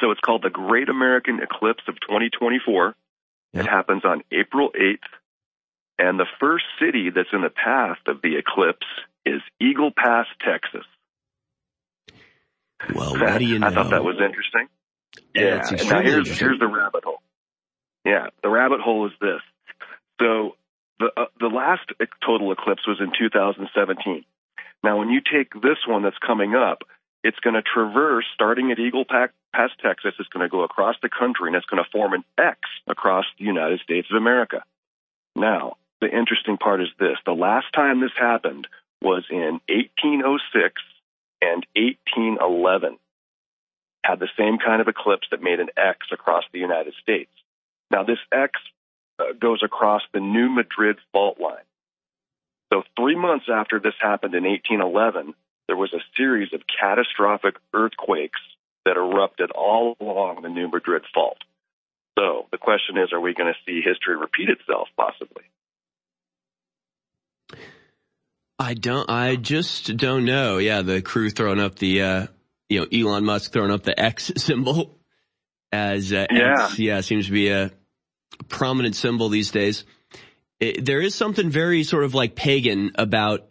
So it's called the Great American Eclipse of 2024. It happens on April 8th, and the first city that's in the path of the eclipse is Eagle Pass, Texas. Well, what do you know? I thought that was interesting. Yeah, Yeah, now here's here's the rabbit hole. Yeah, the rabbit hole is this. So the uh, the last total eclipse was in 2017. Now, when you take this one that's coming up, it's going to traverse starting at Eagle Pa- Pass, Texas. It's going to go across the country and it's going to form an X across the United States of America. Now, the interesting part is this: the last time this happened was in 1806 and 1811 had the same kind of eclipse that made an X across the United States. Now, this X uh, goes across the New Madrid fault line. So, three months after this happened in 1811, there was a series of catastrophic earthquakes that erupted all along the New Madrid fault. So, the question is are we going to see history repeat itself, possibly? I don't. I just don't know. Yeah, the crew throwing up the, uh, you know, Elon Musk throwing up the X symbol as uh, Yeah. X, yeah, seems to be a prominent symbol these days. It, there is something very sort of like pagan about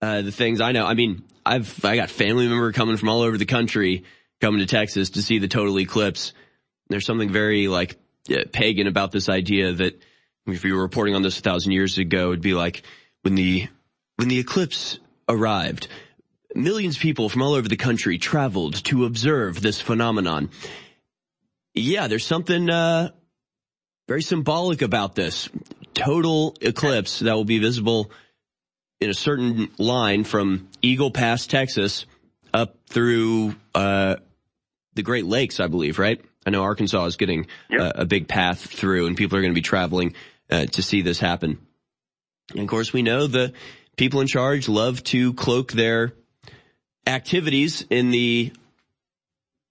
uh, the things I know. I mean, I've I got family member coming from all over the country coming to Texas to see the total eclipse. There's something very like uh, pagan about this idea that if you were reporting on this a thousand years ago, it'd be like when the when the eclipse arrived, millions of people from all over the country traveled to observe this phenomenon. Yeah, there's something uh, very symbolic about this total eclipse that will be visible in a certain line from Eagle Pass, Texas, up through uh, the Great Lakes, I believe, right? I know Arkansas is getting uh, a big path through, and people are going to be traveling uh, to see this happen. And of course, we know the people in charge love to cloak their activities in the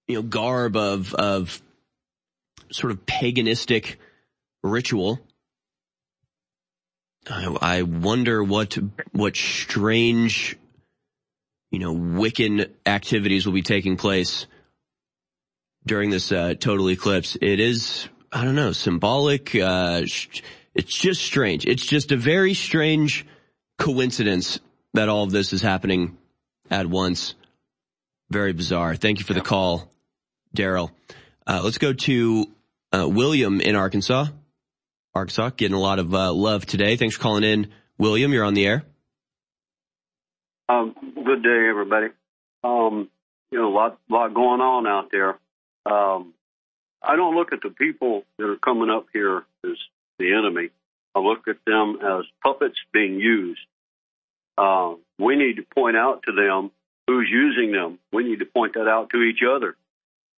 you know garb of of sort of paganistic ritual. I, I wonder what what strange you know Wiccan activities will be taking place during this uh, total eclipse. It is I don't know symbolic. Uh, sh- it's just strange. It's just a very strange coincidence that all of this is happening at once. Very bizarre. Thank you for the call, Daryl. Uh, let's go to uh, William in Arkansas. Arkansas getting a lot of uh, love today. Thanks for calling in, William. You're on the air. Um, good day, everybody. Um, you know, a lot, lot going on out there. Um, I don't look at the people that are coming up here as the enemy. I look at them as puppets being used. Uh, we need to point out to them who's using them. We need to point that out to each other.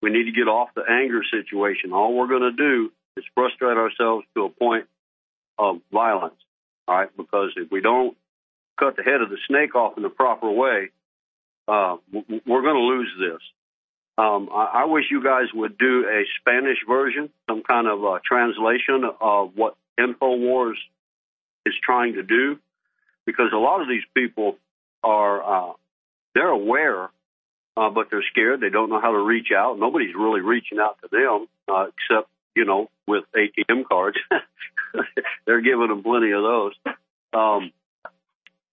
We need to get off the anger situation. All we're going to do is frustrate ourselves to a point of violence. All right, because if we don't cut the head of the snake off in the proper way, uh, we're going to lose this. Um, I, I wish you guys would do a Spanish version, some kind of uh, translation of what InfoWars is trying to do, because a lot of these people are uh, they're aware, uh, but they're scared. They don't know how to reach out. Nobody's really reaching out to them uh, except you know with ATM cards. they're giving them plenty of those, um,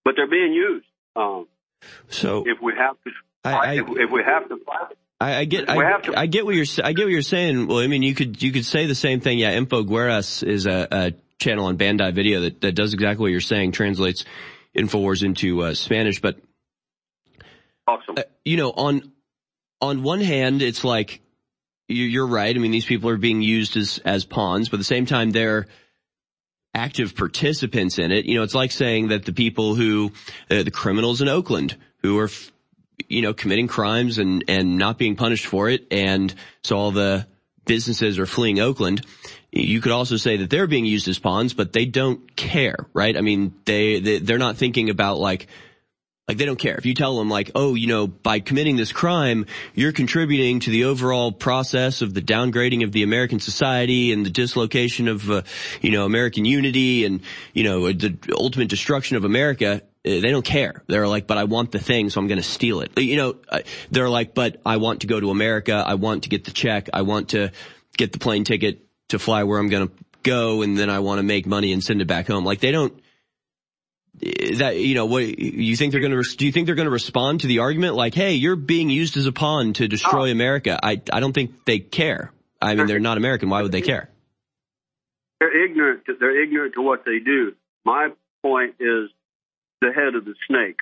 but they're being used. Um, so if we have to, I, I, if, if we have to fight. I, I get, I, I, get what you're, I get what you're saying. Well, I mean, you could, you could say the same thing. Yeah, InfoGuerras is a, a channel on Banned.Video that, that does exactly what you're saying, translates Infowars into uh, Spanish. But awesome. Uh, you know, on on one hand, it's like you're right. I mean, these people are being used as as pawns, but at the same time, they're active participants in it. You know, it's like saying that the people who, uh, the criminals in Oakland who are, you know, committing crimes and, and not being punished for it. And so all the businesses are fleeing Oakland. You could also say that they're being used as pawns, but they don't care, right? I mean, they, they they're not thinking about like, like they don't care. If you tell them like, oh, you know, by committing this crime, you're contributing to the overall process of the downgrading of the American society and the dislocation of, uh, you know, American unity and, you know, the ultimate destruction of America. Uh, they don't care. They're like, but I want the thing, so I'm going to steal it. You know, they're like, but I want to go to America. I want to get the check. I want to get the plane ticket to fly where I'm going to go. And then I want to make money and send it back home. Like they don't, that you know what you think they're going to do you think they're going to respond to the argument like hey you're being used as a pawn to destroy oh. america i i don't think they care i mean they're not american why would they care they're ignorant to, they're ignorant to what they do my point is the head of the snake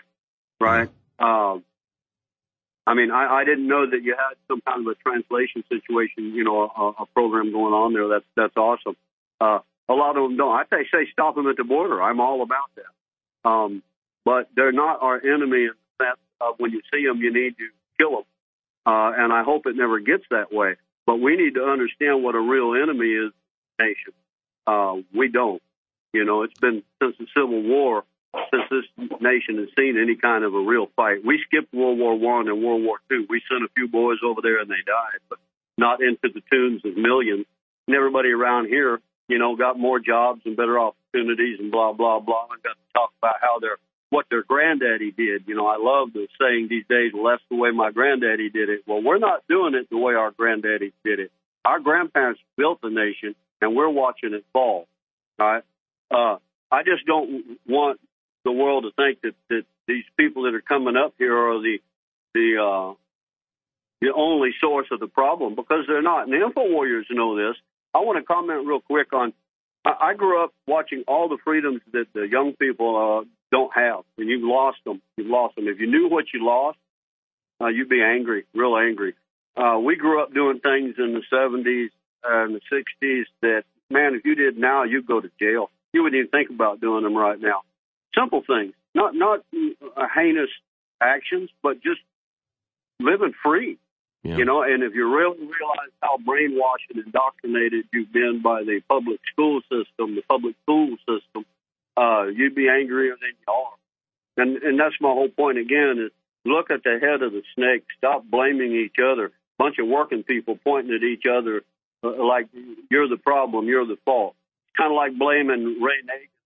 right mm-hmm. um I mean, I, I didn't know that you had some kind of a translation situation, you know, a, a program going on there. That's that's awesome. Uh, a lot of them don't. I say, say stop them at the border. I'm all about that. Um, but they're not our enemy in the sense of when you see them, you need to kill them. Uh, and I hope it never gets that way. But we need to understand what a real enemy is nation. Uh, we don't. You know, it's been since the Civil War, since this nation has seen any kind of a real fight. We skipped World War One and World War Two. We sent a few boys over there and they died, but not into the tunes of millions. And everybody around here, you know, got more jobs and better opportunities and blah blah blah. And got to talk about how their what their granddaddy did. You know, I love the saying these days, well, that's the way my granddaddy did it. Well, we're not doing it the way our granddaddy did it. Our grandparents built the nation, and we're watching it fall. All right. Uh, I just don't want the world to think that, that these people that are coming up here are the the uh, the only source of the problem because they're not. And the info warriors know this. I want to comment real quick on. I, I grew up watching all the freedoms that the young people uh, don't have, and you've lost them. You've lost them. If you knew what you lost, uh, you'd be angry, real angry. Uh, we grew up doing things in the 70s and the 60s that, man, if you did now, you'd go to jail. You wouldn't even think about doing them right now. Simple things, not not uh, heinous actions, but just living free. Yeah. You know, and if you really realize how brainwashed and indoctrinated you've been by the public school system, the public school system, uh, you'd be angrier than you are. And and that's my whole point again is look at the head of the snake. Stop blaming each other. Bunch of working people pointing at each other uh, like you're the problem, you're the fault. It's kind of like blaming Ray Nagin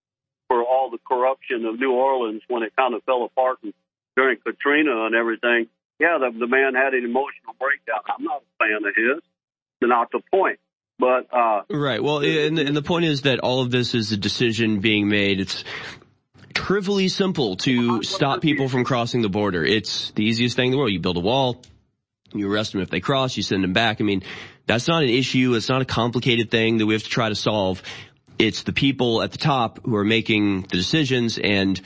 for all the corruption of New Orleans when it kind of fell apart and during Katrina and everything yeah, the, the man had an emotional breakdown. I'm not a fan of his. Not the point. But uh, right. Well, and, and the point is that all of this is a decision being made. It's trivially simple to stop people from crossing the border. It's the easiest thing in the world. You build a wall, You arrest them if they cross, you send them back. I mean, that's not an issue. It's not a complicated thing that we have to try to solve. It's the people at the top who are making the decisions and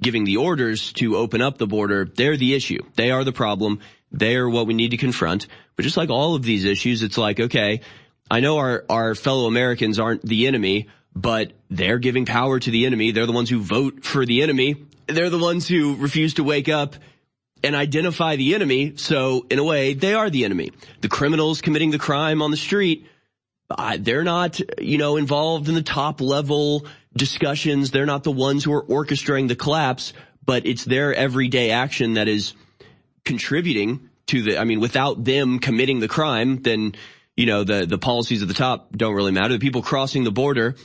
giving the orders to open up the border. They're the issue. They are the problem. They are what we need to confront. But just like all of these issues, it's like, okay, I know our, our fellow Americans aren't the enemy, but they're giving power to the enemy. They're the ones who vote for the enemy. They're the ones who refuse to wake up and identify the enemy. So in a way, they are the enemy. The criminals committing the crime on the street, they're not, you know, involved in the top level discussions. They're not the ones who are orchestrating the collapse, but it's their everyday action that is contributing to the, I mean, without them committing the crime, then, you know, the, the policies at the top don't really matter. The people crossing the border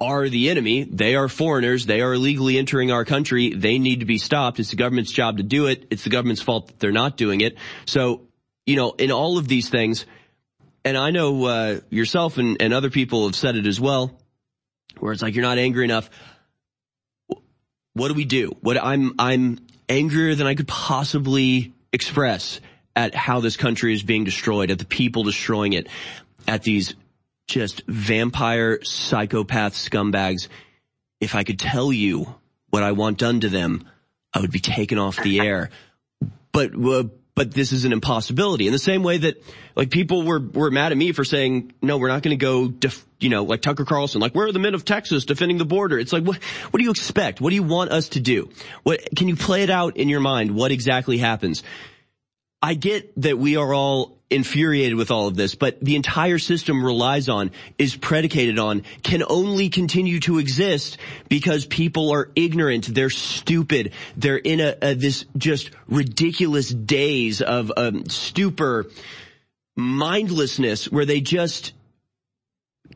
are the enemy. They are foreigners. They are illegally entering our country. They need to be stopped. It's the government's job to do it. It's the government's fault that they're not doing it. So, you know, in all of these things, and I know uh, yourself and, and other people have said it as well, where it's like you're not angry enough. What do we do? What I'm I'm angrier than I could possibly express at how this country is being destroyed, at the people destroying it, at these just vampire psychopath scumbags. If I could tell you what I want done to them, I would be taken off the air. But, uh, but this is an impossibility. In the same way that, like, people were, were mad at me for saying, no, we're not going to go, def- you know, like Tucker Carlson, like, where are the men of Texas defending the border? It's like, what, what do you expect? What do you want us to do? What, can you play it out in your mind? What exactly happens? I get that we are all infuriated with all of this, but the entire system relies on, is predicated on, can only continue to exist because people are ignorant, they're stupid, they're in a, a this just ridiculous daze of um, stupor, mindlessness, where they just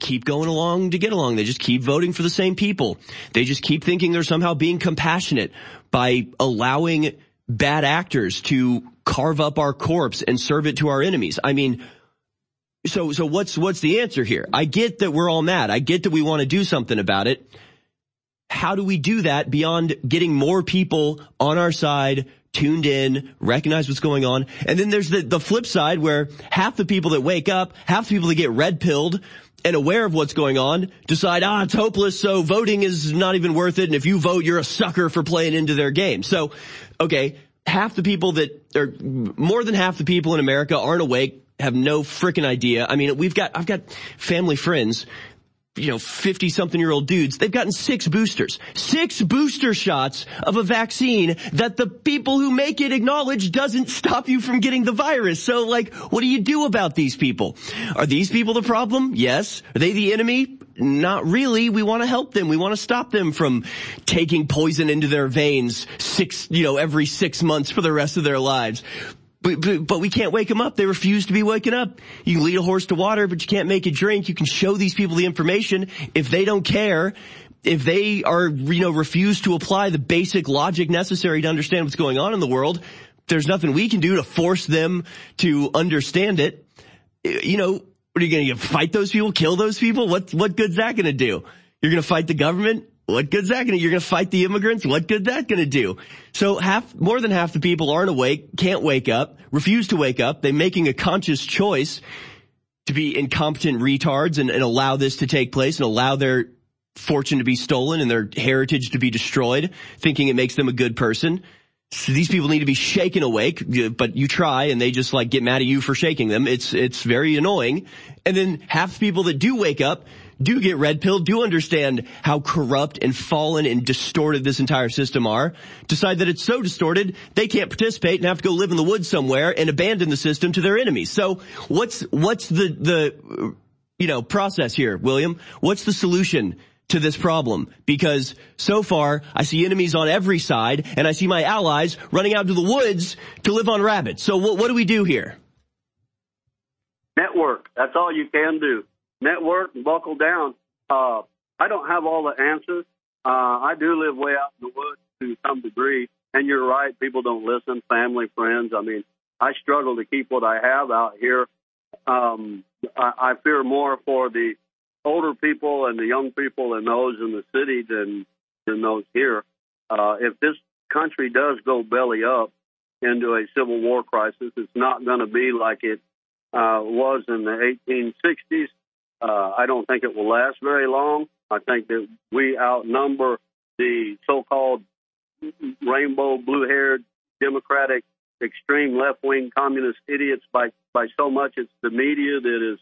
keep going along to get along. They just keep voting for the same people. They just keep thinking they're somehow being compassionate by allowing bad actors to carve up our corpse and serve it to our enemies. I mean, so, so what's, what's the answer here? I get that we're all mad. I get that we want to do something about it. How do we do that beyond getting more people on our side, tuned in, recognize what's going on? And then there's the, the flip side where half the people that wake up, half the people that get red pilled, and aware of what's going on decide, ah, it's hopeless, so voting is not even worth it, and if you vote, you're a sucker for playing into their game. So, okay, half the people that, or more than half the people in America aren't awake, have no freaking idea. I mean, we've got, I've got family friends you know, 50 something year old dudes, they've gotten six boosters, six booster shots of a vaccine that the people who make it acknowledge doesn't stop you from getting the virus. So like, what do you do about these people? Are these people the problem? Yes. Are they the enemy? Not really. We want to help them. We want to stop them from taking poison into their veins six, you know, every six months for the rest of their lives. But, but, but, we can't wake them up. They refuse to be waken up. You can lead a horse to water, but you can't make it drink. You can show these people the information. If they don't care, if they are, you know, refuse to apply the basic logic necessary to understand what's going on in the world, there's nothing we can do to force them to understand it. You know, are you going to fight those people, kill those people? What, what good's that going to do? You're going to fight the government? What good's that gonna, you're gonna fight the immigrants? What good that gonna do? So half, more than half the people aren't awake, can't wake up, refuse to wake up. They're making a conscious choice to be incompetent retards and, and allow this to take place and allow their fortune to be stolen and their heritage to be destroyed, thinking it makes them a good person. These people need to be shaken awake, but you try and they just like get mad at you for shaking them. It's, it's very annoying. And then half the people that do wake up do get red pill, do understand how corrupt and fallen and distorted this entire system are, decide that it's so distorted they can't participate and have to go live in the woods somewhere and abandon the system to their enemies. So what's, what's the, the, you know, process here, William? What's the solution? To this problem because so far I see enemies on every side and I see my allies running out to the woods to live on rabbits. So what, what do we do here? Network. That's all you can do network and buckle down. Uh, I don't have all the answers. Uh, I do live way out in the woods to some degree, and you're right. People don't listen. Family, friends. I mean, I struggle to keep what I have out here. Um, I, I fear more for the older people and the young people and those in the city than than those here. Uh, if this country does go belly up, into a civil war crisis. It's not going to be like it uh, was in the 1860s. Uh, I don't think it will last very long. I think that we outnumber the so-called rainbow blue-haired Democratic extreme left-wing communist idiots by by so much. It's the media that is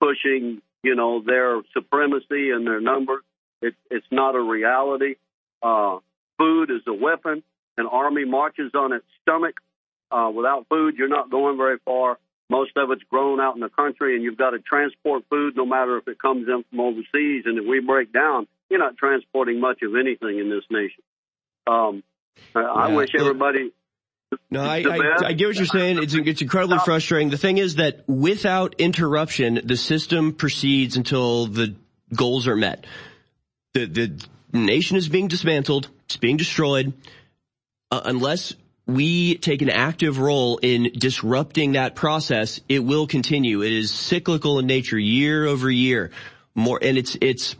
pushing, you know, their supremacy and their numbers. It, it's not a reality. Uh, food is a weapon. An army marches on its stomach. Uh, without food, you're not going very far. Most of it's grown out in the country, and you've got to transport food no matter if it comes in from overseas. And if we break down, you're not transporting much of anything in this nation. Um, I, I wish everybody. No, I, I. I get what you're saying. It's, it's incredibly frustrating. The thing is that without interruption, the system proceeds until the goals are met. The, the nation is being dismantled. It's being destroyed. Uh, unless we take an active role in disrupting that process, it will continue. It is cyclical in nature, year over year. More, and it's, it's,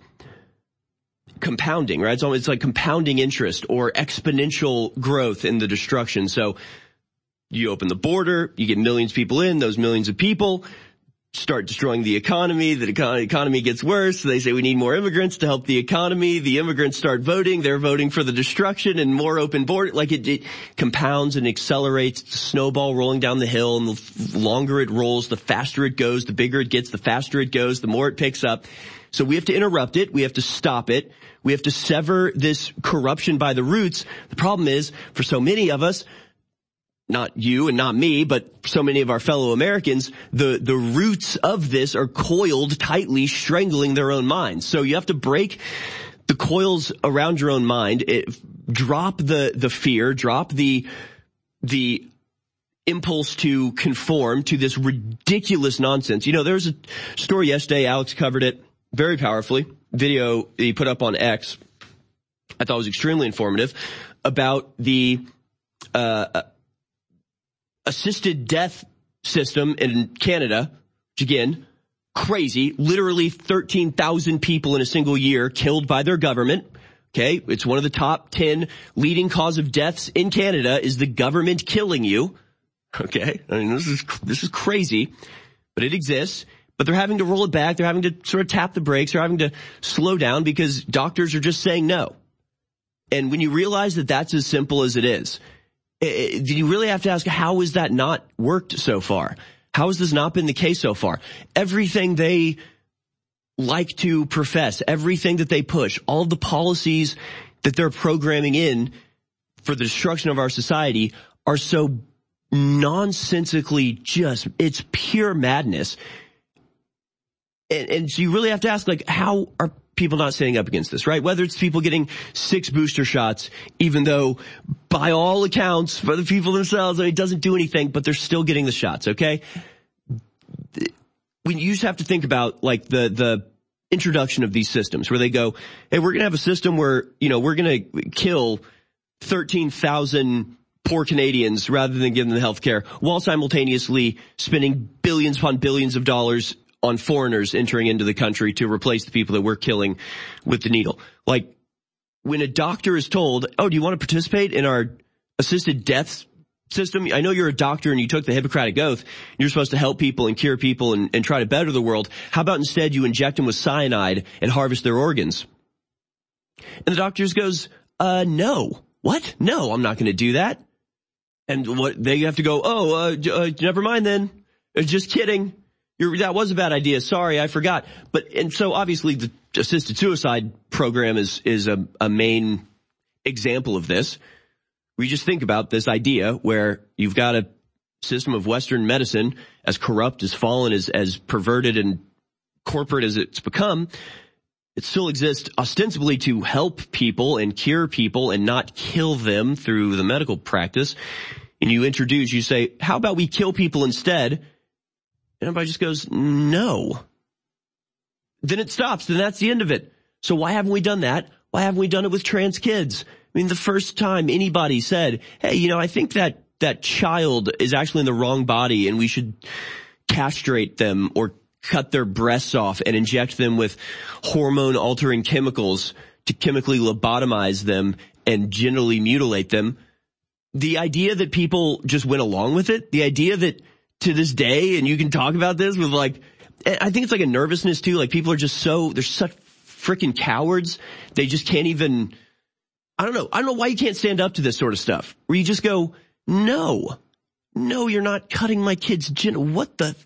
compounding, right? It's almost like compounding interest or exponential growth in the destruction. So you open the border, you get millions of people in, those millions of people start destroying the economy, the econ- economy gets worse, they say we need more immigrants to help the economy, the immigrants start voting, they're voting for the destruction and more open border, like it, it compounds and accelerates, the snowball rolling down the hill, and the longer it rolls, the faster it goes, the bigger it gets, the faster it goes, the more it picks up. So we have to interrupt it, we have to stop it, we have to sever this corruption by the roots. The problem is, for so many of us, not you and not me, but so many of our fellow Americans, the, the roots of this are coiled tightly, strangling their own minds. So you have to break the coils around your own mind, it, drop the, the fear, drop the, the impulse to conform to this ridiculous nonsense. You know, there was a story yesterday, Alex covered it very powerfully, video he put up on X. I thought was extremely informative about the, uh, assisted death system in Canada, which again, crazy, literally 13,000 people in a single year killed by their government. Okay. It's one of the top 10 leading cause of deaths in Canada is the government killing you. Okay. I mean, this is, this is crazy, but it exists. But they're having to roll it back. They're having to sort of tap the brakes. They're having to slow down because doctors are just saying no. And when you realize that that's as simple as it is, do you really have to ask how has that not worked so far? How has this not been the case so far? Everything they like to profess, everything that they push, all the policies that they're programming in for the destruction of our society are so nonsensically just, it's pure madness. And, and so you really have to ask, like, how are people not standing up against this, right? Whether it's people getting six booster shots, even though by all accounts, for the people themselves, I mean, it doesn't do anything, but they're still getting the shots, okay? We you just have to think about, like, the, the introduction of these systems where they go, hey, we're gonna have a system where, you know, we're gonna kill 13,000 poor Canadians rather than give them the health care while simultaneously spending billions upon billions of dollars on foreigners entering into the country to replace the people that we're killing with the needle. Like when a doctor is told, oh, do you want to participate in our assisted death system? I know you're a doctor and you took the Hippocratic Oath. You're supposed to help people and cure people and, and try to better the world. How about instead you inject them with cyanide and harvest their organs? And the doctor just goes, uh, no. What? No, I'm not going to do that. And what they have to go, oh, uh, uh, never mind then. Uh, Just kidding. You're, that was a bad idea. Sorry, I forgot. But, and so obviously the assisted suicide program is, is a, a main example of this. We just think about this idea where you've got a system of Western medicine as corrupt, as fallen, as, as perverted and corporate as it's become. It still exists ostensibly to help people and cure people and not kill them through the medical practice. And you introduce, you say, how about we kill people instead? And everybody just goes, no. Then it stops. Then that's the end of it. So why haven't we done that? Why haven't we done it with trans kids? I mean, the first time anybody said, hey, you know, I think that that child is actually in the wrong body and we should castrate them or cut their breasts off and inject them with hormone altering chemicals to chemically lobotomize them and generally mutilate them. the idea that people just went along with it, the idea that to this day, and you can talk about this with like, eh, I think it's like a nervousness too. Like people are just so, they're such freaking cowards. They just can't even, I don't know. I don't know why you can't stand up to this sort of stuff where you just go, no, no, you're not cutting my kid's. What the,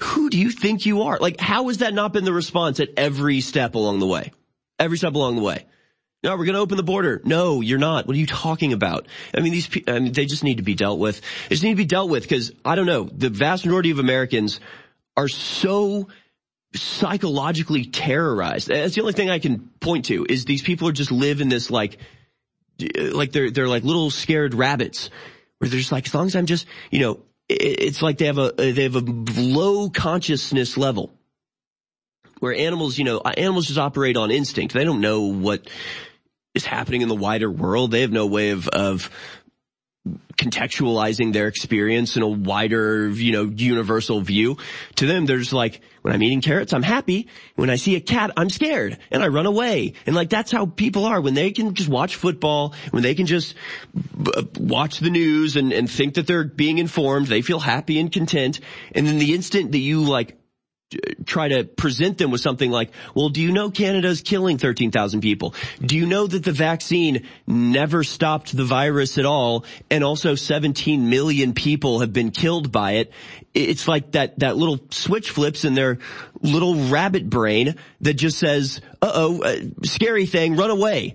who do you think you are? Like, how has that not been the response at every step along the way? Every step along the way. No, we're going to open the border. No, you're not. What are you talking about? I mean, these, I mean, they just need to be dealt with. They just need to be dealt with because I don't know. The vast majority of Americans are so psychologically terrorized. That's the only thing I can point to is these people are just live in this like, like they're, they're like little scared rabbits where they're just like, as long as I'm just, you know, it's like they have a, they have a low consciousness level where animals, you know, uh, animals just operate on instinct. They don't know what is happening in the wider world. They have no way of, of contextualizing their experience in a wider, you know, universal view. To them, they're like, when I'm eating carrots, I'm happy. When I see a cat, I'm scared and I run away. And like, that's how people are when they can just watch football, when they can just b- watch the news and, and think that they're being informed, they feel happy and content. And then the instant that you like try to present them with something like, well, do you know Canada's killing 13,000 people? Do you know that the vaccine never stopped the virus at all? And also 17 million people have been killed by it. It's like that, that little switch flips in their little rabbit brain that just says, uh-oh, uh, scary thing, run away.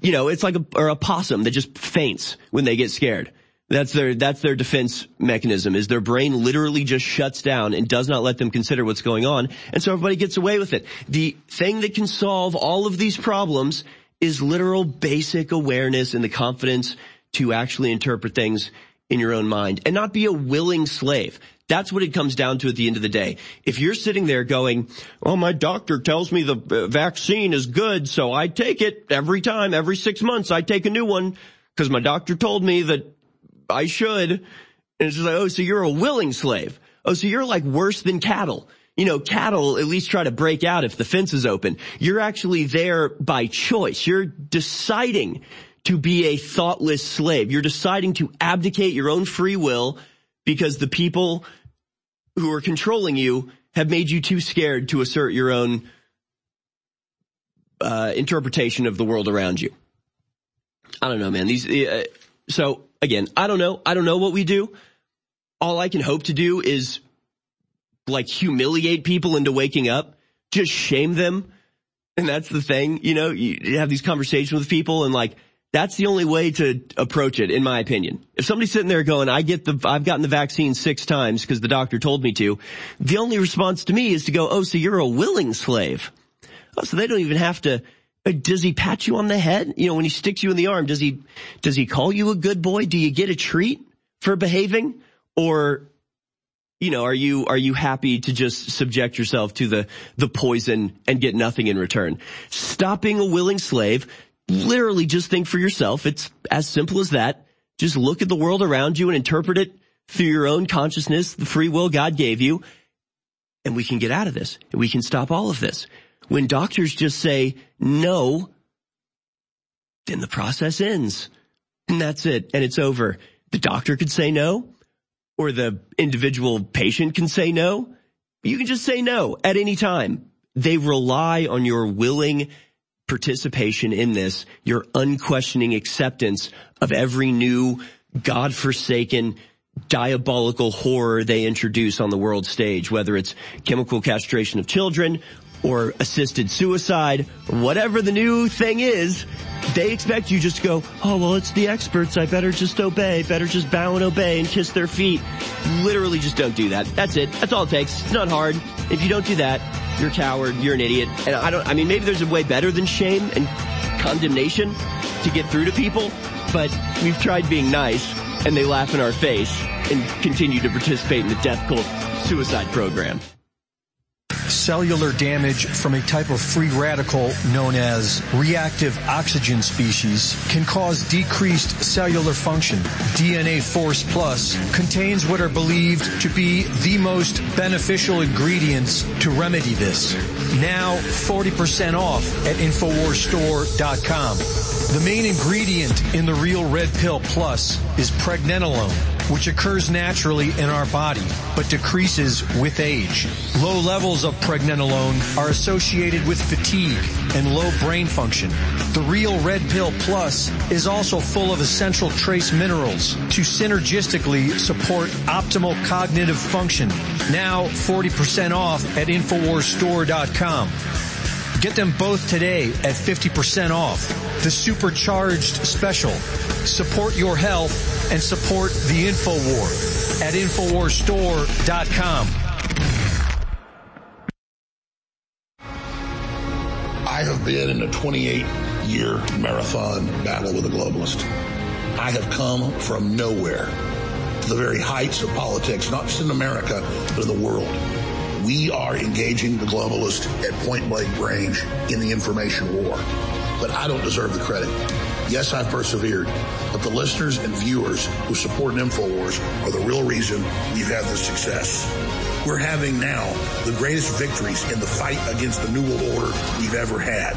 You know, it's like a, or a possum that just faints when they get scared. That's their, that's their defense mechanism is their brain literally just shuts down and does not let them consider what's going on. And so everybody gets away with it. The thing that can solve all of these problems is literal basic awareness and the confidence to actually interpret things in your own mind and not be a willing slave. That's what it comes down to at the end of the day. If you're sitting there going, well, my doctor tells me the uh, vaccine is good, so I take it every time, every six months, I take a new one because my doctor told me that I should. And it's just like, oh, so you're a willing slave. Oh, so you're like worse than cattle. You know, cattle at least try to break out if the fence is open. You're actually there by choice. You're deciding to be a thoughtless slave. You're deciding to abdicate your own free will because the people who are controlling you have made you too scared to assert your own uh, interpretation of the world around you. I don't know, man. These uh, so again, I don't know. I don't know what we do. All I can hope to do is like humiliate people into waking up, just shame them. And that's the thing, you know, you have these conversations with people and like, that's the only way to approach it, in my opinion. If somebody's sitting there going, I get the, I've gotten the vaccine six times because the doctor told me to, the only response to me is to go, oh, so you're a willing slave. Oh, so they don't even have to, does he pat you on the head? You know, when he sticks you in the arm, does he, does he call you a good boy? Do you get a treat for behaving? Or, you know, are you, are you happy to just subject yourself to the, the poison and get nothing in return? Stop being a willing slave. Literally just think for yourself. It's as simple as that. Just look at the world around you and interpret it through your own consciousness, the free will God gave you. And we can get out of this. And we can stop all of this. When doctors just say no, then the process ends. And that's it. And it's over. The doctor could say no, or the individual patient can say no. You can just say no at any time. They rely on your willing participation in this, your unquestioning acceptance of every new God-forsaken diabolical horror they introduce on the world stage, whether it's chemical castration of children or assisted suicide, whatever the new thing is, they expect you just to go, oh, well, it's the experts. I better just obey, better just bow and obey and kiss their feet. Literally just don't do that. That's it. That's all it takes. It's not hard. If you don't do that, you're a coward, you're an idiot. And I don't, I mean, maybe there's a way better than shame and condemnation to get through to people, but we've tried being nice and they laugh in our face and continue to participate in the death cult suicide program. Cellular damage from a type of free radical known as reactive oxygen species can cause decreased cellular function. DNA Force Plus contains what are believed to be the most beneficial ingredients to remedy this. Now 40% off at InfoWarsStore.com. The main ingredient in the Real Red Pill Plus is pregnenolone, which occurs naturally in our body, but decreases with age. Low levels of pregnenolone are associated with fatigue and low brain function. The Real Red Pill Plus is also full of essential trace minerals to synergistically support optimal cognitive function. Now 40% off at InfoWarsStore.com. Get them both today at 50% off. The supercharged special. Support your health and support the InfoWar at InfoWarsStore.com. I have been in a 28 year marathon battle with a globalist. I have come from nowhere to the very heights of politics, not just in America, but in the world. We are engaging the globalist at point blank range in the information war. But I don't deserve the credit. Yes, I've persevered, but the listeners and viewers who support InfoWars are the real reason we've had this success. We're having now the greatest victories in the fight against the New World Order we've ever had.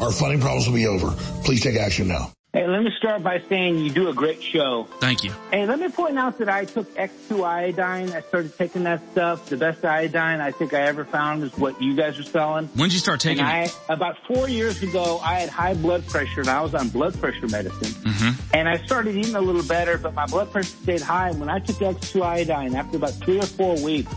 our funding problems will be over. Please take action now. Hey, let me start by saying you do a great show. Thank you. Hey, let me point out that I took X2 iodine. I started taking that stuff. The best iodine I think I ever found is what you guys are selling. When did you start taking and it? About four years ago, I had high blood pressure and I was on blood pressure medicine. Mm-hmm. And I started eating a little better, but my blood pressure stayed high. And when I took X2 iodine, after about three or four weeks,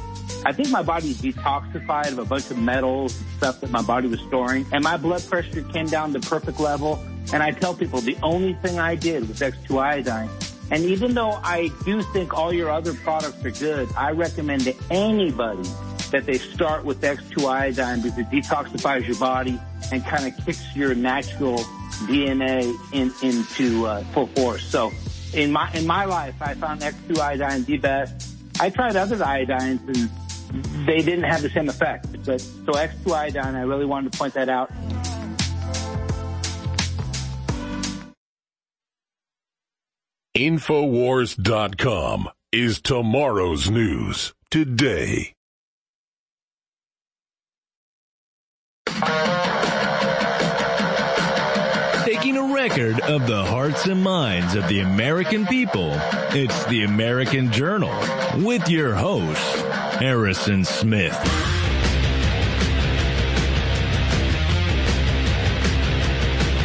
I think my body detoxified of a bunch of metals and stuff that my body was storing. And my blood pressure came down to perfect level. And I tell people the only thing I did was X2 iodine. And even though I do think all your other products are good, I recommend to anybody that they start with X2 iodine because it detoxifies your body and kind of kicks your natural DNA in, into uh, full force. So in my in my life, I found X2 iodine the best. I tried other iodines and they didn't have the same effect. But so X2 iodine, I really wanted to point that out. Infowars.com is tomorrow's news today. Record of the hearts and minds of the American people, it's the American Journal with your host, Harrison Smith.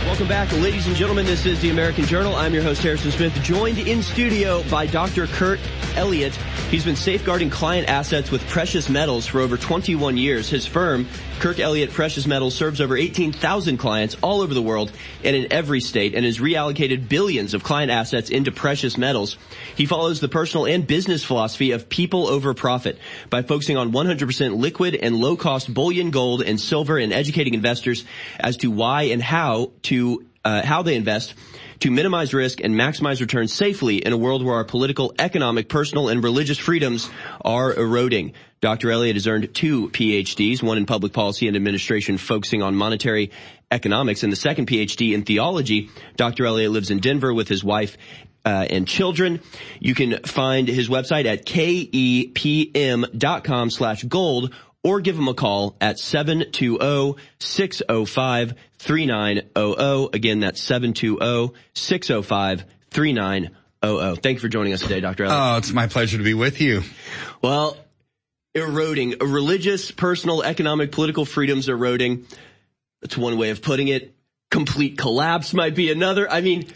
Welcome back, ladies and gentlemen. This is the American Journal. I'm your host, Harrison Smith, joined in studio by Dr. Kirk Elliott. He's been safeguarding client assets with precious metals for over 21 years. His firm, Kirk Elliott Precious Metals, serves over 18,000 clients all over the world and in every state and has reallocated billions of client assets into precious metals. He follows the personal and business philosophy of people over profit by focusing on 100% liquid and low cost bullion, gold, and silver and educating investors as to why and how to uh, how they invest to minimize risk and maximize returns safely in a world where our political, economic, personal, and religious freedoms are eroding. Dr. Elliott has earned two PhDs, one in public policy and administration focusing on monetary economics, and the second PhD in theology. Dr. Elliott lives in Denver with his wife uh, and children. You can find his website at kepm.com slash gold or give him a call at 720-605-3900. Again, that's 720-605-3900. Thank you for joining us today, Dr. Elliott. Oh, it's my pleasure to be with you. Well, eroding. Religious, personal, economic, political freedoms eroding. That's one way of putting it. Complete collapse might be another. I mean,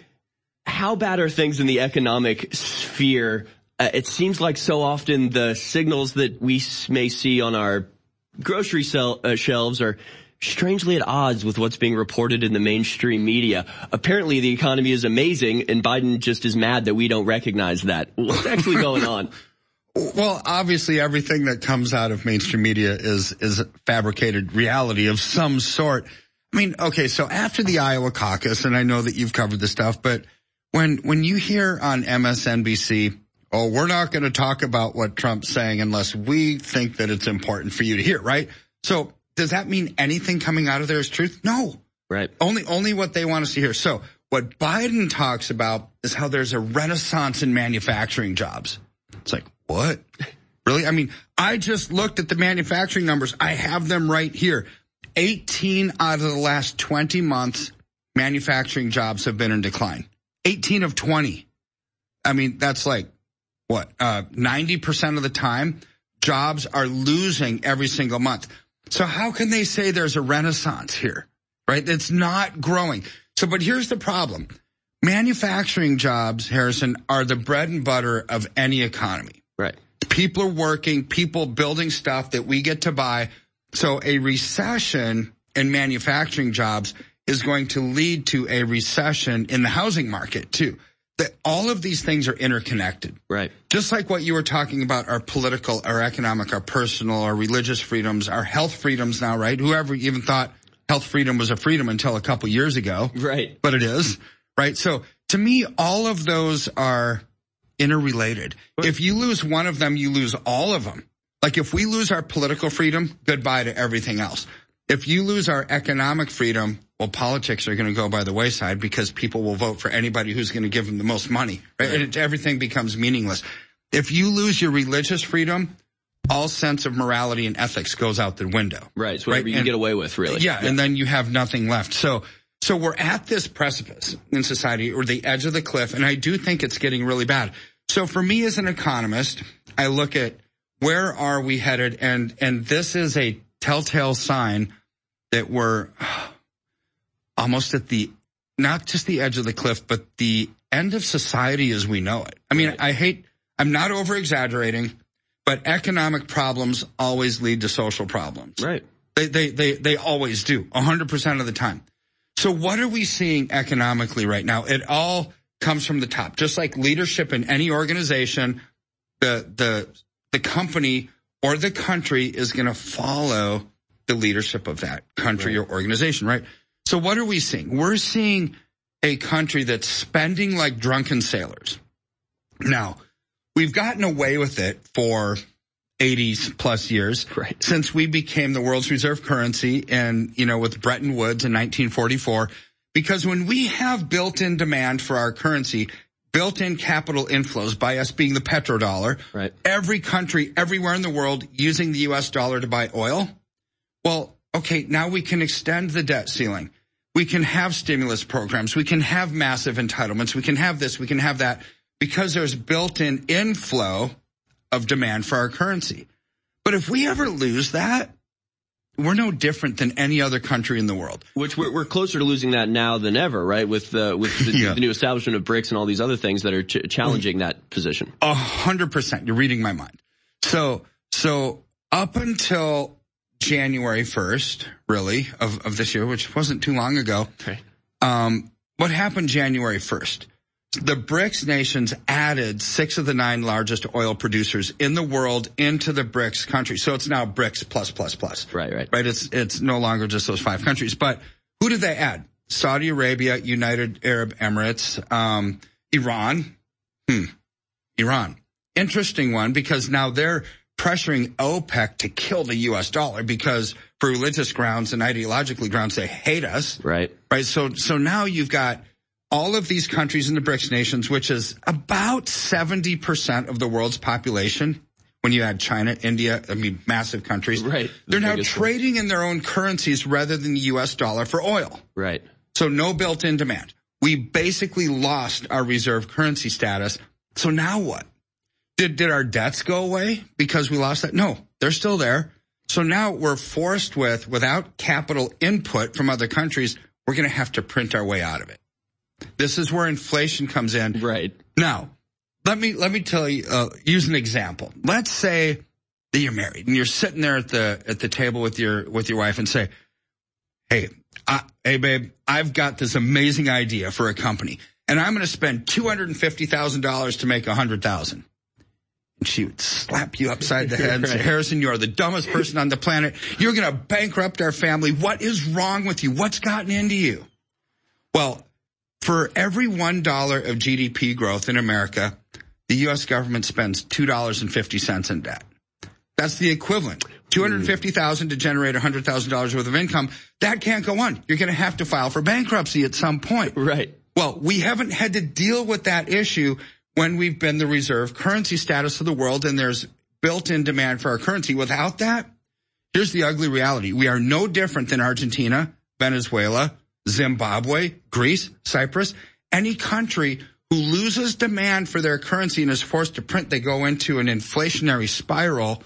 how bad are things in the economic sphere? Uh, it seems like so often the signals that we may see on our grocery sell, uh, shelves are strangely at odds with what's being reported in the mainstream media. Apparently the economy is amazing and Biden just is mad that we don't recognize that. What's actually going on? Well, obviously everything that comes out of mainstream media is, is fabricated reality of some sort. I mean, okay, so after the Iowa caucus, and I know that you've covered this stuff, but when, when you hear on MSNBC, oh, we're not going to talk about what Trump's saying unless we think that it's important for you to hear, right? So does that mean anything coming out of there is truth? No. Right. Only, only what they want us to hear. So what Biden talks about is how there's a renaissance in manufacturing jobs. It's like, what? Really? I mean, I just looked at the manufacturing numbers. I have them right here. 18 out of the last 20 months, manufacturing jobs have been in decline. 18 of 20. I mean, that's like what, uh, 90% of the time jobs are losing every single month. So how can they say there's a renaissance here, right? It's not growing. So, but here's the problem. Manufacturing jobs, Harrison, are the bread and butter of any economy. Right. People are working, people building stuff that we get to buy. So a recession in manufacturing jobs is going to lead to a recession in the housing market too. That all of these things are interconnected. Right. Just like what you were talking about, our political, our economic, our personal, our religious freedoms, our health freedoms now, right? Whoever even thought health freedom was a freedom until a couple years ago. Right. But it is right? So to me, all of those are interrelated. If you lose one of them, you lose all of them. Like if we lose our political freedom, goodbye to everything else. If you lose our economic freedom, well, politics are going to go by the wayside because people will vote for anybody who's going to give them the most money. Right? And it, everything becomes meaningless. If you lose your religious freedom, all sense of morality and ethics goes out the window. Right. It's whatever Right, you and- get away with, really. Yeah, and then you have nothing left. So, so we're at this precipice in society or the edge of the cliff, and I do think it's getting really bad. So for me as an economist, I look at where are we headed, and and this is a telltale sign that we're almost at the not just the edge of the cliff, but the end of society as we know it. I mean, I hate. I'm not over exaggerating, but economic problems always lead to social problems. Right. They, they, they, they always do, 100% of the time. So what are we seeing economically right now? It all comes from the top. Just like leadership in any organization, the, the, the company or the country is going to follow the leadership of that country or organization, right? So what are we seeing? We're seeing a country that's spending like drunken sailors. Now, we've gotten away with it for 80s plus years since we became the world's reserve currency and, you know, with Bretton Woods in 1944. Because when we have built-in demand for our currency, built-in capital inflows by us being the petrodollar, right. every country everywhere in the world using the US dollar to buy oil, well, okay, now we can extend the debt ceiling. We can have stimulus programs. We can have massive entitlements. We can have this. We can have that because there's built-in inflow of demand for our currency. But if we ever lose that, we're no different than any other country in the world. Which we're, we're closer to losing that now than ever, right? With uh, with the, Yeah. the new establishment of BRICS and all these other things that are ch- challenging that position. A hundred percent. You're reading my mind. So, so up until January 1st, really, of, of this year, which wasn't too long ago, um, what happened January 1st? The BRICS nations added six of the nine largest oil producers in the world into the BRICS countries. So it's now BRICS plus plus plus. Right, right. Right. It's, it's no longer just those five countries, but who did they add? Saudi Arabia, United Arab Emirates, um, Iran. Hmm. Iran. Interesting one because now they're pressuring OPEC to kill the U.S. dollar because for religious grounds and ideologically grounds, they hate us. Right. Right. So, so now you've got all of these countries in the BRICS nations, which is about 70% of the world's population. When you add China, India, I mean, massive countries. Right. They're now trading in their own currencies rather than the U.S. dollar for oil. Right. So no built-in demand. We basically lost our reserve currency status. So now what? Did, did our debts go away because we lost that? No, they're still there. So now we're forced with, without capital input from other countries, we're going to have to print our way out of it. This is where inflation comes in. Right. Now, let me, let me tell you, uh, use an example. Let's say that you're married and you're sitting there at the, at the table with your, with your wife and say, Hey, I, hey babe, I've got this amazing idea for a company and I'm going to spend $250,000 to make a hundred thousand. And she would slap you upside the head and say, Harrison, you are the dumbest person on the planet. You're going to bankrupt our family. What is wrong with you? What's gotten into you? Well, for every $1 of GDP growth in America, the U.S. government spends $2.50 in debt. That's the equivalent. 250,000 to generate $100,000 worth of income. That can't go on. You're going to have to file for bankruptcy at some point. Right. Well, we haven't had to deal with that issue when we've been the reserve currency status of the world and there's built-in demand for our currency. Without that, here's the ugly reality. We are no different than Argentina, Venezuela, Zimbabwe, Greece, Cyprus, any country who loses demand for their currency and is forced to print, they go into an inflationary spiral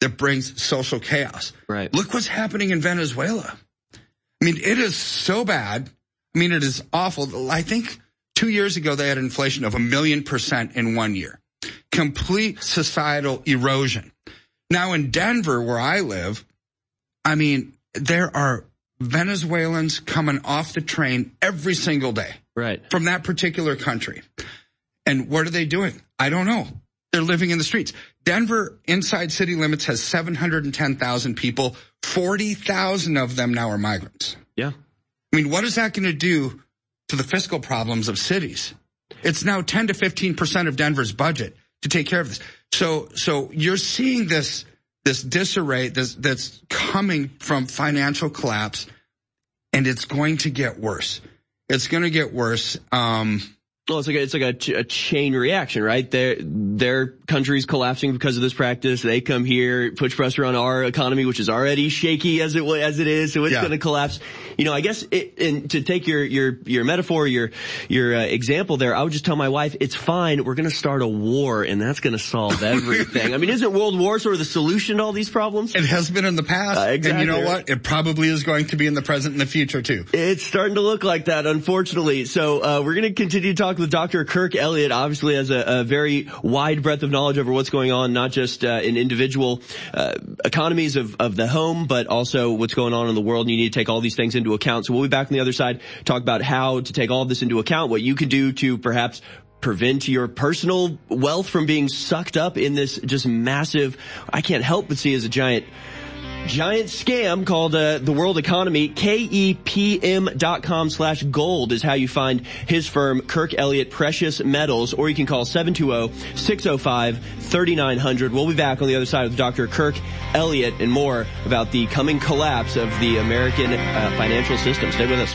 that brings social chaos. Right. Look what's happening in Venezuela. I mean, it is so bad. I mean, it is awful. I think two years ago they had inflation of a million percent in one year. Complete societal erosion. Now in Denver, where I live, I mean, there are Venezuelans coming off the train every single day. Right. From that particular country. And what are they doing? I don't know. They're living in the streets. Denver inside city limits has 710,000 people. 40,000 of them now are migrants. Yeah. I mean, what is that going to do to the fiscal problems of cities? It's now 10 to 15% of Denver's budget to take care of this. So, so you're seeing this, this disarray this, that's coming from financial collapse and it's going to get worse. It's going to get worse. Um, Well, it's like a, it's like a, ch- a chain reaction, right? Their their country's collapsing because of this practice. They come here, push pressure on our economy, which is already shaky as it as it is, so it's Yeah. going to collapse. You know, I guess it, and to take your your your metaphor, your your uh, example there, I would just tell my wife, it's fine. We're going to start a war, and that's going to solve everything. I mean, isn't World War sort of the solution to all these problems? It has been in the past. Uh, exactly. And you know what? It probably is going to be in the present and the future too. It's starting to look like that, unfortunately. So uh, we're going to continue to talk with Dr. Kirk Elliott. Obviously, has a, a very wide breadth of knowledge over what's going on, not just uh, in individual uh, economies of, of the home, but also what's going on in the world. And you need to take all these things into account. So we'll be back on the other side, talk about how to take all of this into account, what you can do to perhaps prevent your personal wealth from being sucked up in this just massive, I can't help but see as a giant giant scam called uh, the world economy. Kepm.com slash gold is how you find his firm kirk elliott precious metals or you can call 720-605-3900 we'll be back on the other side with dr kirk elliott and more about the coming collapse of the american uh, financial system. Stay with us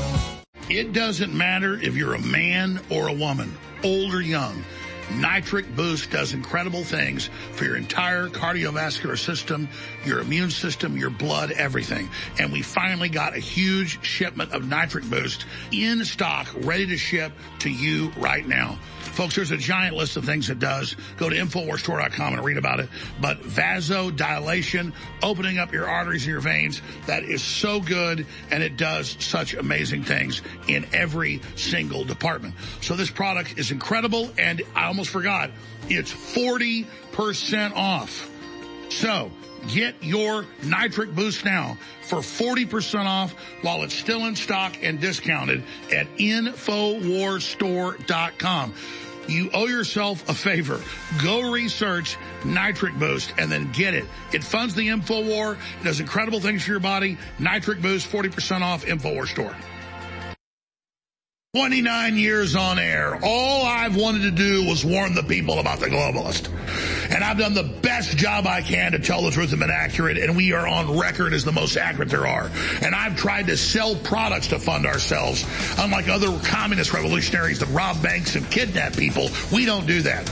It doesn't matter if you're a man or a woman, old or young. Nitric Boost does incredible things for your entire cardiovascular system, your immune system, your blood, everything. And we finally got a huge shipment of Nitric Boost in stock, ready to ship to you right now. Folks, there's a giant list of things it does. Go to InfoWarsStore.com and read about it. But vasodilation, opening up your arteries and your veins, that is so good and it does such amazing things in every single department. So this product is incredible and I almost forgot, it's 40% off. So get your nitric boost now for 40% off while it's still in stock and discounted at InfoWarsStore.com. You owe yourself a favor. Go research Nitric Boost and then get it. It funds the InfoWar. It does incredible things for your body. Nitric Boost, 40% off, InfoWar store. 29 years on air. All I've wanted to do was warn the people about the globalist. And I've done the best job I can to tell the truth and been accurate, and we are on record as the most accurate there are. And I've tried to sell products to fund ourselves. Unlike other communist revolutionaries that rob banks and kidnap people, we don't do that.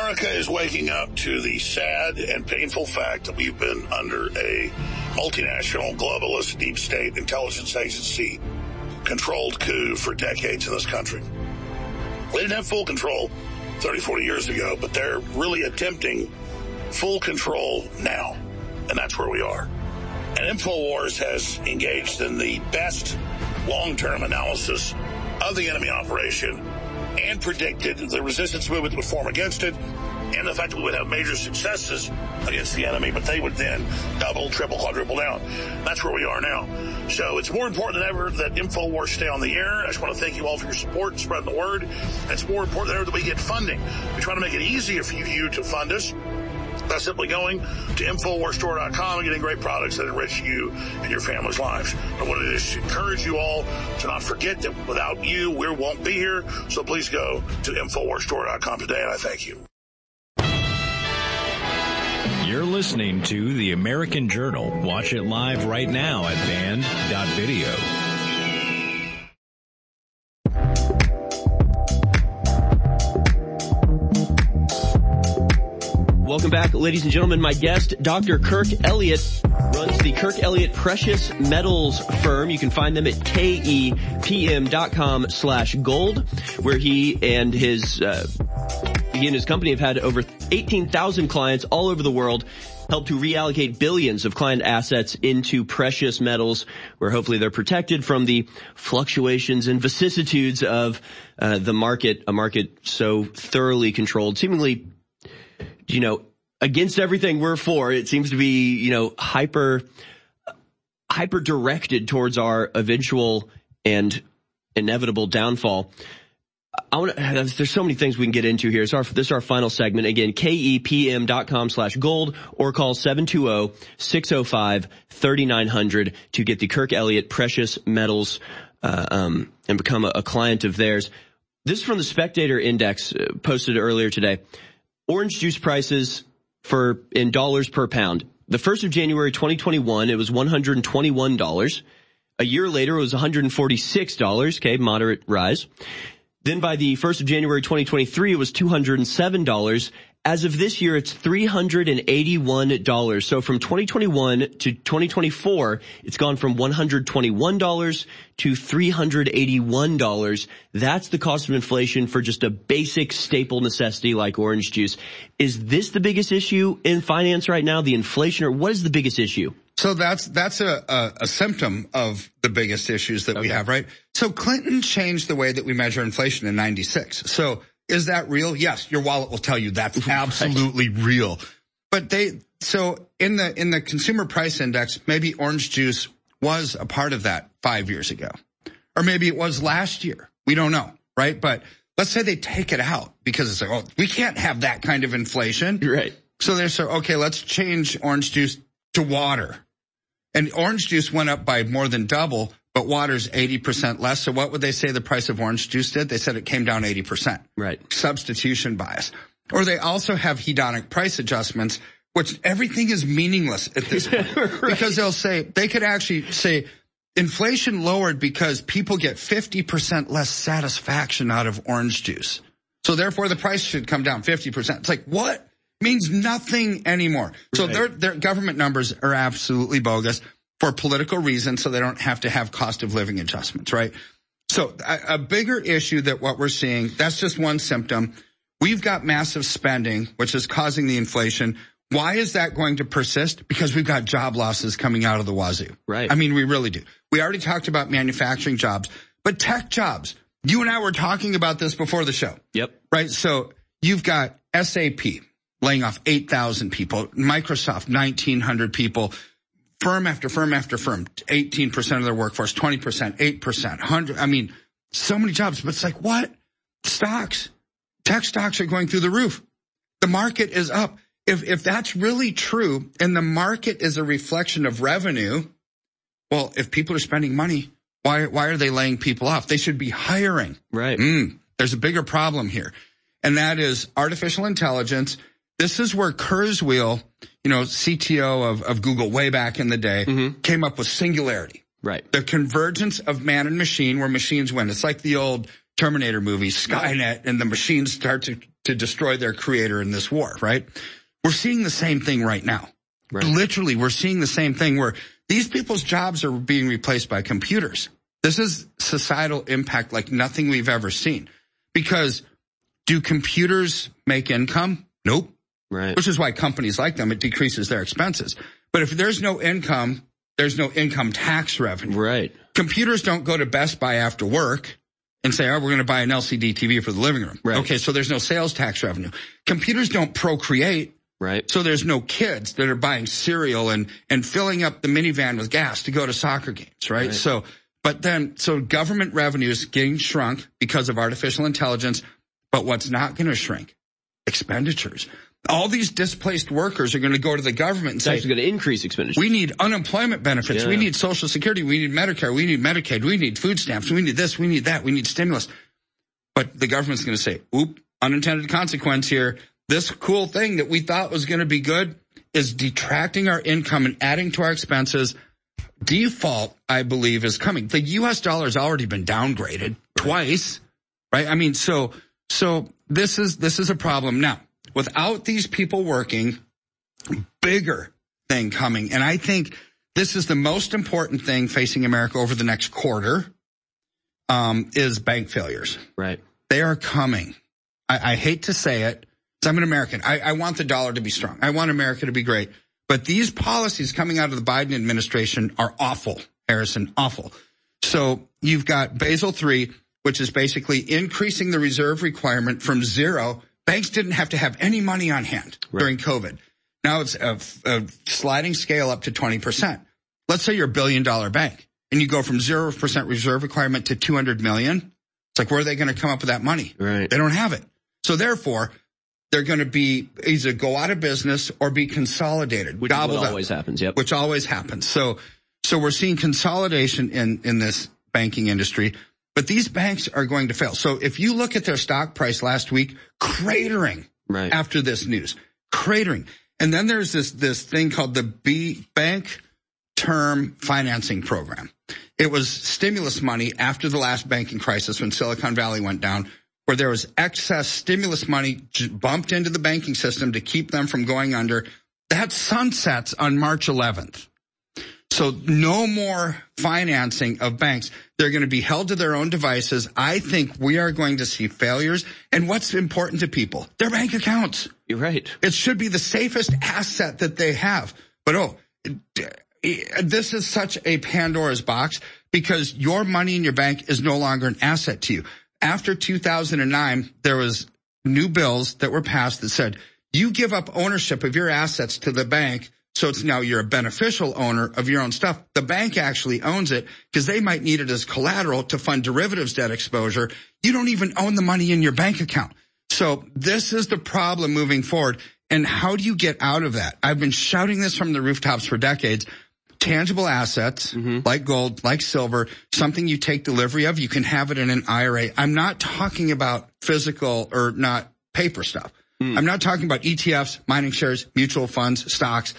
America is waking up to the sad and painful fact that we've been under a multinational globalist deep state intelligence agency controlled coup for decades in this country. We didn't have full control 30, 40 years ago, but they're really attempting full control now. And that's where we are. And InfoWars has engaged in the best long-term analysis of the enemy operation and predicted the resistance movement would form against it and the fact that we would have major successes against the enemy, but they would then double, triple, quadruple down. That's where we are now. So it's more important than ever that InfoWars stay on the air. I just want to thank you all for your support and spreading the word. It's more important than ever that we get funding. We try to make it easier for you to fund us by simply going to InfoWarsStore.com and getting great products that enrich you and your family's lives. I want to just encourage you all to not forget that without you, we won't be here. So please go to InfoWarsStore.com today, and I thank you. You're listening to The American Journal. Watch it live right now at banned.video. Welcome back, ladies and gentlemen. My guest, Dr. Kirk Elliott, runs the Kirk Elliott Precious Metals firm. You can find them at kepm.com slash gold, where he and his, uh, he and his company have had over 18,000 clients all over the world help to reallocate billions of client assets into precious metals where hopefully they're protected from the fluctuations and vicissitudes of uh, the market, a market so thoroughly controlled, seemingly you know, against everything we're for, it seems to be, you know, hyper, hyper directed towards our eventual and inevitable downfall. I want to, there's so many things we can get into here. Our, this is our final segment. Again, kepm.com slash gold or call 720-605-3900 to get the Kirk Elliott precious metals, uh, um, and become a, a client of theirs. This is from the Spectator Index uh, posted earlier today orange juice prices for in dollars per pound. The 1st of January 2021, it was $121. A year later, it was $146. Okay, moderate rise. Then by the 1st of January 2023, it was $207. As of this year, it's $381. So from 2021 to 2024, it's gone from $121 to $381. That's the cost of inflation for just a basic staple necessity like orange juice. Is this the biggest issue in finance right now? The inflation or what is the biggest issue? So that's that's a, a, a symptom of the biggest issues that we have, right? So Clinton changed the way that we measure inflation in 96. So is that real? Yes, your wallet will tell you that's mm-hmm. absolutely real. But they so in the in the consumer price index, maybe orange juice was a part of that 5 years ago. Or maybe it was last year. We don't know, right? But let's say they take it out because it's like, oh, we can't have that kind of inflation. Right. So they're so okay, let's change orange juice to water. And orange juice went up by more than double, but water's 80% less. So what would they say the price of orange juice did? They said it came down 80%. Right. Substitution bias. Or they also have hedonic price adjustments, which everything is meaningless at this point. Because they'll say, they could actually say, inflation lowered because people get 50% less satisfaction out of orange juice. So therefore the price should come down 50%. It's like, what? Means nothing anymore. So Right. their, their government numbers are absolutely bogus for political reasons so they don't have to have cost of living adjustments, right? So a, a bigger issue that what we're seeing, that's just one symptom. We've got massive spending, which is causing the inflation. Why is that going to persist? Because we've got job losses coming out of the wazoo. Right. I mean, we really do. We already talked about manufacturing jobs, but tech jobs. You and I were talking about this before the show. Yep. Right. So you've got SAP laying off 8,000 people, Microsoft, 1,900 people, firm after firm after firm, 18% of their workforce, 20%, 8%, 100. I mean, so many jobs, but it's like, what? Stocks, tech stocks are going through the roof. The market is up. If, if that's really true and the market is a reflection of revenue, well, if people are spending money, why, why are they laying people off? They should be hiring. Right. Mm, there's a bigger problem here. And that is artificial intelligence. This is where Kurzweil, you know, CTO of, of Google way back in the day, mm-hmm. came up with singularity. Right. The convergence of man and machine where machines win. It's like the old Terminator movie, Skynet, and the machines start to, to destroy their creator in this war, right? We're seeing the same thing right now. Literally, we're seeing the same thing where these people's jobs are being replaced by computers. This is societal impact like nothing we've ever seen. Because do computers make income? Nope. Right. Which is why companies like them, it decreases their expenses. But if there's no income, there's no income tax revenue. Right. Computers don't go to Best Buy after work and say, oh, we're going to buy an LCD TV for the living room. Right. Okay. So there's no sales tax revenue. Computers don't procreate. Right. So there's no kids that are buying cereal and, and filling up the minivan with gas to go to soccer games, right? Right. So, but then, so government revenues getting shrunk because of artificial intelligence. But what's not going to shrink? Expenditures. All these displaced workers are going to go to the government and It's say, actually going to increase expenditures. we need unemployment benefits. We need social security. We need Medicare. We need Medicaid. We need food stamps. We need this. We need that. We need stimulus. But the government's going to say, oop, unintended consequence here. This cool thing that we thought was going to be good is detracting our income and adding to our expenses. Default, I believe, is coming. The U.S. dollar has already been downgraded twice, right? I mean, so, so this is, this is a problem. Now, without these people working, bigger thing coming. And I think this is the most important thing facing America over the next quarter, um, is bank failures. Right. They are coming. I, I hate to say it. I'm an American. I, I want the dollar to be strong. I want America to be great. But these policies coming out of the Biden administration are awful, Harrison, awful. So you've got Basel III, which is basically increasing the reserve requirement from zero. Banks didn't have to have any money on hand during COVID. Now it's a, a sliding scale up to 20%. Let's say you're a billion dollar bank and you go from 0% reserve requirement to 200 million. It's like, where are they going to come up with that money? Right. They don't have it. So therefore, they're going to be either go out of business or be consolidated. Which gobbled up always happens. Yep. which always happens. So, so we're seeing consolidation in, in this banking industry, but these banks are going to fail. So if you look at their stock price last week, cratering Right. after this news, cratering. And then there's this, this thing called the B bank term financing program. It was stimulus money after the last banking crisis when Silicon Valley went down, where there was excess stimulus money bumped into the banking system to keep them from going under. That sunsets on March 11th. So no more financing of banks. They're going to be held to their own devices. I think we are going to see failures. And what's important to people? Their bank accounts. You're right. It should be the safest asset that they have. But oh, this is such a Pandora's box because your money in your bank is no longer an asset to you. After 2009, there was new bills that were passed that said you give up ownership of your assets to the bank. So it's now you're a beneficial owner of your own stuff. The bank actually owns it because they might need it as collateral to fund derivatives debt exposure. You don't even own the money in your bank account. So this is the problem moving forward. And how do you get out of that? I've been shouting this from the rooftops for decades. Tangible assets Mm-hmm. like gold, like silver, something you take delivery of, you can have it in an IRA. I'm not talking about physical or not paper stuff. Hmm. I'm not talking about ETFs, mining shares, mutual funds, stocks.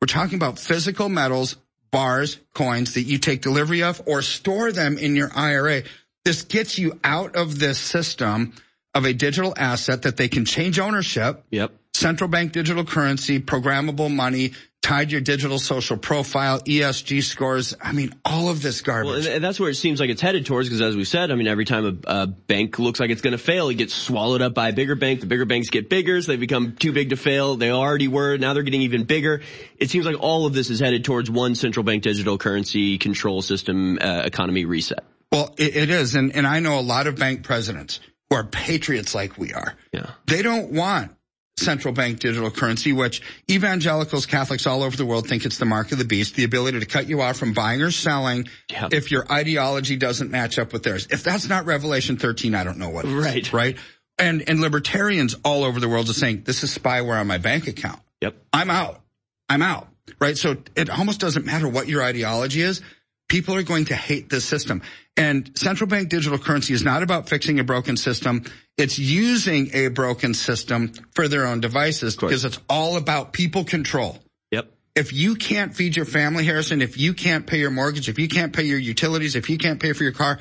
We're talking about physical metals, bars, coins that you take delivery of or store them in your IRA. This gets you out of this system of a digital asset that they can change ownership. Yep. Central bank digital currency, programmable money, tied your digital social profile, ESG scores. I mean, all of this garbage. Well, and, that's where it seems like it's headed towards because, as we said, I mean, every time a, a bank looks like it's going to fail, it gets swallowed up by a bigger bank. The bigger banks get bigger, so they become too big to fail. They already were. Now they're getting even bigger. It seems like all of this is headed towards one central bank digital currency control system uh, economy reset. Well, it, it is. And, and I know a lot of bank presidents who are patriots like we are. Yeah. They don't want central bank digital currency, which evangelicals, Catholics all over the world think it's the mark of the beast, the ability to cut you off from buying or selling if your ideology doesn't match up with theirs. If that's not Revelation 13, I don't know what. Right. Right. And, and libertarians all over the world are saying, this is spyware on my bank account. Yep. I'm out. I'm out. Right. So it almost doesn't matter what your ideology is. People are going to hate this system. And central bank digital currency is not about fixing a broken system. It's using a broken system for their own devices because it's all about people control. Yep. If you can't feed your family, Harrison, if you can't pay your mortgage, if you can't pay your utilities, if you can't pay for your car,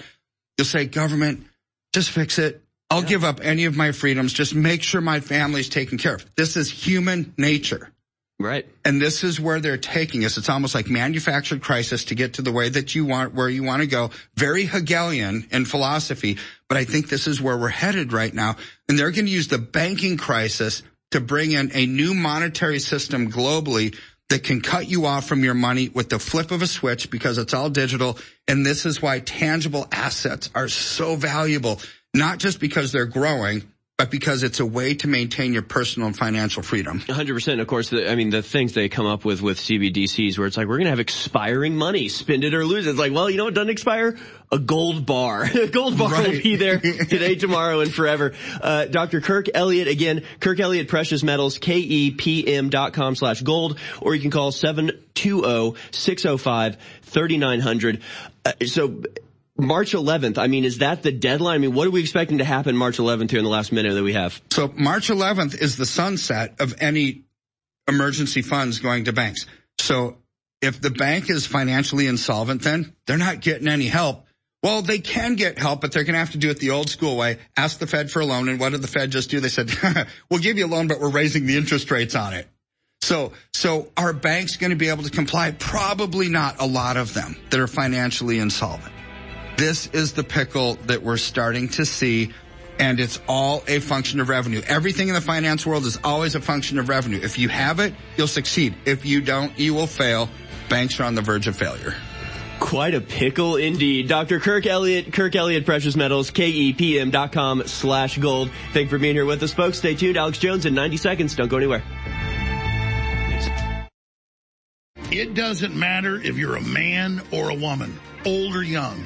you'll say, government, just fix it. I'll give up any of my freedoms. Just make sure my family's taken care of. This is human nature. Right. And this is where they're taking us. It's almost like manufactured crisis to get to the way that you want, where you want to go. Very Hegelian in philosophy, but I think this is where we're headed right now. And they're going to use the banking crisis to bring in a new monetary system globally that can cut you off from your money with the flip of a switch because it's all digital. And this is why tangible assets are so valuable, not just because they're growing, but because it's a way to maintain your personal and financial freedom. 100%. Of course, the, I mean, the things they come up with with CBDCs where it's like, we're going to have expiring money, spend it or lose it. It's like, well, you know what doesn't expire? A gold bar. a gold bar Right. will be there today, tomorrow, and forever. Uh, Dr. Kirk Elliott, again, Kirk Elliott Precious Metals, K-E-P-M dot com slash gold, or you can call 720-605-3900. Uh, so, March 11th, I mean, is that the deadline? I mean, what are we expecting to happen March 11th here in the last minute that we have? So March 11th is the sunset of any emergency funds going to banks. So if the bank is financially insolvent, then they're not getting any help. Well, they can get help, but they're going to have to do it the old school way. Ask the Fed for a loan. And what did the Fed just do? They said, we'll give you a loan, but we're raising the interest rates on it. So, so are banks going to be able to comply? Probably not a lot of them that are financially insolvent. This is the pickle that we're starting to see. And it's all a function of revenue. Everything in the finance world is always a function of revenue. If you have it, you'll succeed. If you don't, you will fail. Banks are on the verge of failure. Quite a pickle indeed. Dr. Kirk Elliott, Kirk Elliott Precious Metals, K-E-P-M dot com slash gold. Thank you for being here with us, folks. Stay tuned. Alex Jones in 90 seconds. Don't go anywhere. It doesn't matter if you're a man or a woman, old or young.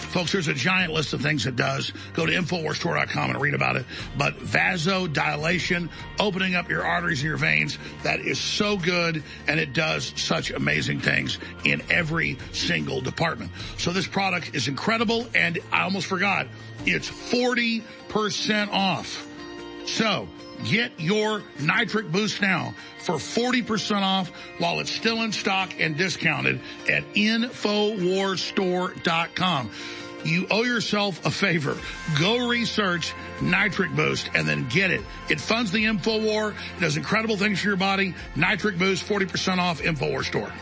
Folks, there's a giant list of things it does. Go to InfoWarsStore.com and read about it. But vasodilation, opening up your arteries and your veins, that is so good and it does such amazing things in every single department. So this product is incredible and I almost forgot, it's 40% off. So get your nitric boost now for 40% off while it's still in stock and discounted at InfoWarsStore.com. You owe yourself a favor. Go research Nitric Boost and then get it. It funds the InfoWar, it does incredible things for your body. Nitric Boost, 40% off, InfoWar store.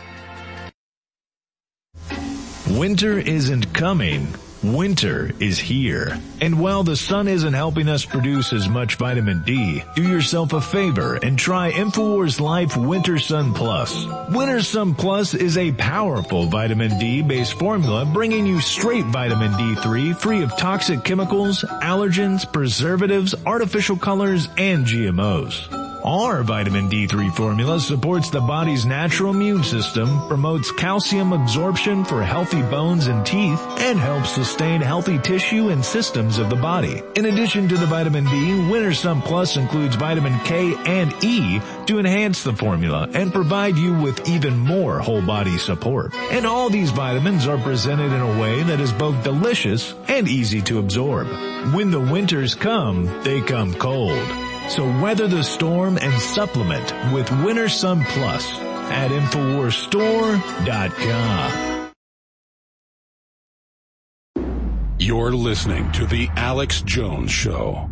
Winter isn't coming. Winter is here. And while the sun isn't helping us produce as much vitamin D, do yourself a favor and try InfoWars Life Winter Sun Plus. Winter Sun Plus is a powerful vitamin D based formula bringing you straight vitamin D3 free of toxic chemicals, allergens, preservatives, artificial colors, and GMOs. Our vitamin D3 formula supports the body's natural immune system, promotes calcium absorption for healthy bones and teeth, and helps sustain healthy tissue and systems of the body. In addition to the vitamin D, Winter Sun Plus includes vitamin K and E to enhance the formula and provide you with even more whole body support. And all these vitamins are presented in a way that is both delicious and easy to absorb. When the winters come, they come cold. So weather the storm and supplement with Winter Sun Plus at InfoWarsStore.com. You're listening to The Alex Jones Show.